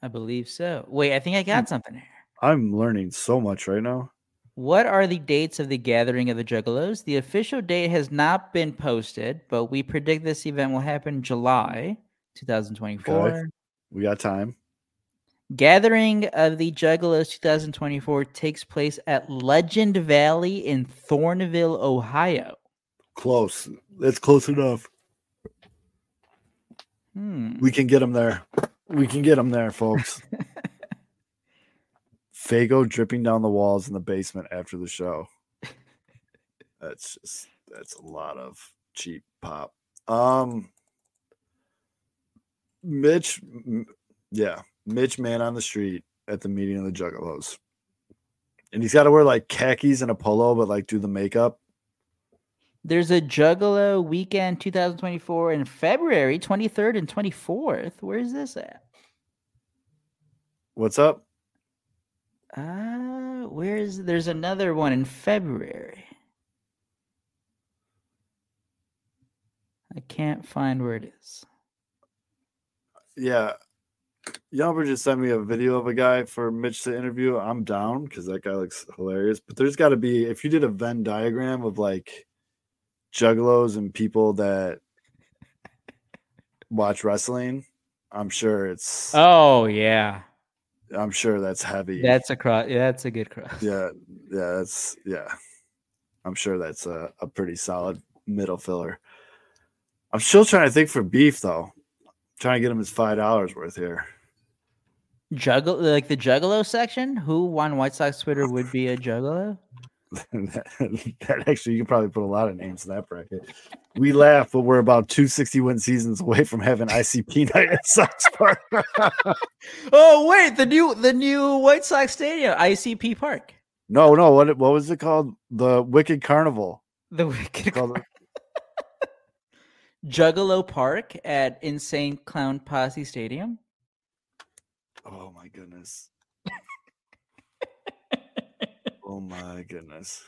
I believe so. Wait, I think I Hmm. got something here. I'm learning so much right now. What are the dates of the gathering of the Juggalos? The official date has not been posted, but we predict this event will happen in July 2024. We got time. Gathering of the Juggalos 2024 takes place at Legend Valley in Thornville, Ohio. Close. That's close enough. Hmm. We can get them there. We can get them there, folks. Faygo dripping down the walls in the basement after the show. That's just that's a lot of cheap pop. Um Mitch yeah, Mitch man on the street at the meeting of the Juggalos. And he's got to wear like khakis and a polo but like do the makeup. There's a Juggalo weekend 2024 in February 23rd and 24th. Where's this at? What's up? Uh, where is there's another one in February. I can't find where it is. Yeah. Yumper just sent me a video of a guy for Mitch to interview. I'm down because that guy looks hilarious. But there's got to be, if you did a Venn diagram of like juggalos and people that watch wrestling, I'm sure it's, Oh yeah, I'm sure that's heavy. that's a cross. Yeah, that's a good cross. yeah. Yeah. That's, yeah. I'm sure that's a, a pretty solid middle filler. I'm still trying to think for beef though. Trying to get him his $5 worth here. Juggle like the Juggalo section. Who on White Sox Twitter would be a Juggalo? that, that actually you could probably put a lot of names in that bracket. we laugh, but we're about 261 seasons away from having ICP night at Sox Park. oh wait, the new the new White Sox Stadium, ICP Park. no, no, what what was it called? The Wicked Carnival. The Wicked Called Juggalo Park at Insane Clown Posse Stadium. Oh my goodness. oh my goodness.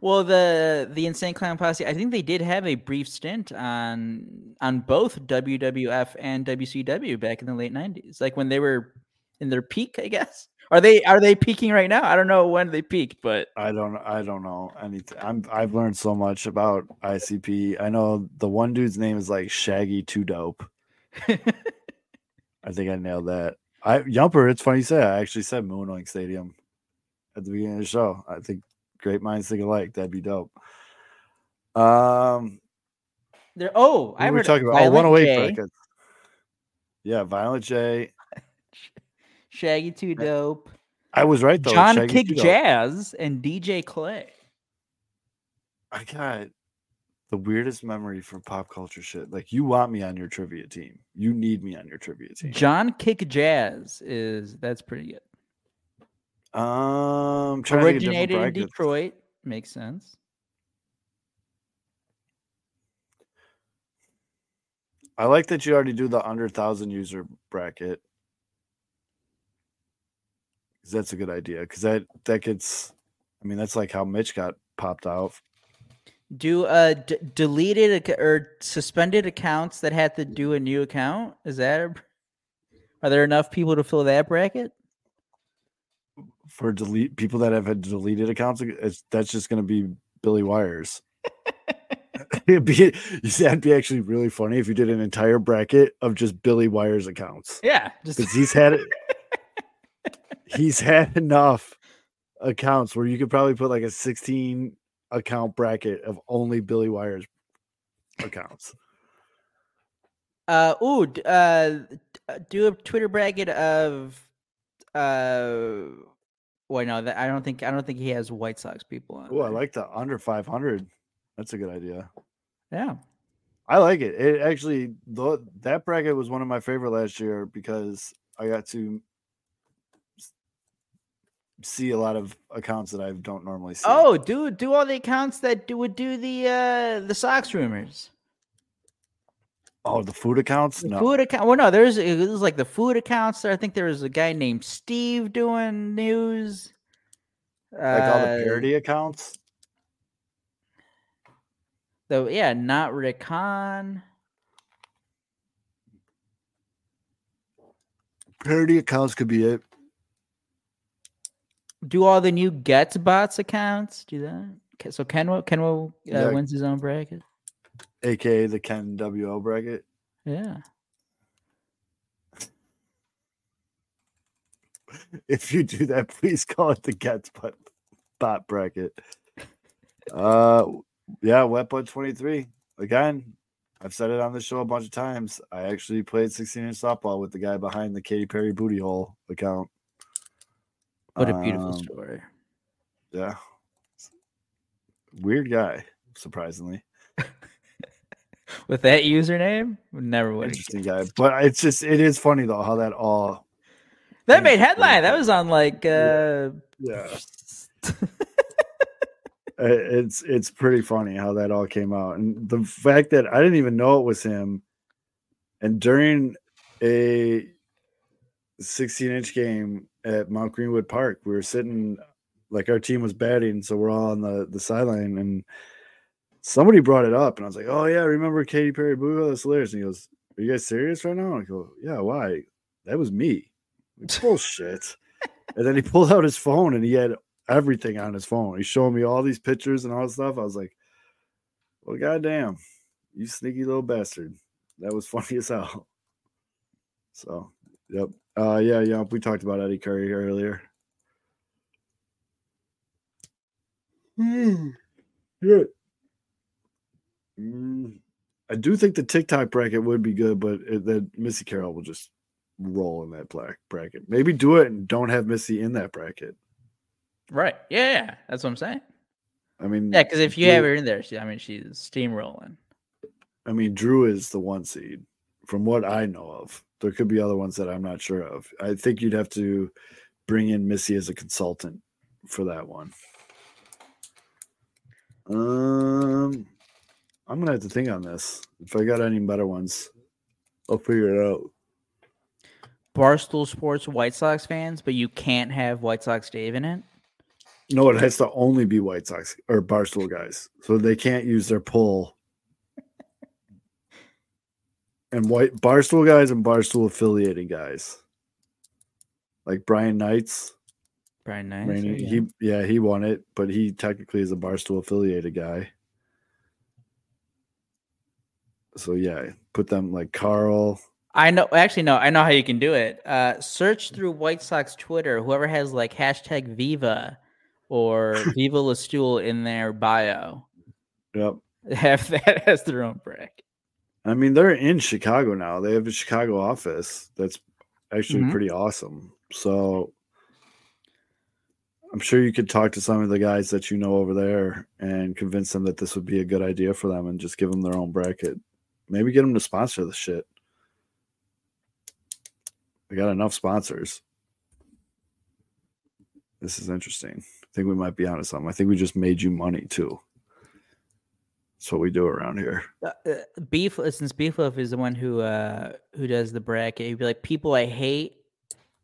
Well, the the Insane Clown Posse, I think they did have a brief stint on on both WWF and WCW back in the late '90s, like when they were in their peak. I guess are they are they peaking right now? I don't know when they peaked, but I don't I don't know anything. I'm I've learned so much about ICP. I know the one dude's name is like Shaggy Too Dope. I think I nailed that. I Yumper, it's funny you say I actually said Moonwing Stadium at the beginning of the show. I think great minds think alike. That'd be dope. Um they're oh, I were heard talking about? Oh, Violent 108 J, brackets. Yeah, Violent J. Shaggy Too Dope, I was right though. John Shaggy Kick Jazz, and DJ Clay. I got the weirdest memory from pop culture shit. Like you want me on your trivia team. You need me on your trivia team. John Kick Jazz is that's pretty good. Um, trying to think Originated in brackets. Detroit, makes sense. I like that you already do the under thousand user bracket. That's a good idea. Because that that gets, I mean, that's like how Mitch got popped out. Do uh d- deleted or suspended accounts that had to do a new account? Is that a, are there enough people to fill that bracket? for delete people that have had deleted accounts. It's, that's just going to be Billy Wires. It'd be, you see, that'd be actually really funny if you did an entire bracket of just Billy Wires accounts Yeah, just because he's had it. He's had enough accounts where you could probably put like a 16 account bracket of only Billy Wires accounts. uh ooh uh do a Twitter bracket of uh wait no that I don't think I don't think he has White Sox people on. Oh, I like the under 500. That's a good idea. yeah. I like it. It actually tho- that bracket was one of my favorite last year because I got to see a lot of accounts that I don't normally see. Oh, do do all the accounts that do would do the uh the Sox rumors. oh, the food accounts? The No, food account. Well, no, there's it was like the food accounts. There, I think there was a guy named Steve doing news. like all the Uh, parody accounts. Though, yeah, not Rick Hahn. Parody accounts could be it. Do all the new Getz bots accounts. Do that. So Kenwo Kenwo uh, Yeah. wins his own bracket. aka the Ken WO bracket. Yeah. If you do that, please call it the Getz Butt Bot bracket. Uh, yeah, Wet Butt twenty three. Again, I've said it on the show a bunch of times. I actually played sixteen inch softball with the guy behind the Katy Perry booty hole account. What a beautiful Um, story. Yeah, weird guy. Surprisingly, With that username, never would. interesting guy. But it's just it is funny though how that all. That made headline. That was on like uh Yeah. Uh, it's it's pretty funny how that all came out and the fact that i didn't even know it was him and during a 16 inch game at mount greenwood park we were sitting like our team was batting so we're all on the the sideline and somebody brought it up and i was like oh yeah remember Katy perry boo that's hilarious and he goes are you guys serious right now i go yeah why that was me bullshit and then he pulled out his phone and he had everything on his phone. He's showing me all these pictures and all this stuff. I was like, well, goddamn, you sneaky little bastard. That was funny as hell. So, yep. Uh, yeah, yeah. We talked about Eddie Curry earlier. Hmm. Yeah. Mm, I do think the TikTok bracket would be good, but it, that Missy Carroll will just roll in that black bracket. Maybe do it and don't have Missy in that bracket. right. Yeah, yeah. That's what I'm saying. I mean, Yeah, because if you Drew- have her in there, she, I mean, she's steamrolling. I mean, Drew is the one seed from what I know of. There could be other ones that I'm not sure of. I think you'd have to bring in Missy as a consultant for that one. Um, I'm gonna have to think on this. If I got any better ones, I'll figure it out. Barstool Sports White Sox fans, but you can't have White Sox Dave in it. No, it has to only be White Sox or Barstool guys, so they can't use their pull. And white Barstool guys and Barstool affiliated guys, like Brian Knights. Brian Knights. Rainey, he yeah, he won it, but he technically is a Barstool affiliated guy. So yeah, put them like Carl. I know. Actually, no. I know how you can do it. Uh, search through White Sox Twitter. Whoever has like hashtag Viva or Viva La Stool in their bio Yep. have that as their own bracket. I mean, they're in Chicago now. They have a Chicago office that's actually Mhm. pretty awesome. So I'm sure you could talk to some of the guys that you know over there and convince them that this would be a good idea for them and just give them their own bracket. Maybe get them to sponsor the shit. We got enough sponsors. This is interesting. I think we might be onto something. I think we just made you money too. That's what we do around here. Uh, uh, Beef, since Beefloaf is the one who uh who does the bracket, he'd be like, "People I hate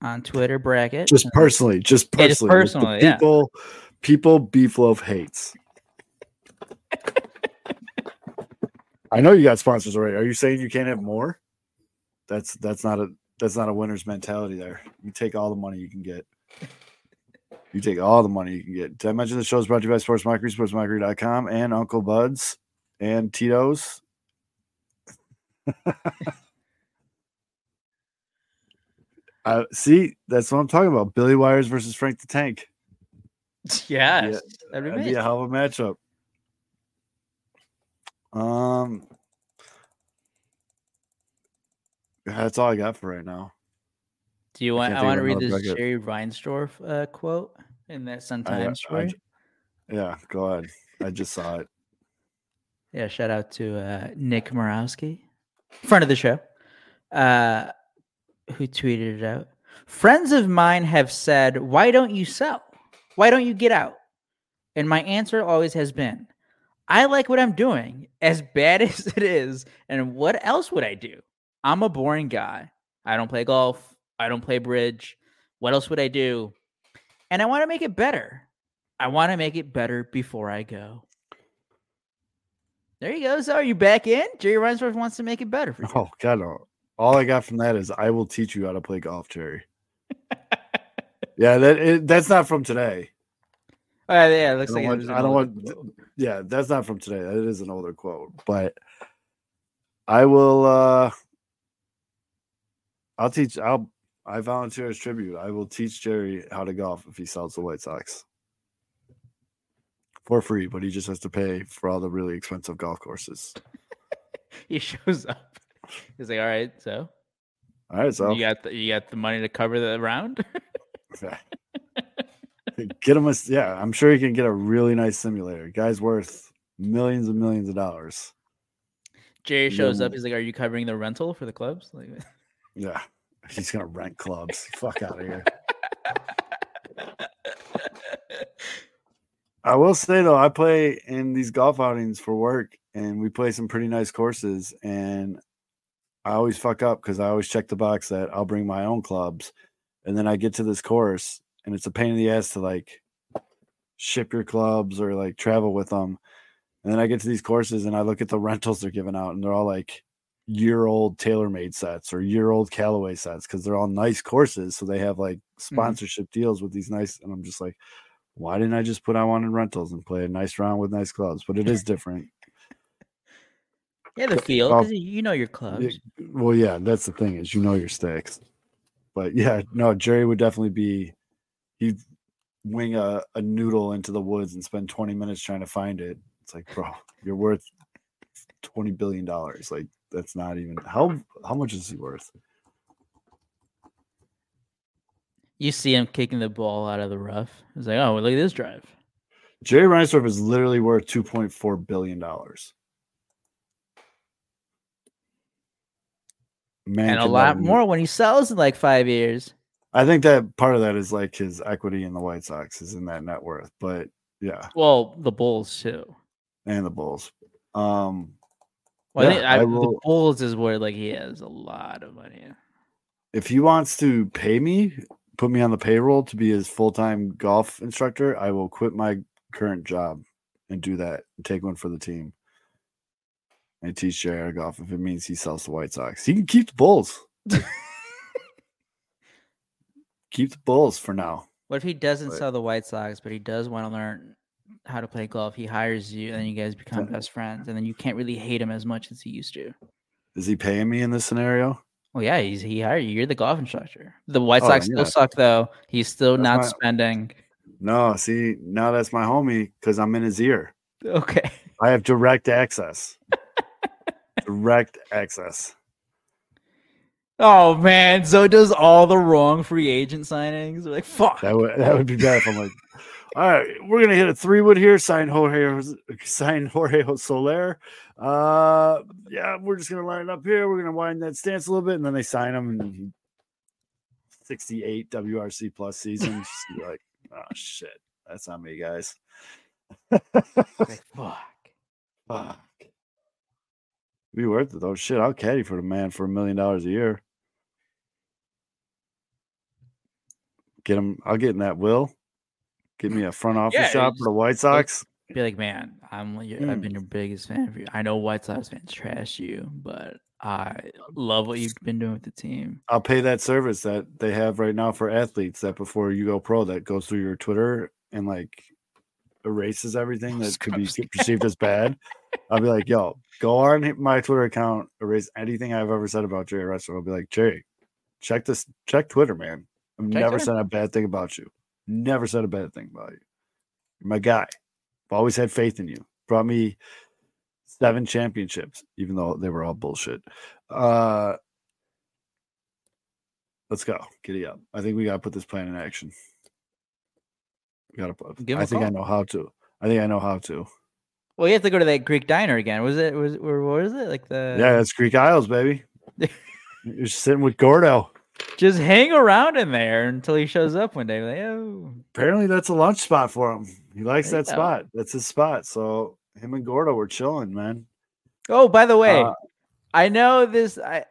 on Twitter bracket." just personally, just Yeah, just personally, with the yeah. people, people beef loaf hates. I know you got sponsors already. Are you saying you can't have more? That's that's not a that's not a winner's mentality. There, you take all the money you can get. You take all the money you can get. Did I mention the show is brought to you by Sports Mockery, SportsMockery.com, and Uncle Bud's and Tito's. Uh, see, that's what I'm talking about. Billy Wires versus Frank the Tank. yes, Yeah, that'd be That'd be a hell of a matchup. Um, that's all I got for right now. Do you want? can't I want to read this. Jerry Reinsdorf uh, quote in that Sun-Times story. j- Yeah, go ahead. I just saw it. Yeah, shout out to uh, Nick Morowski, friend of the show, uh, who tweeted it out. Friends of mine have said, Why don't you sell? Why don't you get out? And my answer always has been, I like what I'm doing, as bad as it is. And what else would I do? I'm a boring guy. I don't play golf. I don't play bridge. What else would I do? And I want to make it better. I want to make it better before I go. There you go. So are you back in? Jerry Reinsdorf wants to make it better for you. Oh God, no. all I got from that is I will teach you how to play golf, Jerry. yeah, that it, that's not from today. Oh, yeah, it I looks don't like want- I don't want- quote. Yeah, that's not from today. That is an older quote, but I will. uh I'll teach. I'll. I volunteer as tribute. I will teach Jerry how to golf if he sells the White Sox for free, but he just has to pay for all the really expensive golf courses. He shows up. He's like, "All right, so All right, so you got the, you got the money to cover the round." get him a. Yeah, I'm sure he can get a really nice simulator. Guy's worth millions and millions of dollars. Jerry shows up. He's like, "Are you covering the rental for the clubs?" Like, Yeah, he's gonna rent clubs. Fuck out of here. I will say though, I play in these golf outings for work, and we play some pretty nice courses. And I always fuck up because I always check the box that I'll bring my own clubs, and then I get to this course, and it's a pain in the ass to like ship your clubs or like travel with them. And then I get to these courses, and I look at the rentals they're giving out, and they're all like year old TaylorMade sets or year old Callaway sets because they're all nice courses. So they have like mm-hmm. sponsorship deals with these nice, and I'm just like, why didn't I just put I wanted rentals and play a nice round with nice clubs? But it is different. yeah, the field because you know your clubs. well, yeah, that's the thing is you know your stakes. But yeah, no, Jerry would definitely be he'd wing a, a noodle into the woods and spend 20 minutes trying to find it. It's like, bro, you're worth 20 billion dollars. Like that's not even how how much is he worth? You see him kicking the ball out of the rough. He's like, "Oh, look at this drive." Jerry Reinsdorf is literally worth two point four billion dollars. Man, and a lot more when he sells in like five years. I think that part of that is like his equity in the White Sox is in that net worth, but yeah, Well, the Bulls too. and the Bulls. Um, Well, I Yeah, think I, I the Bulls is where like he has a lot of money. if he wants to pay me, put me on the payroll to be his full time golf instructor, I will quit my current job and do that and take one for the team. And teach to golf if it means he sells the White Sox. He can keep the Bulls. keep the Bulls for now. What if he doesn't But- sell the White Sox, but he does want to learn how to play golf? He hires you, and then you guys become best friends, and then you can't really hate him as much as he used to. Is he paying me in this scenario? Well, yeah, he's he hired you. You're the golf instructor. The White Oh, Sox yeah. still suck though. He's still That's not my- spending. No, see, now that's my homie because I'm in his ear. Okay. I have direct access. direct access. Oh man, Zoe does all the wrong free agent signings. We're like, fuck. That would that would be bad if I'm like, all right, we're gonna hit a three wood here. Sign Jorge, sign Jorge Soler. Uh, yeah, we're just gonna line it up here. We're gonna wind that stance a little bit, and then they sign him, and he, 68 WRC plus be like, oh shit, that's on me, guys. Like, fuck. Fuck. Be worth it though. Shit, I'll caddy for the man for a million dollars a year. Get him. I'll get in that will. Get me a front office Yeah, shop you for the White Sox. Be like, man, I'm your, I've Mm. been your biggest fan for you. I know White Sox fans trash you, but I love what you've been doing with the team. I'll pay that service that they have right now for athletes. That before you go pro, that goes through your Twitter and like erases everything that could be perceived as bad. I'll be like, yo, go on my Twitter account, erase anything I've ever said about Jerry Russell. I'll be like, Jerry, check this, check Twitter, man. I've Check never Twitter. said a bad thing about you. Never said a bad thing about you. You're my guy. I've always had faith in you. Brought me seven championships, even though they were all bullshit. Uh let's go. Giddy up. I think we gotta put this plan in action. We gotta put Give I think I know how to. I think I know how to. Well, you have to go to that Greek diner again. Was it? Was or what was it? Like the yeah, it's Greek Isles, baby. You're sitting with Gordo. Just hang around in there until he shows up one day. Like, oh, Apparently that's a lunch spot for him. He likes that go. spot. That's his spot. So him and Gordo were chilling, man. oh. By the way, Uh, I know this. I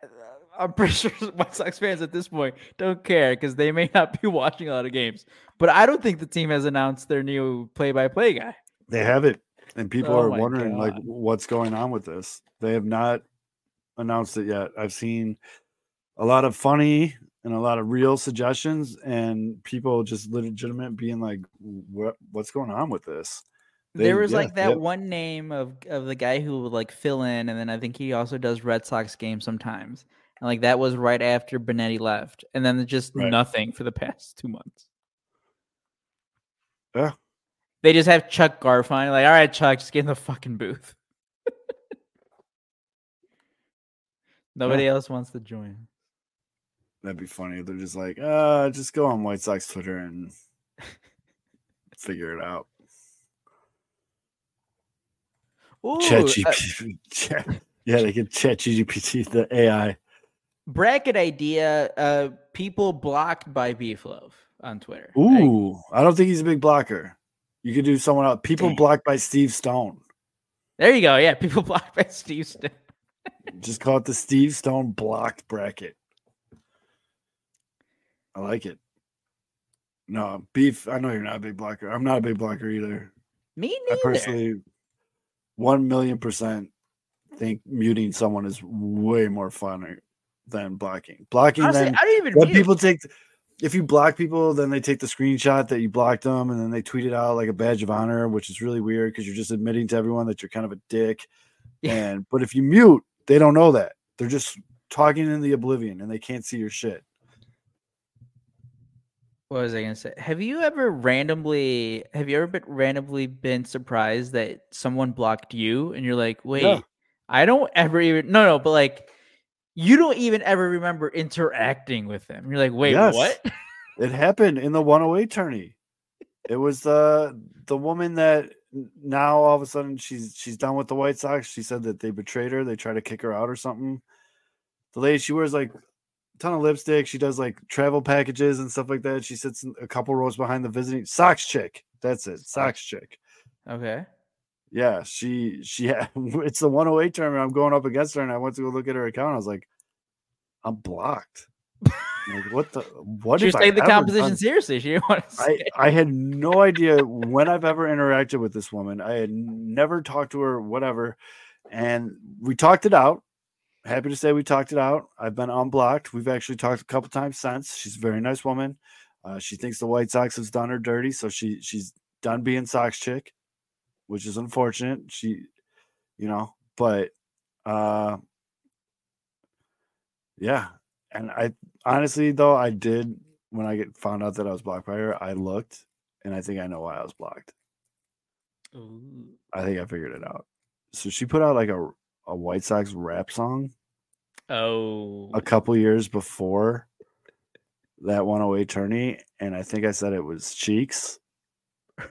I'm pretty sure White Sox fans at this point don't care because they may not be watching a lot of games. But I don't think the team has announced their new play-by-play guy. They have it, and people Oh are wondering like what's going on with this. They have not announced it yet. I've seen a lot of funny and a lot of real suggestions, and people just legitimate being like, "What what's going on with this?" They- there was yeah, like that one name of of the guy who would like fill in, and then I think he also does Red Sox games sometimes. And like that was right after Benetti left, and then just Right. nothing for the past two months. Yeah. They just have Chuck Garfien. Like, all right, Chuck, just get in the fucking booth. Nobody else wants to join. That'd be funny. They're just like, uh, just go on White Sox Twitter and figure it out. Ooh, Chat uh, GPT. Chat- yeah, they can chat GPT, the AI. bracket idea: uh, people blocked by Beef Loaf on Twitter. Ooh, I don't think he's a big blocker. You could do someone else. People Damn. blocked by Steve Stone. there you go. Yeah, people blocked by Steve. Stone. Just call it the Steve Stone blocked bracket. I like it. No, beef. I know you're not a big blocker. I'm not a big blocker either. Me I neither. personally, one million percent think muting someone is way more fun than blocking. Blocking, Honestly, then I don't even. when people take, if you block people, then they take the screenshot that you blocked them, and then they tweet it out like a badge of honor, which is really weird because you're just admitting to everyone that you're kind of a dick. Yeah. And but if you mute, they don't know that. They're just talking in the oblivion, and they can't see your shit. What was I gonna say? Have you ever randomly have you ever been randomly been surprised that someone blocked you and you're like, wait, I don't ever even no no, but like you don't even ever remember interacting with them. You're like, wait, Yes. what? It happened in the 108 tourney. It was the the woman that now all of a sudden she's she's done with the White Sox. She said that they betrayed her. They tried to kick her out or something. The lady she wears like ton of lipstick. She does like travel packages and stuff like that. She sits in a couple rows behind the visiting Sox chick. That's it, Sox chick. Okay. Yeah, she she had it's the 108 tournament. I'm going up against her, and I went to go look at her account. I was like, I'm blocked. like, what the what? She was have taking the composition done? seriously. She didn't want to I, I had no idea when I've ever interacted with this woman. I had never talked to her, whatever. And we talked it out. Happy to say we talked it out. I've been unblocked. We've actually talked a couple times since. She's a very nice woman. Uh, she thinks the White Sox has done her dirty, so she she's done being Sox chick, which is unfortunate. She, you know, but uh, yeah. And I honestly though I did when I get found out that I was blocked by her, I looked and I think I know why I was blocked. Ooh. I think I figured it out. So she put out like a a White Sox rap song Oh. a couple years before that 108 tourney, and I think I said it was Cheeks.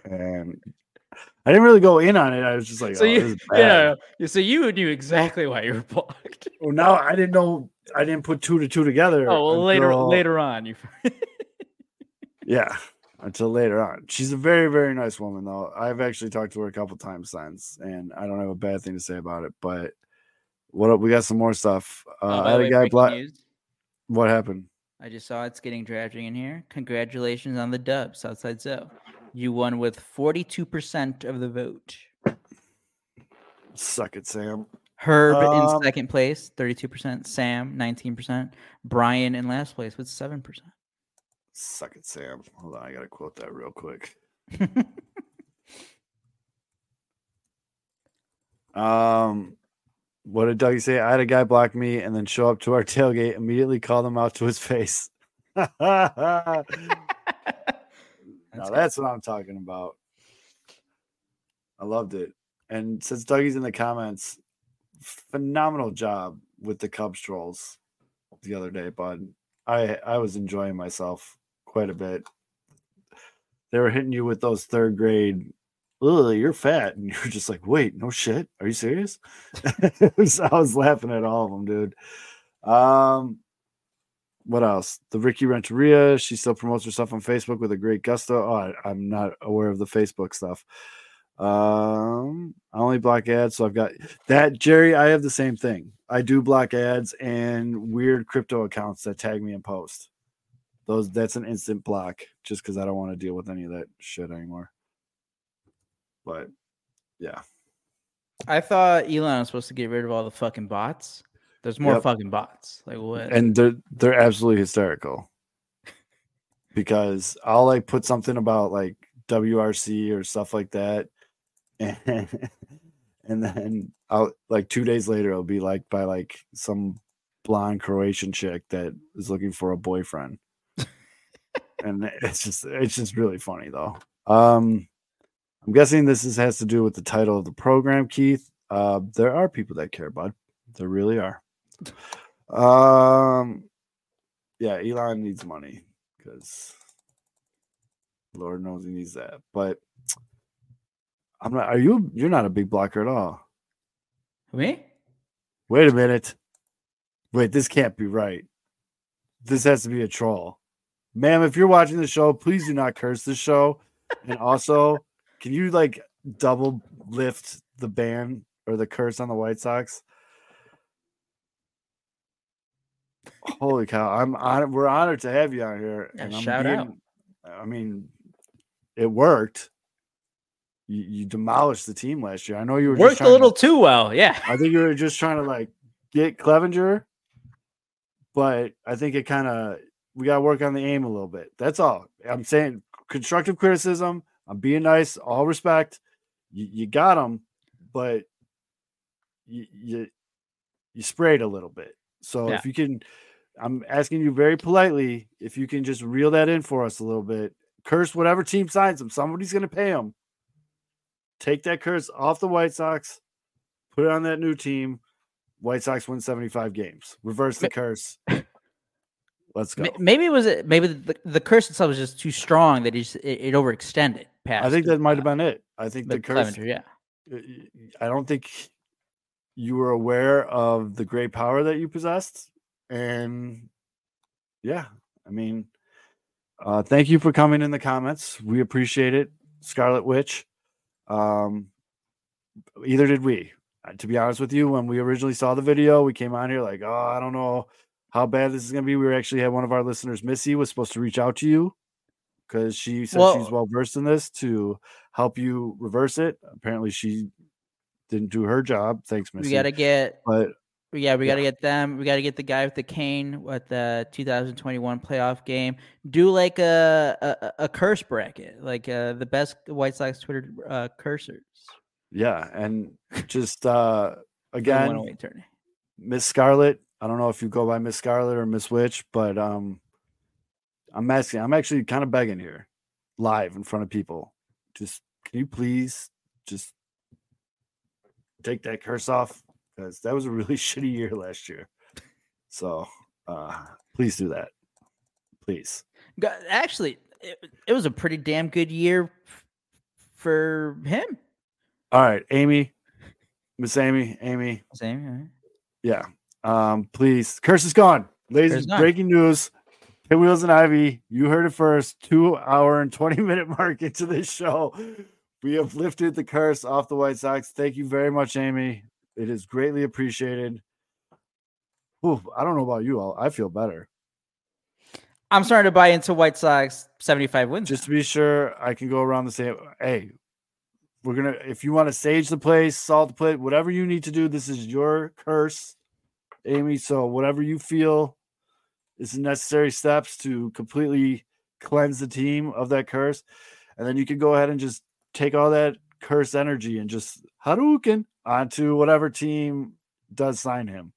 And I didn't really go in on it. I was just like, So oh, you, this is bad. yeah, so you knew exactly why you were blocked. Well, now I didn't know. I didn't put two to two together. Oh, well, later, later on, you. Yeah, until later on. She's a very, very nice woman, though. I've actually talked to her a couple times since, and I don't have a bad thing to say about it. But what up? We got some more stuff. Uh, Oh, I had a guy black. What happened? I just saw it's getting drafting in here. Congratulations on the dub, Southside Zo. You won with forty-two percent of the vote. Suck it, Sam. Herb Um, in second place, thirty-two percent. Sam, nineteen percent. Brian in last place with seven percent. Suck it, Sam. Hold on, I gotta quote that real quick. Um, what did Dougie say? I had a guy block me and then show up to our tailgate, immediately call them out to his face. now that's what I'm talking about. I loved it. And since Dougie's in the comments, phenomenal job with the Cubs trolls the other day, bud. I I was enjoying myself quite a bit. They were hitting you with those third grade, ugh, you're fat. And you're just like, wait, no shit. Are you serious? Was- I was laughing at all of them, dude. Um, what else? The Ricky Renteria, she still promotes herself on Facebook with a great gusto. Oh, I, I'm not aware of the Facebook stuff. Um, I only block ads, so I've got that. Jerry, I have the same thing. I do block ads and weird crypto accounts that tag me in post. Those that's an instant block just because I don't want to deal with any of that shit anymore. But yeah, I thought Elon was supposed to get rid of all the fucking bots. There's more Yep. fucking bots. Like what? and they're they're absolutely hysterical because I'll like put something about like WRC or stuff like that, and and then I'll like two days later it'll be like by like some blonde Croatian chick that is looking for a boyfriend, and it's just it's just really funny though. Um, I'm guessing this is, has to do with the title of the program, Keith. Uh, there are people that care, bud. There really are. Um, yeah, Elon needs money because Lord knows he needs that. But I'm not. Are you? You're not a big blocker at all. Me? Wait a minute. Wait, this can't be right. This has to be a troll. Ma'am, if you're watching the show, please do not curse the show. And also, can you like double lift the ban or the curse on the White Sox? Holy cow. I'm on we're honored to have you on here. Yeah, and I'm shout out. I mean, it worked. You, you demolished the team last year. I know you were just Worked a trying to- little too well. Yeah. I think you were just trying to like get Clevinger, but I think it kind of we got to work on the aim a little bit. That's all I'm saying. Constructive criticism. I'm being nice. All respect. You, you got them, but you, you you sprayed a little bit. So Yeah. if you can, I'm asking you very politely if you can just reel that in for us a little bit. Curse whatever team signs him. Somebody's going to pay him. Take that curse off the White Sox put it on that new team. White Sox win 75 games. Reverse the curse. Let's go. Ma- Maybe it was maybe the, the curse itself was just too strong that it, just, it, it overextended I think that might have been it. I think the curse. Yeah. I don't think you were aware of the great power that you possessed, and yeah, I mean, uh, thank you for coming in the comments. We appreciate it, Scarlet Witch. Um, either did we. Uh, To be honest with you, when we originally saw the video, we came on here like, oh, I don't know how bad this is gonna be. We actually had one of our listeners, Missy, was supposed to reach out to you because she said Well- she's well versed in this to help you reverse it. Apparently, she didn't do her job. Thanks, Missy. We gotta get but yeah, we Yeah. gotta get them. We gotta get the guy with the cane at the 2021 playoff game. Do like a a, a curse bracket, like uh, the best White Sox Twitter uh, cursors. yeah, and just uh again, Miss Scarlet. I don't know if you go by Miss Scarlet or Miss Witch, but um, I'm asking. I'm actually kind of begging here, live in front of people. Just can you please just take that curse off because that was a really shitty year last year. So uh, please do that, please. Actually, it, it was a pretty damn good year for him. All right, Amy, Miss Amy, Amy, all right. yeah. Um, please, curse is gone, ladies. Curse is gone. breaking news. Pinwheels and Ivy, you heard it first. Two hour and 20 minute mark into this show. We have lifted the curse off the White Sox. Thank you very much, Amy. It is greatly appreciated. Ooh, I don't know about you all. I feel better. I'm starting to buy into White Sox 75 wins. Just to be sure, I can go around the same. Hey, we're gonna. If you want to sage the place, salt the plate, whatever you need to do, this is your curse, Amy. So whatever you feel is necessary steps to completely cleanse the team of that curse, and then you can go ahead and just take all that curse energy and just Hadouken onto whatever team does sign him.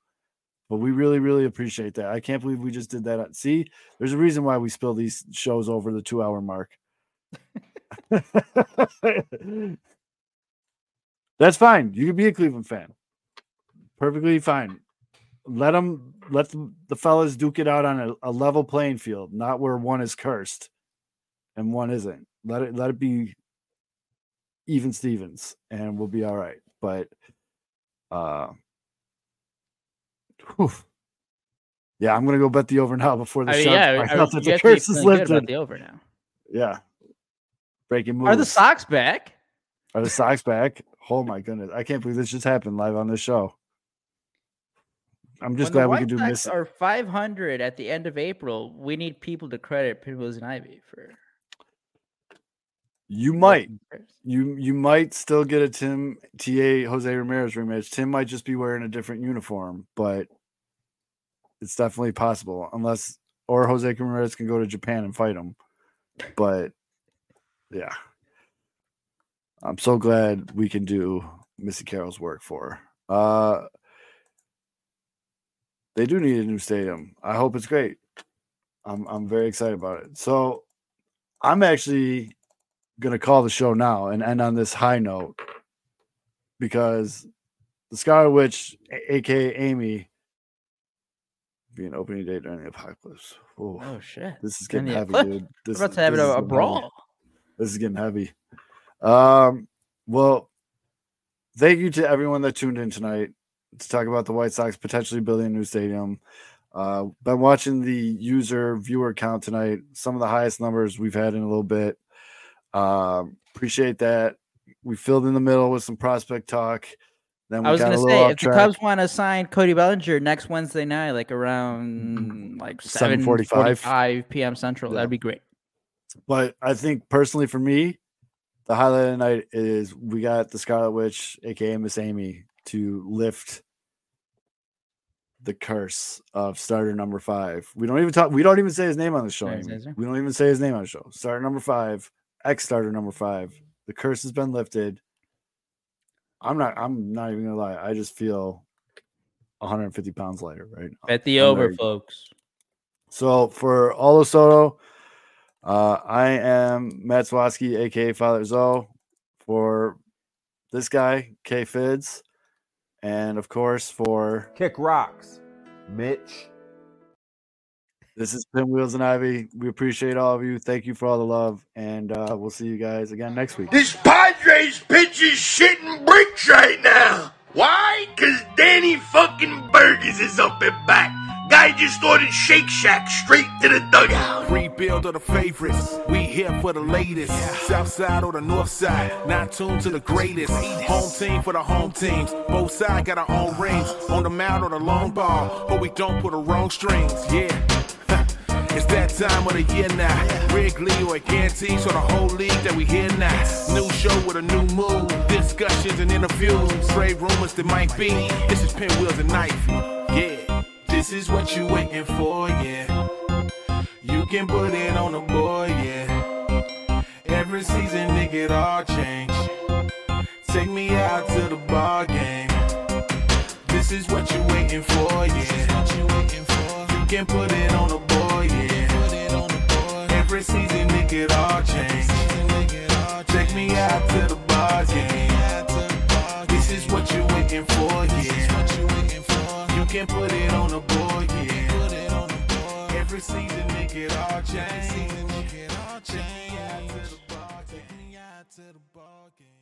But we really, really appreciate that. I can't believe we just did that. See, there's a reason why we spill these shows over the two hour mark. That's fine. You can be a Cleveland fan. Perfectly fine. Let them let the, fellas duke it out on a, a level playing field, not where one is cursed and one isn't. Let it let it be even Stevens, and we'll be all right. But uh whew. yeah, I'm gonna go bet the over now before the I mean, yeah, I- that the have to be curse is lifted. the over now. Yeah. Breaking moves. Are the Sox back? Are the Sox back? Oh my goodness. I can't believe this just happened live on this show. I'm just when glad we could do this. are 500 at the end of April. We need people to credit Pinwheels and Ivy for. You might. lifting the curse. You you might still get a Tim TA Jose Ramirez rematch. Tim might just be wearing a different uniform, but it's definitely possible. Unless or Jose Ramirez can go to Japan and fight him. But yeah. I'm so glad we can do Missy Carroll's work for her. Uh they do need a new stadium. I hope it's great. I'm I'm very excited about it. So I'm actually gonna call the show now and end on this high note because the Scarlet Witch, aka Amy, be an opening date during the apocalypse. Ooh, Oh shit! this is getting heavy, dude. This, We're about to have it a, a getting heavy. brawl. This is getting heavy. Um, well, thank you to everyone that tuned in tonight to talk about the White Sox potentially building a new stadium. Uh, been watching the user viewer count tonight, some of the highest numbers we've had in a little bit. Um, appreciate that. We filled in the middle with some prospect talk. Then we I was gonna say if the track. Cubs want to sign Cody Bellinger next Wednesday night, like around like 7:45? 7:45 p.m. Central, Yeah. that'd be great. But I think personally for me, the highlight of the night is we got the Scarlet Witch, aka Miss Amy, to lift the curse of starter number five. We don't even talk. We don't even say his name on the show. Don't say Amy. his name? We don't even say his name on the show. Starter number five, ex starter number five. The curse has been lifted. I'm not. I'm not even gonna lie. I just feel 150 pounds lighter right now. Bet the I'm over, folks. So for Olo Soto, uh, I am Matt Swatsky, aka Father Zoe. For this guy, K Fids, and of course for Kick rocks, Mitch. This is Pinwheels and Ivy. We appreciate all of you. Thank you for all the love, and uh, we'll see you guys again next week. This Padres pitch is shitting bricks right now. Why? Cause Danny fucking Burgess is up and back. Guy just ordered Shake Shack straight to the dugout. Rebuild of the favorites. We here for the latest. South side or the north side. Not tuned to the greatest. Home team for the home teams. Both sides got our own rings. On the mound or the long ball. But we don't put the wrong strings. Yeah. It's that time of the year now. Wrigley or Gantes or the whole league that we hear now. New show with a new move. Discussions and interviews. Trade rumors that might be. This is Pinwheels and Ivy. Yeah. This is what you waiting for, yeah. You can put it on the board, yeah. Every season, nigga, it all change. Take me out to the ball game. This is what you waiting for, yeah. You can put it on the board, yeah. Every season, nigga, it all change. Take me out to the ball game. This is what you waiting for, yeah can put it on the board, yeah. Put it on the board. Every season make it all change. Every season make it all change. Out to the ball game.